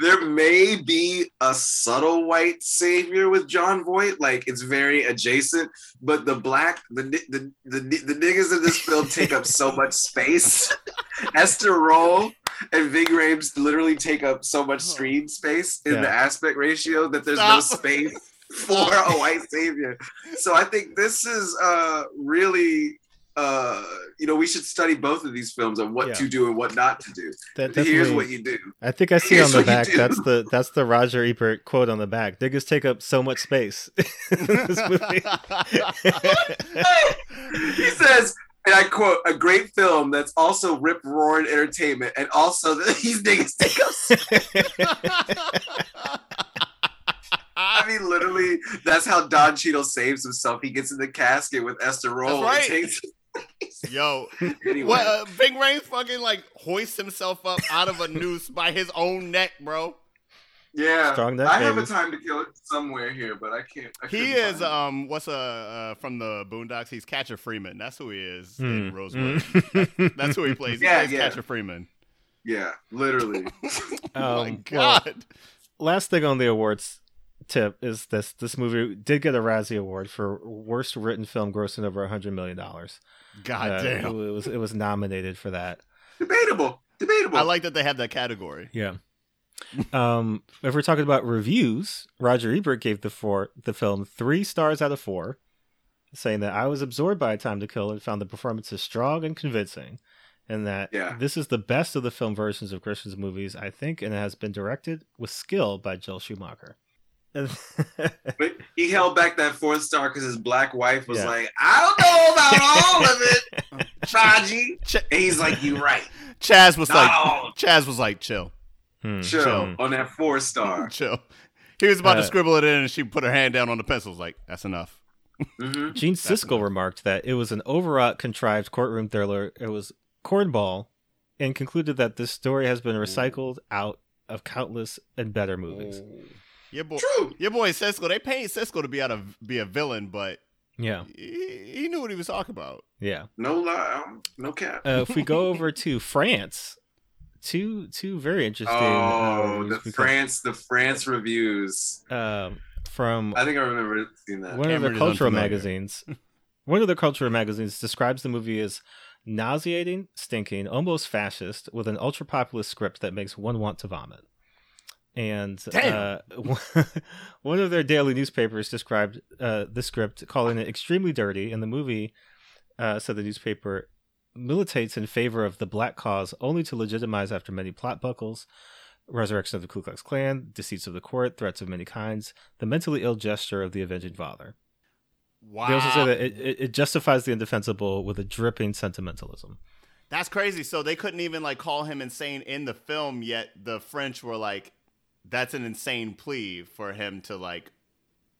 there may be a subtle white savior with Jon Voight, like it's very adjacent, but the black, the the the, the niggas in this film take up so much space. Esther Rolle and Ving Rhames literally take up so much screen space in Yeah. the aspect ratio that there's Stop. no space for a white savior. So I think this is uh really uh you know we should study both of these films on what Yeah. to do and what not to do. That Here's what you do. I think I see Here's on the back. That's the that's the Roger Ebert quote on the back. Niggas take up so much space in this movie. he says, and I quote, a great film that's also rip roaring entertainment and also these niggas take up space. I mean, literally, that's how Don Cheadle saves himself. He gets in the casket with Esther Rolle right. takes Yo, anyway. what? Uh, Ving Rhames fucking like hoists himself up out of a noose by his own neck, bro. Yeah, Strong neck, I have a time to kill it somewhere here, but I can't. I He is um what's uh, uh from the Boondocks? He's Catcher Freeman. That's who he is. in Hmm. Rosewood. Mm. That's who he plays. He Yeah, plays yeah. Catcher Freeman. yeah, literally. oh my Um, well, god. last thing on the awards tip is this this movie did get a Razzie Award for worst written film grossing over hundred million dollars. God Uh, damn. It was it was nominated for that. Debatable. Debatable. I like that they have that category. Yeah. um, if we're talking about reviews, Roger Ebert gave the four the film three stars out of four, saying that I was absorbed by A Time to Kill and found the performances strong and convincing, and that Yeah. this is the best of the film versions of Grisham's movies, I think, and it has been directed with skill by Joel Schumacher. And- But he held back that fourth star because his black wife was Yeah. like, I don't know about all of it, Chaji. Ch- And he's like, You're right. Chaz was Not like all. Chaz was like chill. Hmm. Chill Chill. on that four star. Chill. He was about Uh, to scribble it in and she put her hand down on the pencils like that's enough. hmm Gene Siskel remarked that it was an overwrought, contrived courtroom thriller. It was cornball, and concluded that this story has been recycled out of countless and better movies. Your boy True. Your boy Siskel, they paid Siskel to be out of be a villain, but Yeah, he, he knew what he was talking about. yeah. No lie. um, No cap. Uh, if we go over to France, two two very interesting. uh, oh, the because, France, the France reviews. um, from I think I remember seeing that. one of the cultural magazines. one of the cultural magazines describes the movie as nauseating, stinking, almost fascist, with an ultra populist script that makes one want to vomit. And uh, one of their daily newspapers described uh, the script, calling it extremely dirty, and the movie, uh, said the newspaper, militates in favor of the black cause only to legitimize after many plot buckles, resurrection of the Ku Klux Klan, deceits of the court, threats of many kinds, the mentally ill gesture of the avenging father. Wow. They also say that it, it, it justifies the indefensible with a dripping sentimentalism. That's crazy. So they couldn't even like call him insane in the film yet the French were like that's an insane plea for him to like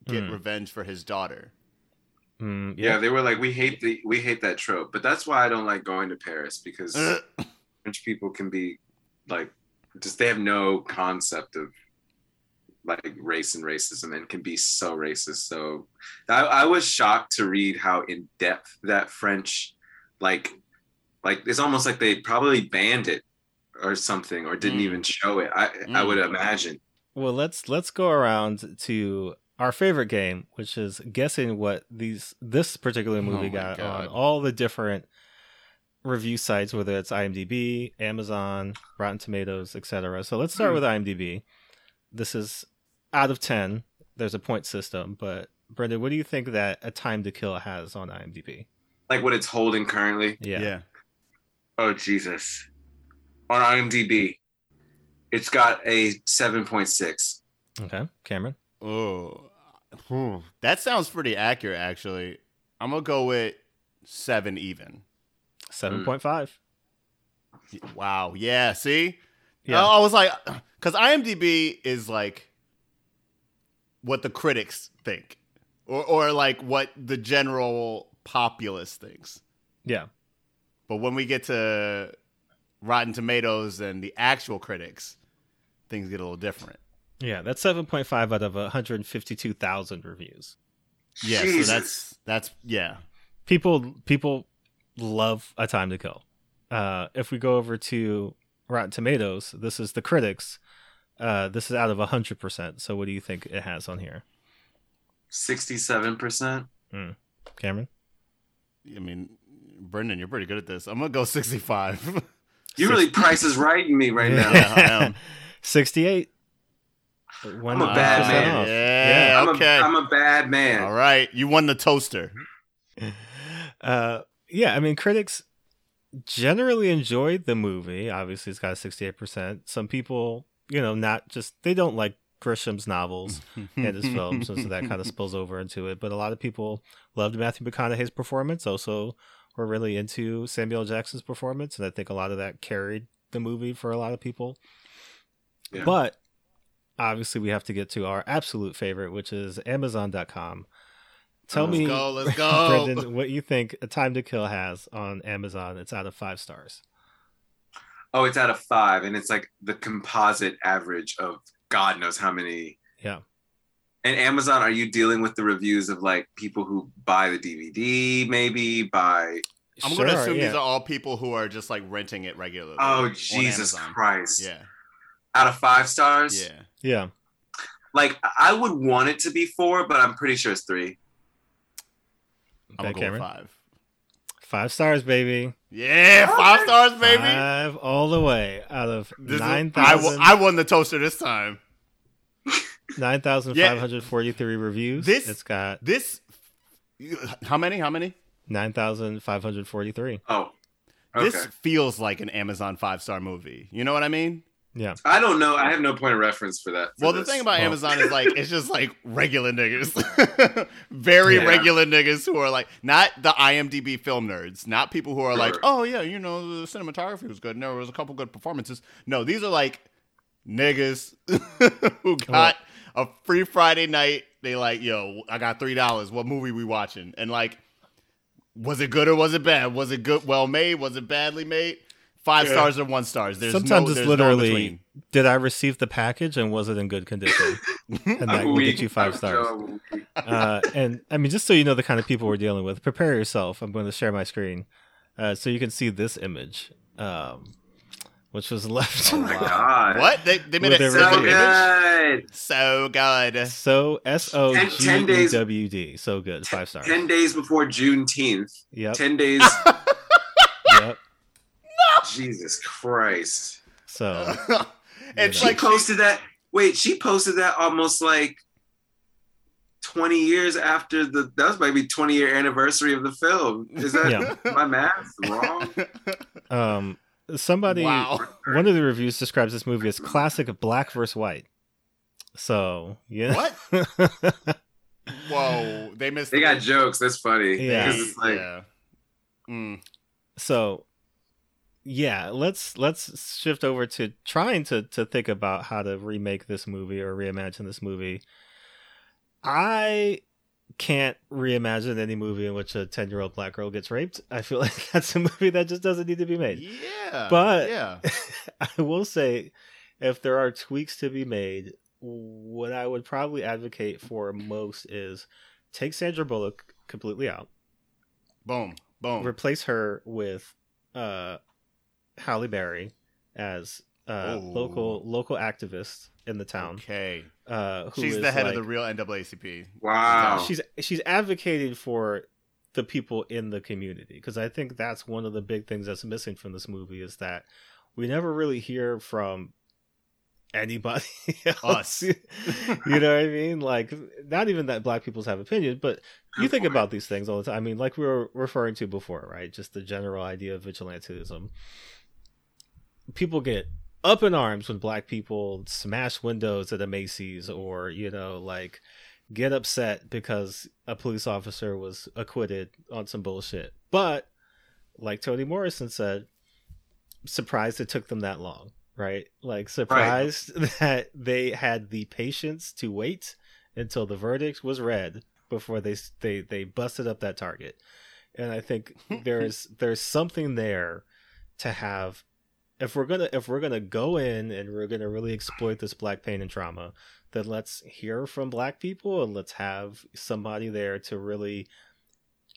get Hmm. revenge for his daughter. Mm, Yeah, yeah. they were like, we hate the we hate that trope, but that's why I don't like going to Paris because French people can be like, just they have no concept of like race and racism and can be so racist. So I, I was shocked to read how in depth that French, like, like it's almost like they probably banned it or something or didn't Mm. even show it. I I Mm. would imagine. Well, let's let's go around to our favorite game, which is guessing what these this particular movie Oh got God. on all the different review sites, whether it's IMDb, Amazon, Rotten Tomatoes, etc. So let's start Hmm. with IMDb. This is out of ten. There's a point system, but Bryndon, what do you think that A Time to Kill has on IMDb? Like what it's holding currently. Yeah. Yeah. Oh Jesus! On IMDb, it's got a seven point six. Okay, Cameron. Oh. Whew. That sounds pretty accurate actually. I'm going to go with 7 even. Seven point five. Hmm. Wow. Yeah, see? Yeah. I was like cuz IMDb is like what the critics think or or like what the general populace thinks. Yeah. But when we get to Rotten Tomatoes and the actual critics, things get a little different. Yeah, that's seven point five out of hundred fifty-two thousand reviews. Yeah, Jesus. so that's that's yeah. people people love a time to kill uh if we go over to Rotten Tomatoes. This is the critics. Uh, this is out of hundred percent. So what do you think it has on here, Sixty-seven percent. Cameron? I mean, Bryndon, you're pretty good at this. I'm gonna go 65. You really Price is Righting me right now. Yeah, I am. Sixty-eight. I'm a bad man. off. Yeah, I'm, okay. a, I'm a bad man. All right, you won the toaster. Uh, yeah, I mean, critics generally enjoyed the movie. Obviously, it's got sixty-eight percent. Some people, you know, not just they don't like Grisham's novels and his films, and so that kind of spills over into it. But a lot of people loved Matthew McConaughey's performance. Also, were really into Samuel Jackson's performance, and I think a lot of that carried the movie for a lot of people. Yeah. But obviously, we have to get to our absolute favorite, which is Amazon.com. Tell Let's me, go, let's go. Bryndon, what you think A Time to Kill has on Amazon. It's out of five stars. Oh, it's out of five, and it's like the composite average of God knows how many. Yeah. And Amazon, are you dealing with the reviews of like people who buy the DVD, maybe buy? I'm Sure, gonna assume yeah. these are all people who are just like renting it regularly. Oh on Jesus Amazon. Christ! Yeah, Out of five stars. yeah. Yeah. Like I would want it to be four, but I'm pretty sure it's three. I'm gonna go five. Five stars, baby. Yeah, five stars, baby. Five all the way out of This is- nine I, w- thousand I won the toaster this time. nine thousand five hundred forty-three reviews. This- it's got This, how many? How many? nine thousand five hundred forty-three. Oh, okay. This feels like an Amazon five star movie. You know what I mean? Yeah. I don't know. I have no point of reference for that. for Well, the thing about Well- Amazon is like it's just like regular niggas, very Yeah. regular niggas who are like not the IMDb film nerds, not people who are like, oh yeah, you know the cinematography was good, and there was a couple good performances. No, these are like niggas who got a free Friday night. They like, yo, I got three dollars. What movie we watching? And like, was it good or was it bad? Was it good, well made? Was it badly made? Five Yeah. stars or one stars. There's Sometimes no, it's there's no literally, between. did I receive the package and was it in good condition? and that I'm will get you 5 stars. uh, and I mean, just so you know the kind of people we're dealing with, prepare yourself. I'm going to share my screen uh, so you can see this image, um, which was left. Oh my god! What they they made With a So second image. good. So good. So S O Ten- G ten E days- W D. So good. Five stars. Ten days before Juneteenth. Yep. Ten days. Yep. Jesus Christ! So it's She like posted that. Wait, she posted that almost like twenty years after the. That was maybe twenty year anniversary of the film. Is that Yeah. my math wrong? um, somebody, wow. one of the reviews describes this movie as classic black versus white. So yeah. What? Whoa, they missed. They got jokes. That's funny. Yeah. It's like yeah. Mm. so yeah let's let's shift over to trying to to think about how to remake this movie or reimagine this movie i can't reimagine any movie in which a 10 year old black girl gets raped i feel like that's a movie that just doesn't need to be made Yeah. But- yeah. i will say if there are tweaks to be made what i would probably advocate for most is take sandra bullock completely out Boom. Boom. replace her with uh Halle Berry as uh local local activist in the town. Okay. Uh who She's is, the head like- of the real NAACP. wow. She's she's advocating for the people in the community because I think that's one of the big things that's missing from this movie is that we never really hear from anybody else. Us. you know what I mean? Like not even that black peoples have opinions, but you think about these things all the time. I mean, like we were referring to before, right? Just the general idea of vigilantism. People get up in arms when black people smash windows at a Macy's or, you know, like get upset because a police officer was acquitted on some bullshit. But like Toni Morrison said, surprised it took them that long, right? Like surprised that they had the patience to wait until the verdict was read before they they they busted up that target. And I think there's there's something there to have if we're gonna if we're gonna go in and we're gonna really exploit this black pain and trauma, then let's hear from black people and let's have somebody there to really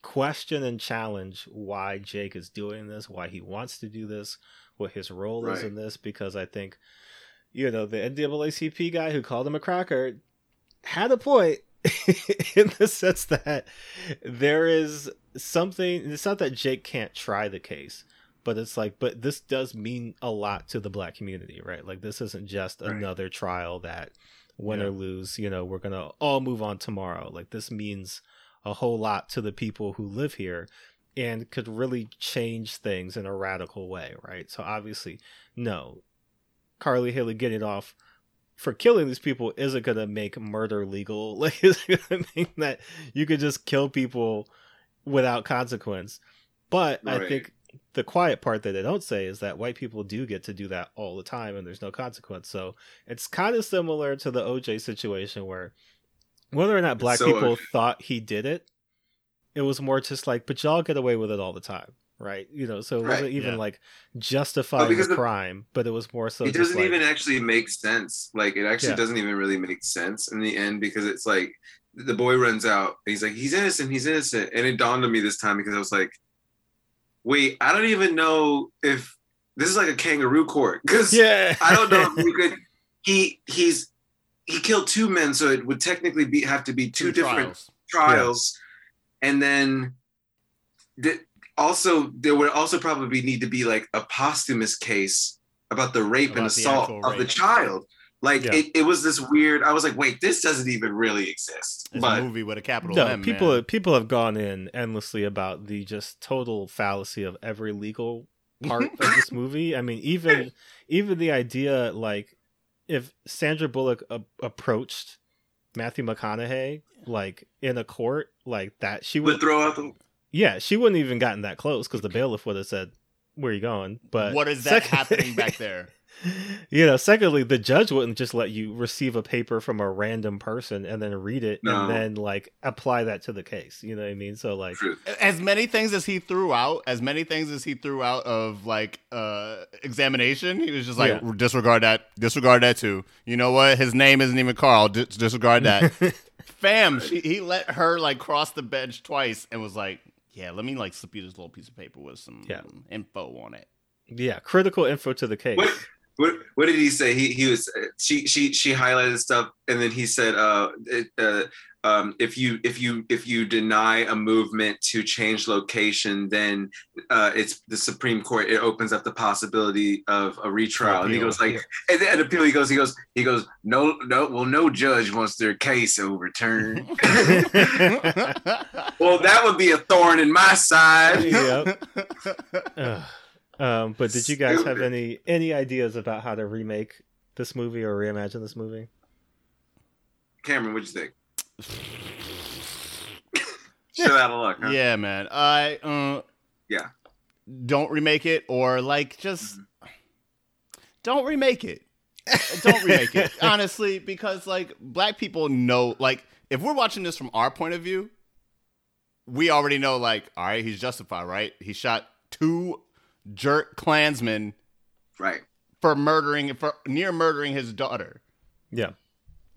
question and challenge why Jake is doing this, why he wants to do this, what his role is in this because I think, you know, the NAACP guy who called him a cracker had a point in the sense that there is something. It's not that Jake can't try the case, but it's like, but this does mean a lot to the black community, right? Like, this isn't just Right. another trial that win Yeah. or lose, you know, we're gonna all move on tomorrow. Like, this means a whole lot to the people who live here and could really change things in a radical way, right? So obviously, no, Carl Lee Hailey getting it off for killing these people isn't gonna make murder legal. Like, it's gonna mean that you could just kill people without consequence. But I think the quiet part that they don't say is that white people do get to do that all the time, and there's no consequence. So it's kind of similar to the OJ situation where whether or not black So, uh, people thought he did it, it was more just like, but y'all get away with it all the time, right? You know, so it wasn't Right, even yeah. like justifying the crime, but it was more so. it doesn't like, even actually make sense. Like it actually Yeah. doesn't even really make sense in the end because it's like the boy runs out. And he's like, he's innocent. He's innocent. And it dawned on me this time because I was like, wait, I don't even know if this is like a kangaroo court because Yeah, I don't know if you could. He he's he killed two men, so it would technically be have to be two, different trials. trials, and then the, also there would also probably need to be like a posthumous case about the rape and About the assault actual of the child. Like Yeah. it, it was this weird. I was like, wait, this doesn't even really exist. It's but a movie with a capital no, M. people man. have, people have gone in endlessly about the just total fallacy of every legal part of this movie. I mean, even even the idea like if Sandra Bullock a- approached Matthew McConaughey like in a court like that, she would would throw out the yeah, she wouldn't even gotten that close because the bailiff would have said, "Where are you going?" But what is that sec- happening back there? you know, secondly, the judge wouldn't just let you receive a paper from a random person and then read it No. and then like apply that to the case. You know what I mean? So like, truth. As many things as he threw out, as many things as he threw out of like uh examination, he was just like Yeah. disregard that, disregard that too. You know what? His name isn't even Carl. Dis- disregard that. Fam, she, he let her like cross the bench twice and was like, "Yeah, let me like slip you this little piece of paper with some Yeah. info on it." yeah, critical info to the case. What, what what did he say? He he was she she she highlighted stuff and then he said uh, it, uh um if you if you if you deny a movement to change location then uh it's the Supreme Court it opens up the possibility of a retrial and he Appeal, goes like yeah. and then appeal he goes he goes he goes no no well no judge wants their case overturned well that would be a thorn in my side yep. Ugh. Um, but did you guys have any any ideas about how to remake this movie or reimagine this movie? Cameron what'd you think shit out of luck huh? Yeah, man. I uh Yeah. Don't remake it or like just Mm-hmm. don't remake it. don't remake it. Honestly, because like black people know like if we're watching this from our point of view, we already know like all right, he's justified, right? He shot two jerk Klansman, right for murdering for near murdering his daughter. Yeah.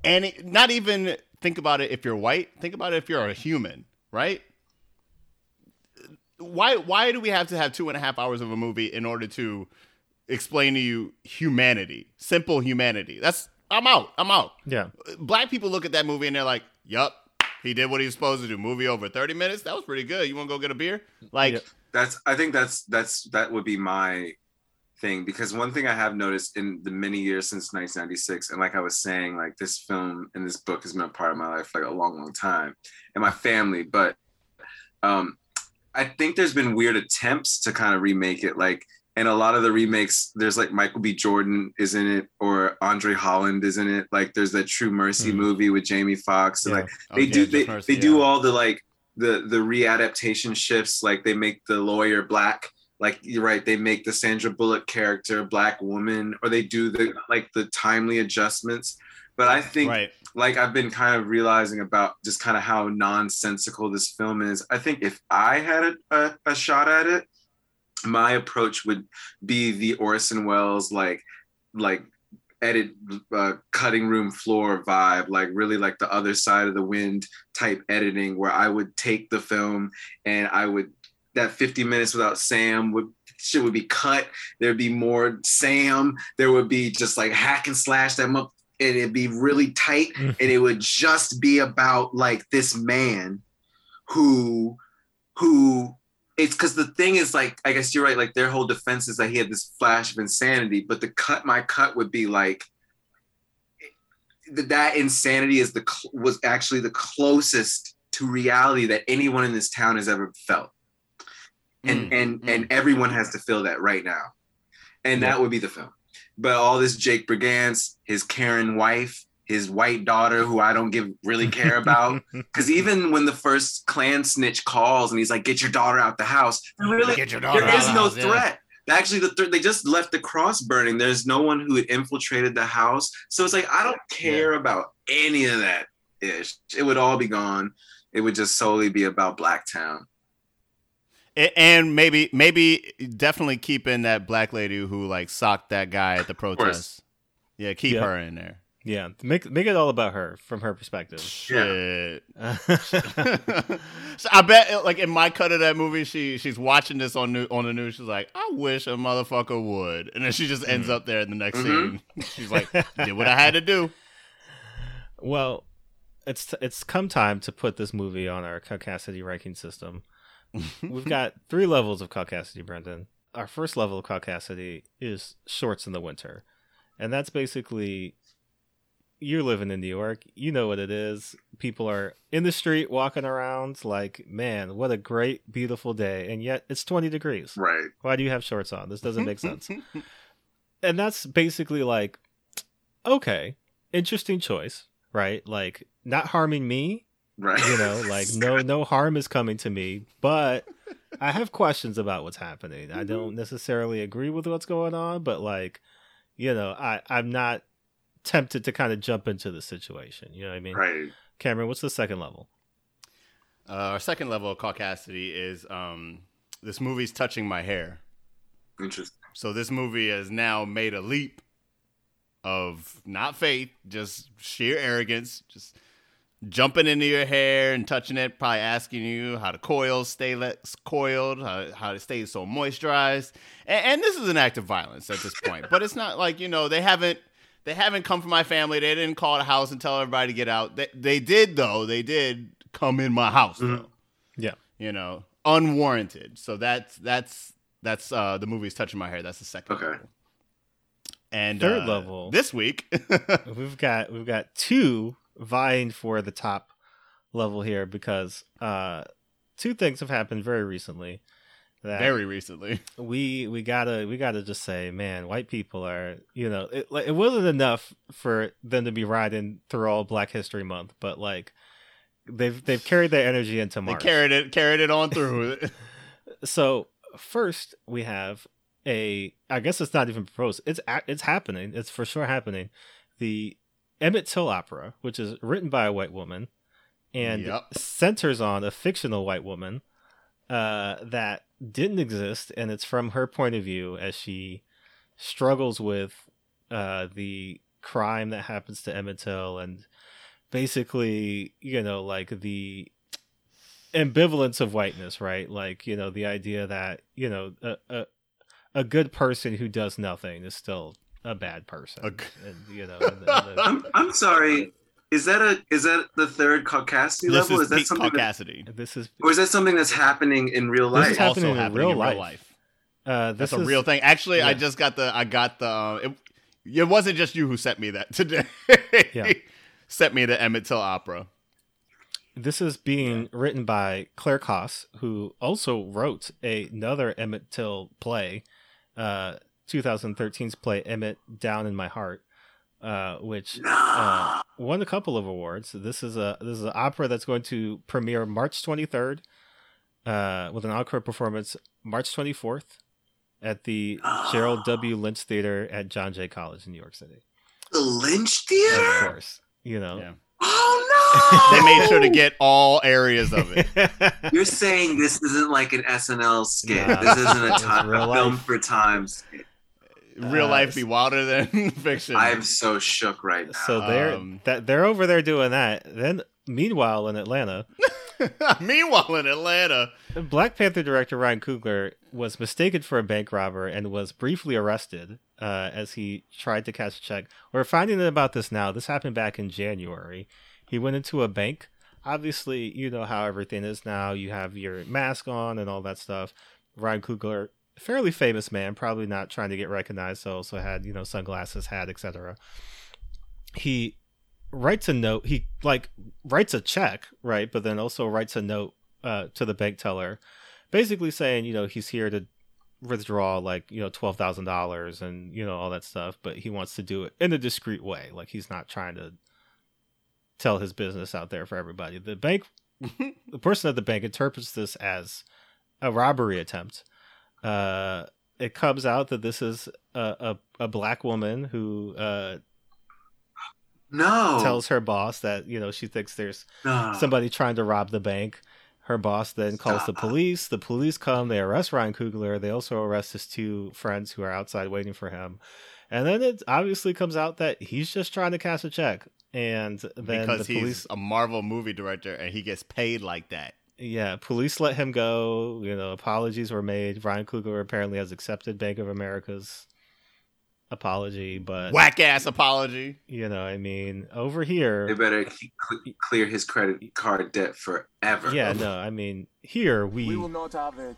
And it, not even think about it if you're white, think about it if you're a human, right? Why why do we have to have two and a half hours of a movie in order to explain to you humanity, simple humanity? That's I'm out. I'm out. Yeah. Black people look at that movie and they're like, "Yup, he did what he was supposed to do. Movie over. Thirty minutes. That was pretty good. You want to go get a beer? Like, Yeah. That's i think that's that's that would be my thing because one thing i have noticed in the many years since 1996 and like i was saying like this film and this book has been a part of my life like a long long time and my family but um i think there's been weird attempts to kind of remake it like and a lot of the remakes there's like michael b jordan is in it or andre holland is in it like there's that true mercy Hmm. movie with jamie foxx and Yeah. like oh, they yeah, do they, Mercy, they do all the like the the readaptation shifts like they make the lawyer black like you're right they make the sandra bullock character black woman or they do the like the timely adjustments but i think right. like i've been kind of realizing about just kind of how nonsensical this film is i think if i had a, a, a shot at it my approach would be the orson welles like like edit uh, cutting room floor vibe like really like the other side of the wind type editing where i would take the film and i would that 50 minutes without sam would shit would be cut. There'd be more Sam. There would be just like hack and slash them up, and it'd be really tight. and it would just be about like this man who who it's because the thing is like I guess you're right. Like their whole defense is that he had this flash of insanity, but the cut my cut would be like that that insanity is the was actually the closest to reality that anyone in this town has ever felt and Mm, and mm. and everyone has to feel that right now and that would be the film but all this jake brigance his karen wife his white daughter who i don't give really care about. Because even when the first Klan snitch calls and he's like get your daughter out the house really Get your daughter there out is of the no house, yeah. threat. Actually the th- they just left the cross burning. There's no one who had infiltrated the house. So it's like i don't care about any of that ish. It would all be gone. It would just solely be about blacktown. A- and maybe maybe definitely keep in that black lady who like socked that guy at the protest. Yeah, keep Yeah. her in there. Yeah, make make it all about her from her perspective. Shit. so I bet, like in my cut of that movie, she she's watching this on new, on the news. She's like, "I wish a motherfucker would," and then she just ends up there in the next Mhm. scene. She's like, "Did what I had to do." well, it's it's come time to put this movie on our caucasity ranking system. We've got three levels of caucasity, Bryndon. Our first level of caucasity is shorts in the winter, and that's basically you're living in New York. You know what it is. People are in the street walking around like, man, what a great, beautiful day, and yet it's 20 degrees. right Why do you have shorts on? This doesn't make sense. and that's basically like okay interesting choice right like not harming me right you know like no no harm is coming to me but i have questions about what's happening i mm-hmm. don't necessarily agree with what's going on but like you know i i'm not tempted to kind of jump into the situation you know what i mean right cameron what's the second level Uh, our second level of caucasity is um, this movie's touching my hair. interesting So this movie has now made a leap of not faith, just sheer arrogance, just jumping into your hair and touching it, probably asking you how the coils stay less coiled, how, how to stay so moisturized. And, and this is an act of violence at this point. but it's not like, you know, they haven't they haven't come from my family. They didn't call the house and tell everybody to get out. They, they did though. They did come in my house though. yeah You know, unwarranted. So that's that's that's uh the movie's touching my hair. That's the second Okay. level. And Third uh, level. this week, we've got we've got two vying for the top level here because uh two things have happened very recently that very recently, we we gotta we gotta just say man white people are you know it, like, it wasn't enough for them to be riding through all black history month but like they've they've carried their energy into they march carried it carried it on through. so first we have a I guess it's not even proposed. It's it's happening. It's for sure happening. The Emmett Till opera, which is written by a white woman and Yep. centers on a fictional white woman uh, that didn't exist, and it's from her point of view as she struggles with uh, the crime that happens to Emmett Till and basically, you know, like the ambivalence of whiteness, right? Like, you know, the idea that, you know, a, a, a good person who does nothing is still a bad person. A g- and, you know, and and the- I'm, I'm sorry is that a is that the third caucasity this level is is that peak something that, this is or is that something that's happening in real life? This life is happening also in happening real in real life. life. uh, this That's a real thing. Actually, I just got the I got the uh, it, it wasn't just you who sent me that today. Yeah. sent me the Emmett Till opera. This is being written by Clare Coss, who also wrote a, another Emmett Till play, uh, 2013's play Emmett Down in My Heart, uh, which uh, won a couple of awards. This is a this is an opera that's going to premiere March 23rd, uh, with an encore performance March 24th at the Gerald W. Lynch Theater at John Jay College in New York City. the lynch Theater, Of course, you know. Yeah. oh no They made sure to get all areas of it. you're saying this isn't like an snl skit Nah, this isn't a, time, real a film for times Real Uh, life be wilder than fiction. i'm so shook right now So they're Um, that they're over there doing that. Then meanwhile in Atlanta, Meanwhile, in Atlanta, Black Panther director Ryan Coogler was mistaken for a bank robber and was briefly arrested uh, as he tried to cash a check. We're finding out about this now. This happened back in January. He went into a bank. Obviously, you know how everything is now. You have your mask on and all that stuff. Ryan Coogler, fairly famous man, probably not trying to get recognized, so also had you know sunglasses, hat, etc. He writes a note. He like writes a check, right? But then also writes a note uh, to the bank teller, basically saying, you know, he's here to withdraw like you know twelve thousand dollars and you know all that stuff, but he wants to do it in a discreet way. Like he's not trying to tell his business out there for everybody. The bank, the person at the bank interprets this as a robbery attempt. Uh, it comes out that this is a, a, a black woman who uh, No. tells her boss that you know she thinks there's no. somebody trying to rob the bank. Her boss then calls the police. The police come. They arrest Ryan Coogler. They also arrest his two friends who are outside waiting for him. And then it obviously comes out that he's just trying to cash a check. And then because the he's police, a Marvel movie director and he gets paid like that. Yeah, police let him go. You know, apologies were made. Ryan Coogler apparently has accepted Bank of America's apology, but Whack ass apology. you know, I mean, over here, They better cl- clear his credit card debt forever. yeah, no, I mean, here we, We will not have it.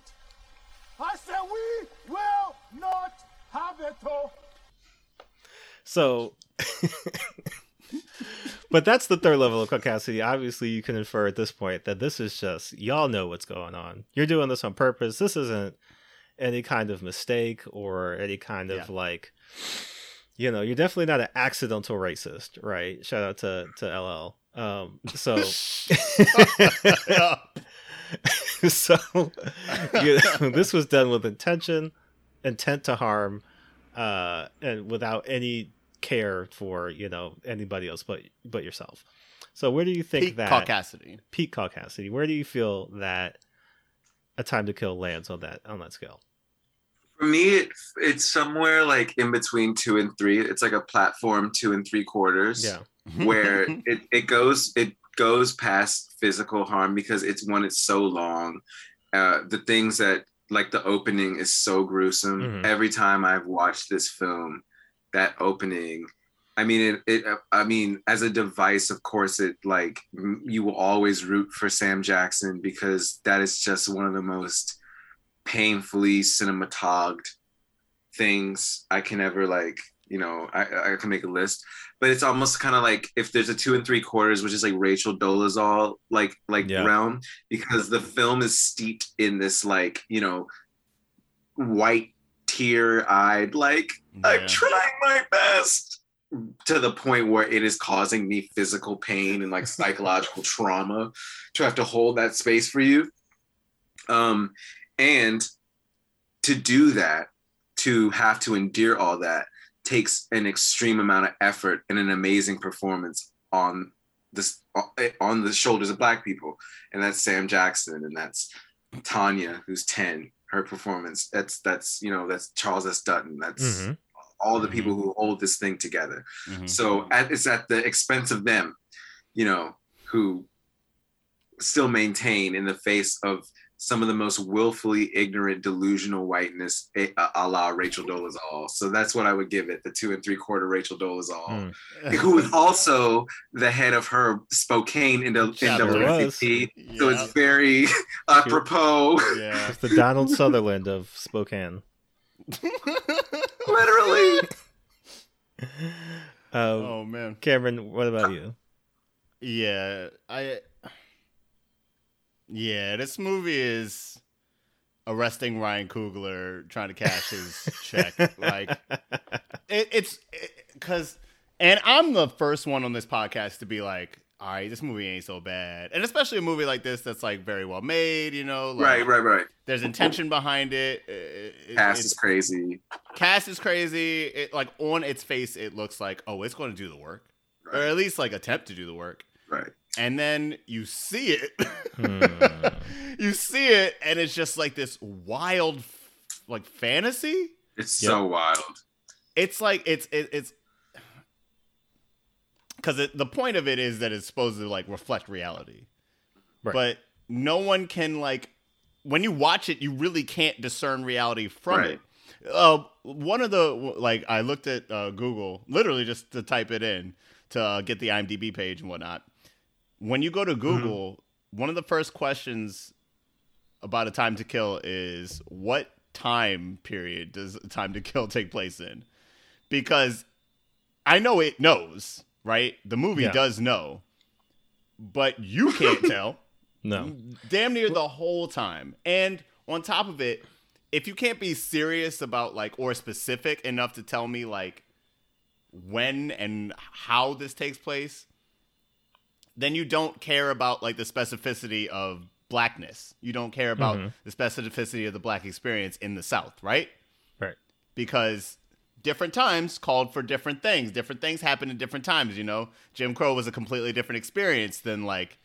I said we will not have it. Oh. So, but that's the third level of caucasity. Obviously, you can infer at this point that this is just y'all know what's going on. You're doing this on purpose. This isn't any kind of mistake or any kind of Yeah. like, you know, you're definitely not an accidental racist, right? Shout out to to LL. Um, so, so you know, this was done with intention, intent to harm, uh, and without any care for you know anybody else but but yourself. So where do you think Peak that caucasity. peak caucasity? Where do you feel that a time to kill lands on that on that scale? For me, it, it's somewhere like in between two and three. It's like a platform two and three quarters. Yeah, where it, it goes it goes past physical harm because it's one it's so long uh the things that like the opening is so gruesome Mhm. every time i've watched this film that opening i mean it, it i mean as a device of course it like you will always root for sam jackson because that is just one of the most painfully cinematogged things i can ever like you know i, I can make a list but it's almost kind of like if there's a two and three quarters, which is like Rachel Dolezal like like Yeah. realm, because the film is steeped in this like you know white tear eyed like I'm trying my best to the point where it is causing me physical pain and like psychological trauma to have to hold that space for you. Um, and to do that, to have to endure all that takes an extreme amount of effort and an amazing performance on this on the shoulders of black people. And that's Sam Jackson and that's Tanya, who's 10. Her performance. That's that's you know, that's Charles S. Dutton. That's Mhm. all the people who hold this thing together. Mhm. So at, it's at the expense of them, you know, who still maintain in the face of some of the most willfully ignorant, delusional whiteness, a, a la Rachel Dolezal. So that's what I would give it, the two and three quarter Rachel Dolezal, Mm. who is also the head of her Spokane in the Sure NAACP. So Yeah. it's very apropos, yeah. It's the Donald Sutherland of Spokane. literally. Um, oh man. Cameron, what about you? Yeah, I. Yeah, this movie is arresting Ryan Coogler trying to cash his check. Like it, it's because, and I'm the first one on this podcast to be like, all right, this movie ain't so bad, and especially a movie like this that's like very well made. You know, like, right, right, right. There's intention behind it. It- it- Cast it's- is crazy. cast is crazy. It like on its face, it looks like oh, it's going to do the work, or at least like attempt to do the work. Right. And then you see it, Hmm. you see it, and it's just like this wild, like fantasy. It's Yep. so wild. It's like it's it, it's because the point of it is that it's supposed to like reflect reality, Right. but no one can like when you watch it, you really can't discern reality from Right. it. Uh, one of the like I looked at uh, Google literally just to type it in to uh, get the IMDb page and whatnot. When you go to mm-hmm. Google, one of the first questions about a time to kill is what time period does a time to kill take place in? Because I know it knows, right? The movie Yeah. does know, but you can't tell No. damn near the whole time. And on top of it, if you can't be serious about like or specific enough to tell me like when and how this takes place, then you don't care about like the specificity of blackness. You don't care about Mhm. the specificity of the black experience in the South, right? Right. because different times called for different things. Different things happen at different times. You know, Jim Crow was a completely different experience than like,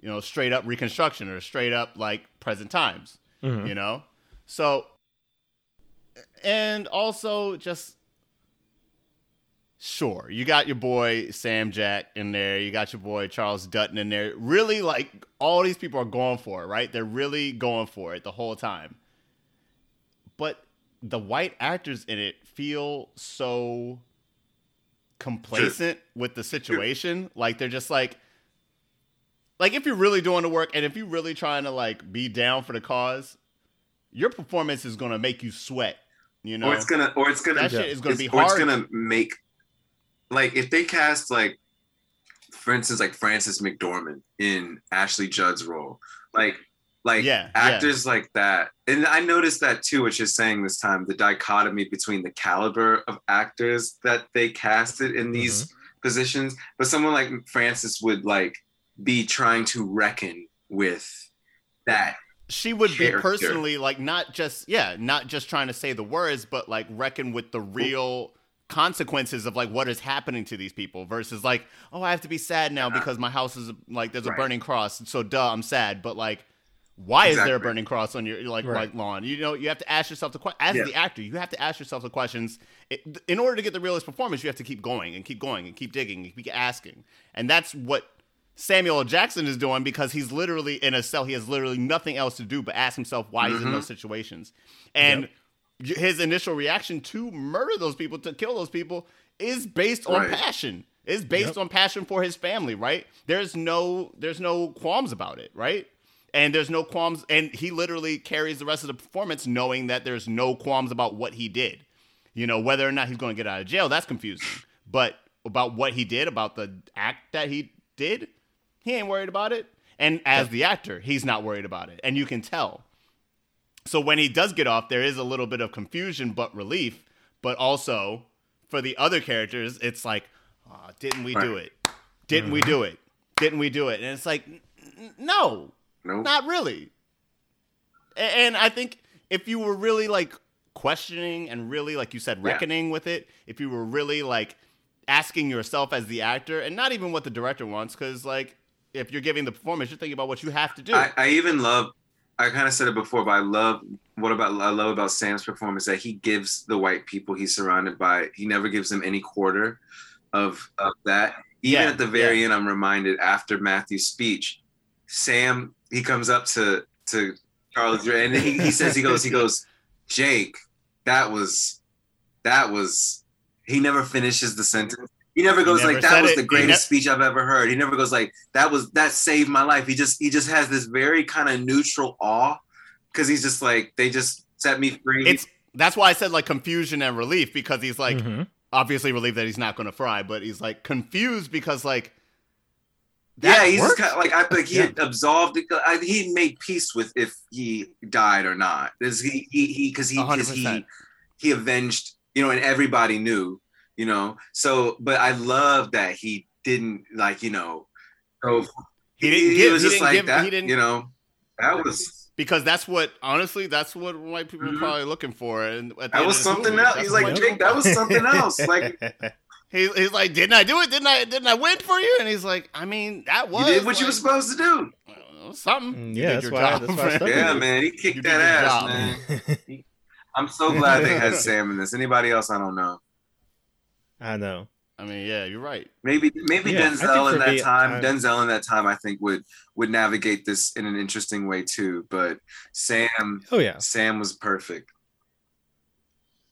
you know, straight up Reconstruction or straight up like present times. Mhm. You know, so and also just sure you got your boy Sam Jack in there. You got your boy Charles Dutton in there. Really, like all these people are going for it, right? They're really going for it the whole time but the white actors in it feel so complacent with the situation like they're just like like if you're really doing the work and if you're really trying to like be down for the cause your performance is going to make you sweat you know or it's gonna, or it's gonna, that shit is going to it's- be or it's gonna make, like, if they cast like, for instance, like Frances McDormand in Ashley Judd's role, like, like Yeah, yeah. actors like that, and I noticed that too. What you're saying this time, the dichotomy between the caliber of actors that they casted in these Mm-hmm. positions, but someone like frances would like be trying to reckon with that. she would be personally like not just yeah not just trying to say the words but like reckon with the real consequences of like what is happening to these people versus like oh i have to be sad now because my house is like there's a burning cross so duh i'm sad but like why is there a burning cross on your like Right. like lawn you know you have to ask yourself the question as Yeah. the actor you have to ask yourself the questions It- in order to get the realist performance you have to keep going and keep going and keep digging and keep asking and that's what Samuel L. Jackson is doing because he's literally in a cell. He has literally nothing else to do but ask himself why he's in those mm-hmm. situations. And y- his initial reaction to murder those people, to kill those people, is based on Right. passion. Is based Yep. on passion for his family, right? There's no there's no qualms about it, right? And there's no qualms, and he literally carries the rest of the performance knowing that there's no qualms about what he did. You know, whether or not he's going to get out of jail, that's confusing. But about what he did, about the act that he did, he ain't worried about it. And as the actor, he's not worried about it. And you can tell. So when he does get off, there is a little bit of confusion but relief. But also for the other characters, it's like, "Aw, didn't we do it? Didn't we do mm-hmm. it? Didn't we do it? And it's like, "N- n- no, Nope. not really. And I think if you were really like questioning and really, like you said, Yeah. reckoning with it, if you were really like asking yourself as the actor and not even what the director wants, because like if you're giving the performance, you're thinking about what you have to do. I, I even love. I kind of said it before, but I love what about I love about Sam's performance that he gives the white people he's surrounded by. He never gives them any quarter of of that. Even Yeah, at the very end, I'm reminded after Matthew's speech, Sam he comes up to to Charles and he, he says he goes he goes Jake, that was that was. He never finishes the sentence. He never goes never like that was it. the greatest ne- speech I've ever heard. He never goes like that was that saved my life. He just he just has this very kind of neutral awe because he's just like they just set me free. it's that's why I said like confusion and relief because he's like Mhm. obviously relieved that he's not going to fry, but he's like confused because like yeah, he's just kind of like I think he had absolved. I, he made peace with if he died or not. Is he he he because he because he 100%. he avenged you know and everybody knew you know so but I love that he didn't like you know go He didn't give- was he just didn't like give- that he didn't- you know that was because that's what honestly that's what white people are Mhm. probably looking for. And at that was something movie, else. He's like Jake, that was something else. Like He, he's like, didn't I do it? Didn't I? Didn't I win for you? And he's like, I mean, that you was did what you were supposed to do. something. Mm, You yeah, that's why- job, that's why man. Yeah, man, he kicked that ass, job. man. I'm so glad they had Sam in this. Anybody else? I don't know. I know. I mean, yeah, you're right. Maybe maybe Yeah, Denzel in that me, time, I- Denzel in that time, I think would would navigate this in an interesting way too. But Sam, Oh yeah, Sam was perfect.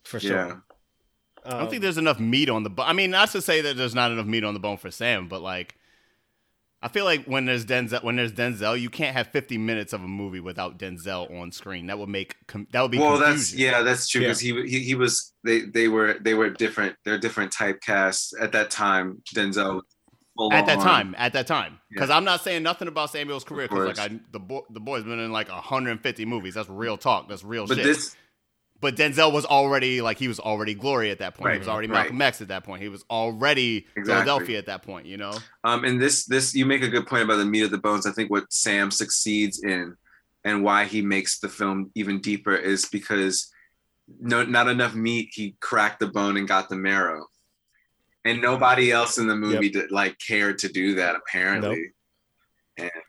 for Yeah. sure. I don't think Um, there's enough meat on the bone. I mean, not to say that there's not enough meat on the bone for Sam, but like, I feel like when there's Denzel, when there's Denzel, you can't have 50 minutes of a movie without Denzel on screen. That would make com- that would be Well, confusion. that's yeah, that's true Yeah. because he, he he was they they were they were different. They're different typecasts at that time. Denzel full at that on. time. At that time, because Yeah. I'm not saying nothing about Samuel's career. Because like. I, the boy, the boy's been in like 150 movies. That's real talk. That's real but shit. this but Denzel was already like he was already Glory at that point. he was already right. Malcolm X at that point. He was already Exactly. Philadelphia at that point. You know. Um, and this this you make a good point about the meat of the bones. I think what Sam succeeds in, and why he makes the film even deeper is because no not enough meat. He cracked the bone and got the marrow, and nobody else in the movie did like cared to do that. Apparently,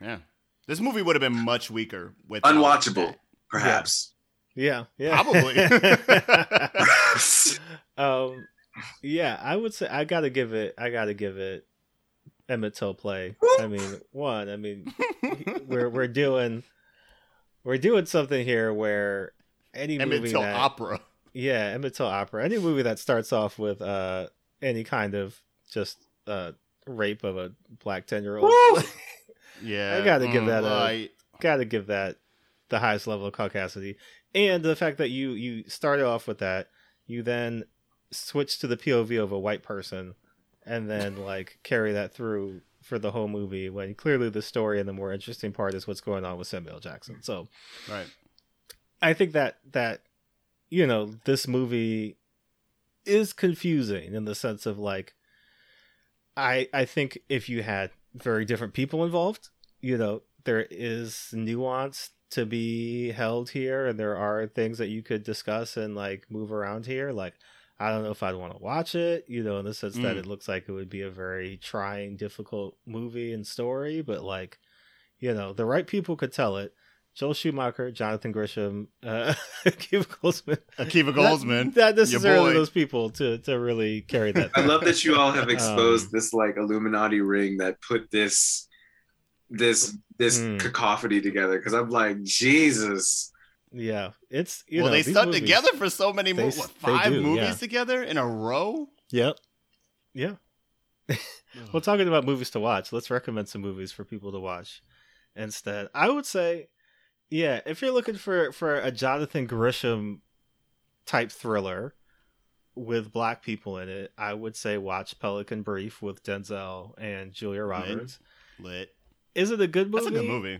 Yeah. This movie would have been much weaker with unwatchable, perhaps. yeah, yeah, Probably. um, yeah, I would say I gotta give it. I gotta give it Emmett Till play. I mean, one. I mean, we're we're doing we're doing something here where any Emmett movie Till that opera. yeah Emmett Till opera, any movie that starts off with uh any kind of just uh rape of a black ten year old, Yeah. I gotta give that a- I- gotta give that the highest level of caucasity and the fact that you you started off with that you then switch to the pov of a white person and then like carry that through for the whole movie when clearly the story and the more interesting part is what's going on with samuel jackson so right. i think that that you know this movie is confusing in the sense of like i i think if you had very different people involved you know there is nuance to be held here and there are things that you could discuss and like move around here like i don't know if i'd want to watch it you know in the sense that Mm. it looks like it would be a very trying difficult movie and story but like you know the right people could tell it joel schumacher jonathan grisham uh Akiva goldsman Akiva Goldsman. not necessarily those people to to really carry that I love that you all have exposed Um, this like Illuminati ring that put this this this Hmm. cacophony together because I'm like Jesus. yeah it's you well, know they these stuck movies- together for so many they movies. What, five do, movies yeah. together in a row? Yep. Yeah. well, talking about movies to watch, let's recommend some movies for people to watch instead. I would say, yeah, if you're looking for for a Jonathan Grisham type thriller with black people in it, I would say watch Pelican Brief with Denzel and Julia Roberts. Lit. Is it a good movie? That's a good movie.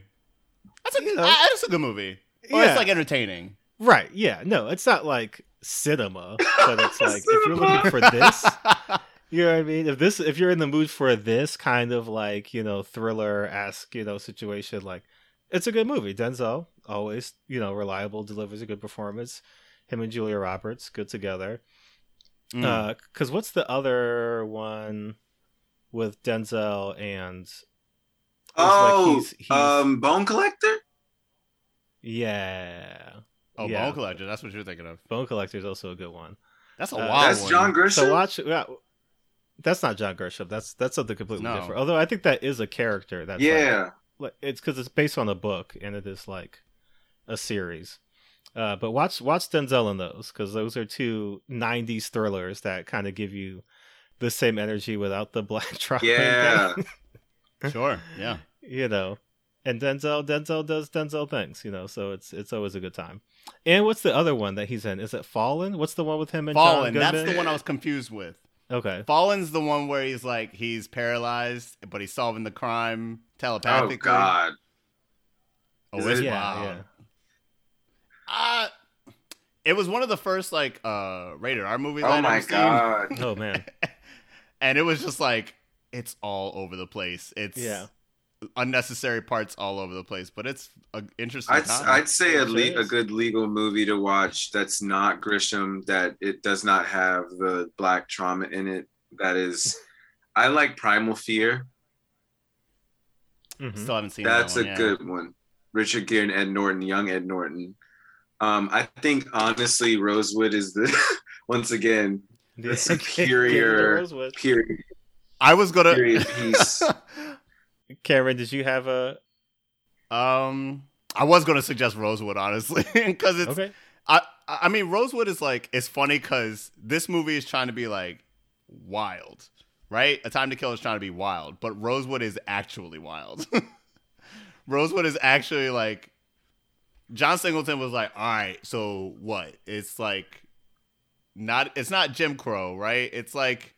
That's a, You know. that's a good movie. Or Yeah. it's like entertaining. Right. Yeah. No, it's not like cinema, but it's like if you're looking for this, you know what I mean. If this, if you're in the mood for this kind of like you know thriller esque you know situation, like it's a good movie. Denzel always you know reliable, delivers a good performance. Him and Julia Roberts good together. Mm. Uh, cause what's the other one with Denzel and it's like Oh, he's- he's- um, Bone Collector. yeah, oh, yeah. Bone Collector. That's what you're thinking of. Bone Collector is also a good one. That's a Uh, wild That's one. John Grisham. So watch. Yeah, that's not John Grisham. That's that's something completely No. different. Although I think that is a character. That's yeah, like, like- it's because it's based on a book and it is like a series. Uh, but watch watch Denzel in those because those are two '90s thrillers that kind of give you the same energy without the black trauma. yeah. Sure. Yeah. you know. And Denzel Denzel does Denzel things, you know. So it's it's always a good time. And what's the other one that he's in? Is it Fallen? What's the one with him and Fallen. John That's the one I was confused with. Okay. Fallen's the one where he's like he's paralyzed, but he's solving the crime telepathically. Oh. God. Oh, Is it? Yeah, wild. yeah. Uh, it was one of the first like uh rated R movies Oh I'd my ever seen. God. Oh man. and it was just like it's all over the place. It's Yeah. unnecessary parts all over the place, but it's an interesting I'd. I'd say a, le- a good legal movie to watch that's not Grisham, that it does not have the black trauma in it. That is, I like Primal Fear. Mhm. Still haven't seen That's that a one, yeah. good one. Richard Gere and Ed Norton, young Ed Norton. Um, I think honestly, Rosewood is the once again Yeah, a give it to superior period, I was gonna. period piece. Cameron, did you have a um, I was gonna suggest Rosewood honestly because it's. okay? I I mean Rosewood is like it's funny because this movie is trying to be like wild, right? A Time to Kill is trying to be wild, but Rosewood is actually wild. Rosewood is actually like John Singleton was like, all right, so what? It's like not it's not Jim Crow, right? It's like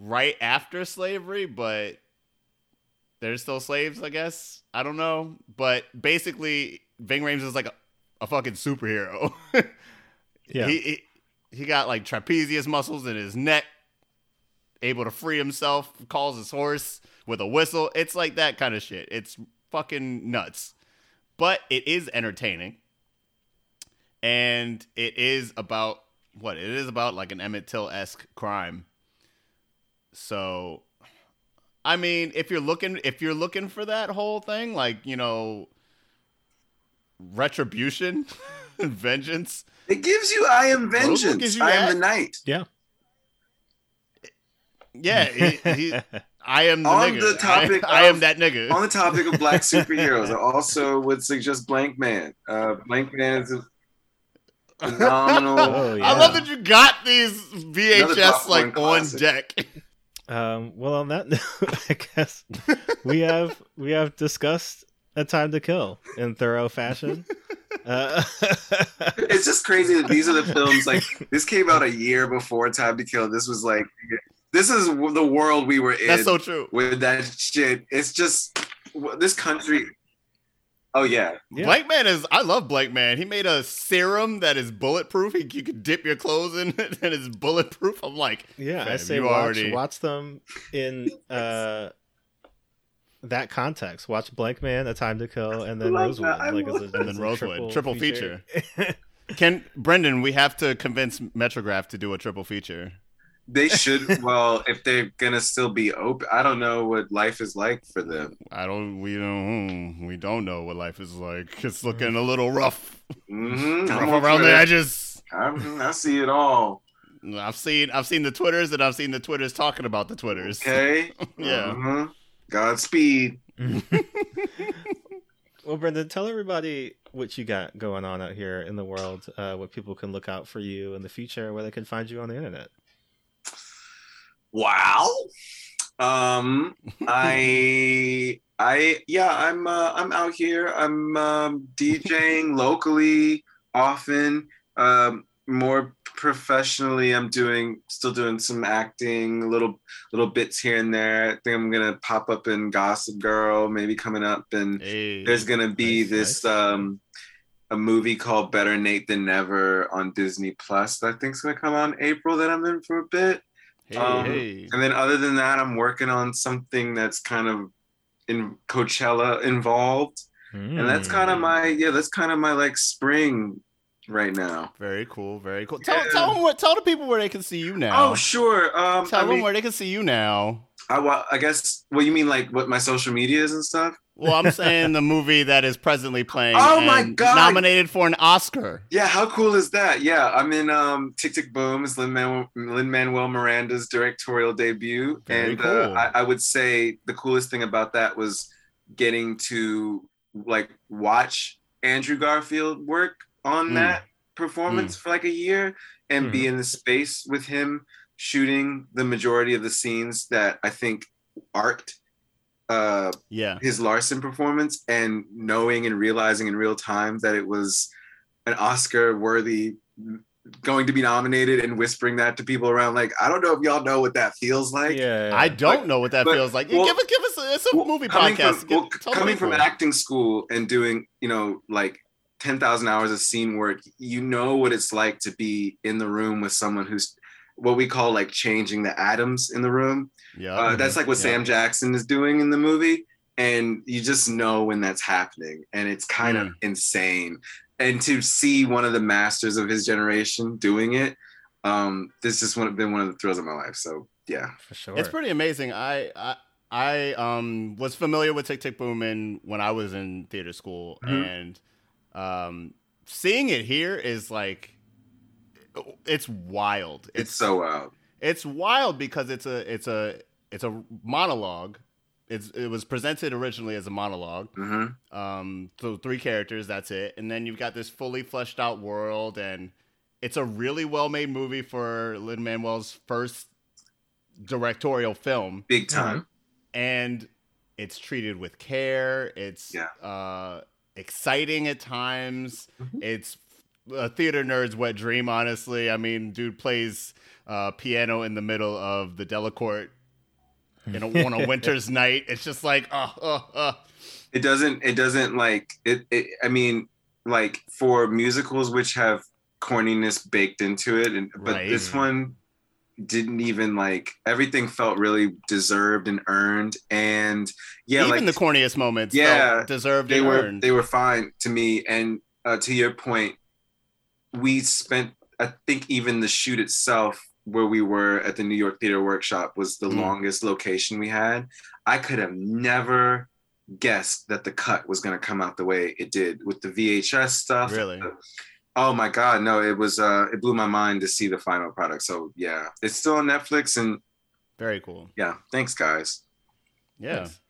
right after slavery, but they're still slaves, I guess. I don't know. But basically, Ving Rhames is like a, a fucking superhero. Yeah. He, he he got like trapezius muscles in his neck, able to free himself, calls his horse with a whistle. It's like that kind of shit. It's fucking nuts. But it is entertaining. And it is about what? It is about like an Emmett Till esque crime. So I mean, if you're looking if you're looking for that whole thing, like, you know, retribution, vengeance, It gives you I am Rosewood gives vengeance. you I that? am the knight. Yeah. yeah, he, he, I am the On nigga. the topic I, I am that nigga. On the topic of black superheroes, I also would suggest Blankman. Uh, Blankman is a phenomenal. Oh, yeah. I love that you got these VHS popcorn like on classic. deck. Um, well, on that note, I guess we have we have discussed a time to kill in thorough fashion. Uh, It's just crazy that these are the films. Like this came out a year before Time to Kill. This was like, this is the world we were in. That's so true. with that shit. It's just this country. Oh yeah, Yeah. Blank Man is I love Blankman. He made a serum that is bulletproof. He, you could dip your clothes in it and it's bulletproof. I'm like, yeah, I say you watch already- watch them in uh, that context. Watch Blankman, A Time to Kill, and then love Rosewood. I Like a, love And then Rosewood. Triple feature. Can Bryndon, we have to convince Metrograph to do a triple feature. They should. well, if they're gonna still be open, I don't know what life is like for them. I don't we don't hmm, we don't know what life is like. It's looking a little rough. hmm rough around the edges. I, I see it all. I've seen I've seen the Twitters and I've seen the Twitters talking about the Twitters. Okay. Yeah. Mhm. Godspeed. well, Bryndon, tell everybody what you got going on out here in the world. Uh, what people can look out for you in the future, where they can find you on the internet. Wow. Um, I, I, yeah, I'm, uh, I'm out here. I'm um, DJing locally often. Um, more professionally, I'm doing, still doing some acting, little, little bits here and there. I think I'm gonna pop up in Gossip Girl, maybe coming up, and Hey. there's gonna be Nice, this nice. um a movie called Better Nate Than Never on Disney Plus that I think's gonna come out in April that I'm in for a bit. Hey, um, hey. And then other than that, I'm working on something that's kind of in Coachella involved. And that's Hmm. kind of my yeah, that's kind of my like spring right now. Very cool, very cool. Tell, Yeah. tell them what tell the people where they can see you now. Oh sure. Um tell I, them mean, where they can see you now. I, I guess what you mean like what my social media is and stuff? Well, I'm saying the movie that is presently playing. Oh my God. Nominated for an Oscar. Yeah, how cool is that? Yeah, I'm in um Tick Tick Boom is Lin Manuel Miranda's directorial debut, Very and cool. uh, I, I would say the coolest thing about that was getting to like watch Andrew Garfield work on Mm. that performance for like a year and be in the space with him shooting the majority of the scenes that I think arced uh Yeah. his Larson performance and knowing and realizing in real time that it was an Oscar worthy going to be nominated and whispering that to people around like I don't know if y'all know what that feels like. yeah, I don't But- know what that but- feels like. well- give us, give us. A, it's a Well, movie coming podcast. From, Give- well, coming from people. acting school and doing, you know, like 10,000 hours of scene work, you know what it's like to be in the room with someone who's what we call like changing the atoms in the room. Yeah. Uh, that's like what Yeah. Sam Jackson is doing in the movie. And you just know when that's happening. And it's kind of Mm. insane. And to see one of the masters of his generation doing it, um, this has one, been one of the thrills of my life. So, yeah. for sure. It's pretty amazing. I I, I um was familiar with Tick Tick Boom in, when I was in theater school, Mhm. and um seeing it here is like it's wild. It's so wild. It's wild because it's a it's a it's a monologue. It's it was presented originally as a monologue. hmm Um, so three characters, that's it, and then you've got this fully fleshed out world, and it's a really well made movie for Lin Manuel's first directorial film, Big time. and it's treated with care. It's Yeah. uh, exciting at times. Mhm. It's a theater nerd's wet dream. Honestly, I mean, dude plays uh, piano in the middle of the Delacorte in a, on a winter's night. It's just like, oh, oh, oh. It doesn't. It doesn't like it, it. I mean, like for musicals which have corniness baked into it, and but Right. this one didn't even like everything felt really deserved and earned and yeah even like the corniest moments, Yeah, felt deserved they and were earned. they were fine to me and uh, to your point we spent i think even the shoot itself where we were at the new york theater workshop was the Mm. longest location we had i could have never guessed that the cut was going to come out the way it did with the vhs stuff Really? oh my god no it was uh it blew my mind to see the final product so yeah it's still on netflix and Very cool. yeah thanks guys Yeah. Nice.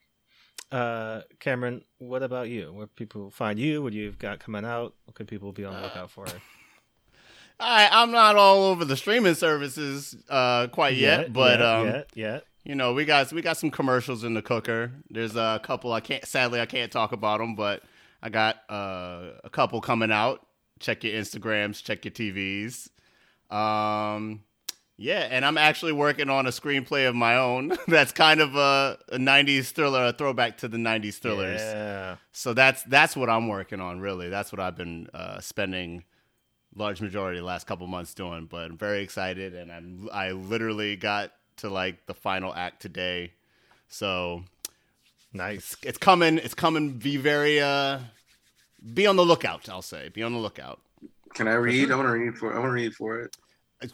Uh, Cameron, what about you? Where people find you? What you've got coming out? What could people be on the lookout for? I I'm not all over the streaming services uh quite yet, but yet, um yet, yet. you know, we got we got some commercials in the cooker. There's a couple I can't sadly I can't talk about them, but I got uh, a couple coming out. Check your Instagrams, check your TVs. Um yeah, and I'm actually working on a screenplay of my own. that's kind of a, a 90s thriller, a throwback to the 90s thrillers. Yeah. So that's that's what I'm working on. Really, that's what I've been uh, spending large majority of the last couple months doing. But I'm very excited, and I'm I literally got to like the final act today. So Nice. it's coming. It's coming. Be very uh, be on the lookout. I'll say. Be on the lookout. can i read i want to read for i want to read for it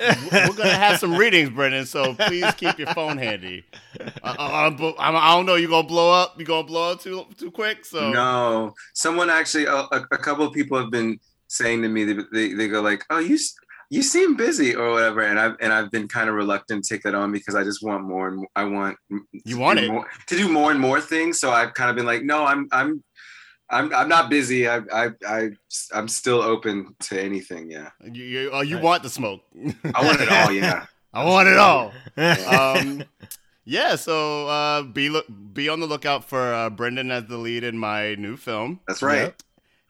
We're gonna have some readings, Bryndon. So please keep your phone handy. Uh, uh, uh, I, I don't know. You gonna blow up? You gonna blow up too too quick? So No, someone actually, a, a, a couple of people have been saying to me, they, they, they go like, "Oh, you you seem busy or whatever," and I've and I've been kind of reluctant to take that on because I just want more and more, I want You want do it. more, to do more and more things. So I've kind of been like, "No, I'm I'm." I'm, I'm not busy. I, I, I, I'm still open to anything. Yeah. you you, uh, you Nice. want the smoke? I want it all. Yeah. I want it all. um, yeah, so uh, be look be on the lookout for uh, Bryndon as the lead in my new film. That's right. Yep.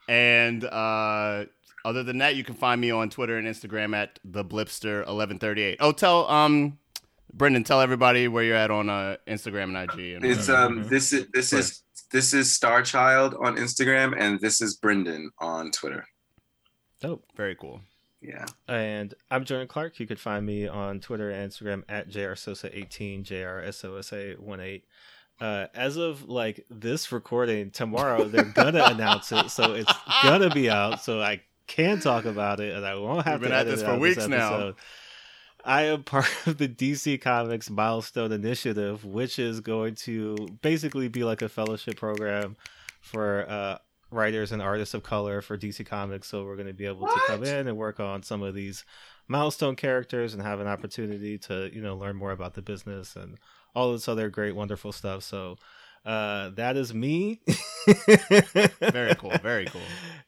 And uh, other than that, you can find me on Twitter and Instagram at the Blipster eleven thirty eight. Oh, tell um, Bryndon, tell everybody where you're at on uh, Instagram and IG. And It's whatever. um this is this is this is Starchild on Instagram and this is Bryndon on Twitter. Dope. very cool. Yeah. And I'm Jordan Clark. You could find me on Twitter and Instagram at jrsosa18, jrsosa18. Uh, as of like this recording, tomorrow they're gonna announce it, so it's gonna be out. So I can talk about it, and I won't have We've to been at this for weeks now. I am part of the DC Comics Milestone Initiative, which is going to basically be like a fellowship program for uh, writers and artists of color for DC Comics. So we're going to be able to come in and work on some of these milestone characters and have an opportunity to you know learn more about the business and all this other great, wonderful stuff. So uh, that is me. Very cool. Very cool.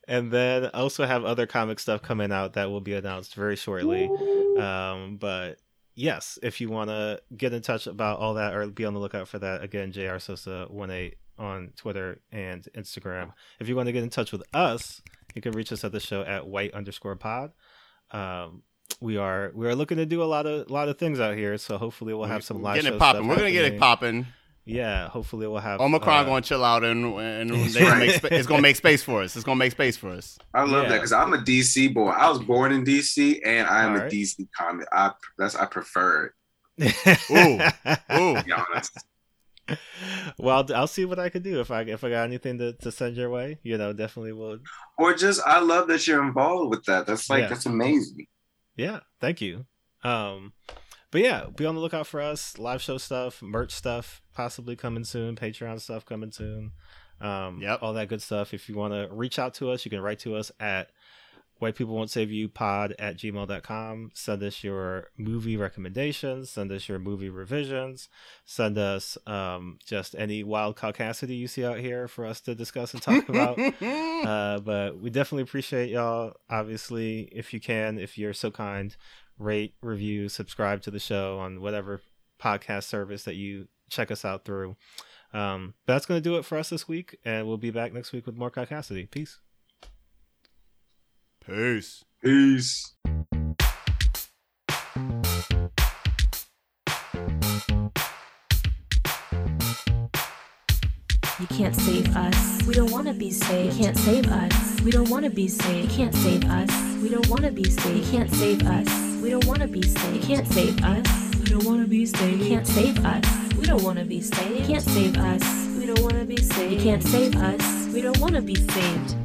And then I also have other comic stuff coming out that will be announced very shortly. Um, but yes, if you want to get in touch about all that or be on the lookout for that, again, JR Sosa 18 on Twitter and Instagram. If you want to get in touch with us, you can reach us at the show at white underscore pod. Um, we are we are looking to do a lot of lot of things out here, so hopefully we'll have some live getting show it popping. stuff We're gonna get it popping. Yeah, hopefully we'll have Omicron uh, going to chill out and and they gonna right. make spa- it's gonna make space for us. It's gonna make space for us. I love Yeah. that because I'm a DC boy. I was born in DC and I am All a. DC comic. I that's I prefer Ooh. Ooh. it, be honest. well, I'll see what I can do if I if I got anything to, to send your way. You know, definitely will. or just I love that you're involved with that. That's like Yeah. that's amazing. Yeah, thank you. Um, but yeah, be on the lookout for us. Live show stuff, merch stuff, possibly coming soon. Patreon stuff coming soon. Um, Yep. all that good stuff. If you want to reach out to us, you can write to us at white people won't save you pod at gmail.com send us your movie recommendations. Send us your movie revisions. Send us um, just any wild caucasity you see out here for us to discuss and talk about. Uh, but we definitely appreciate y'all. Obviously if you can if you're so kind rate review subscribe to the show on whatever podcast service that you check us out through. Um, that's going to do it for us this week and we'll be back next week with more caucasity. Peace Peace. Peace. You can't save us. We don't wanna be saved. You can't save us. We don't wanna be saved. You can't save us. We don't wanna be saved. You can't save us. We don't wanna be saved. You can't save us. We don't wanna be saved. You can't save us. We don't wanna be saved. You can't save us. We don't wanna be saved. You can't save us. We don't wanna be saved.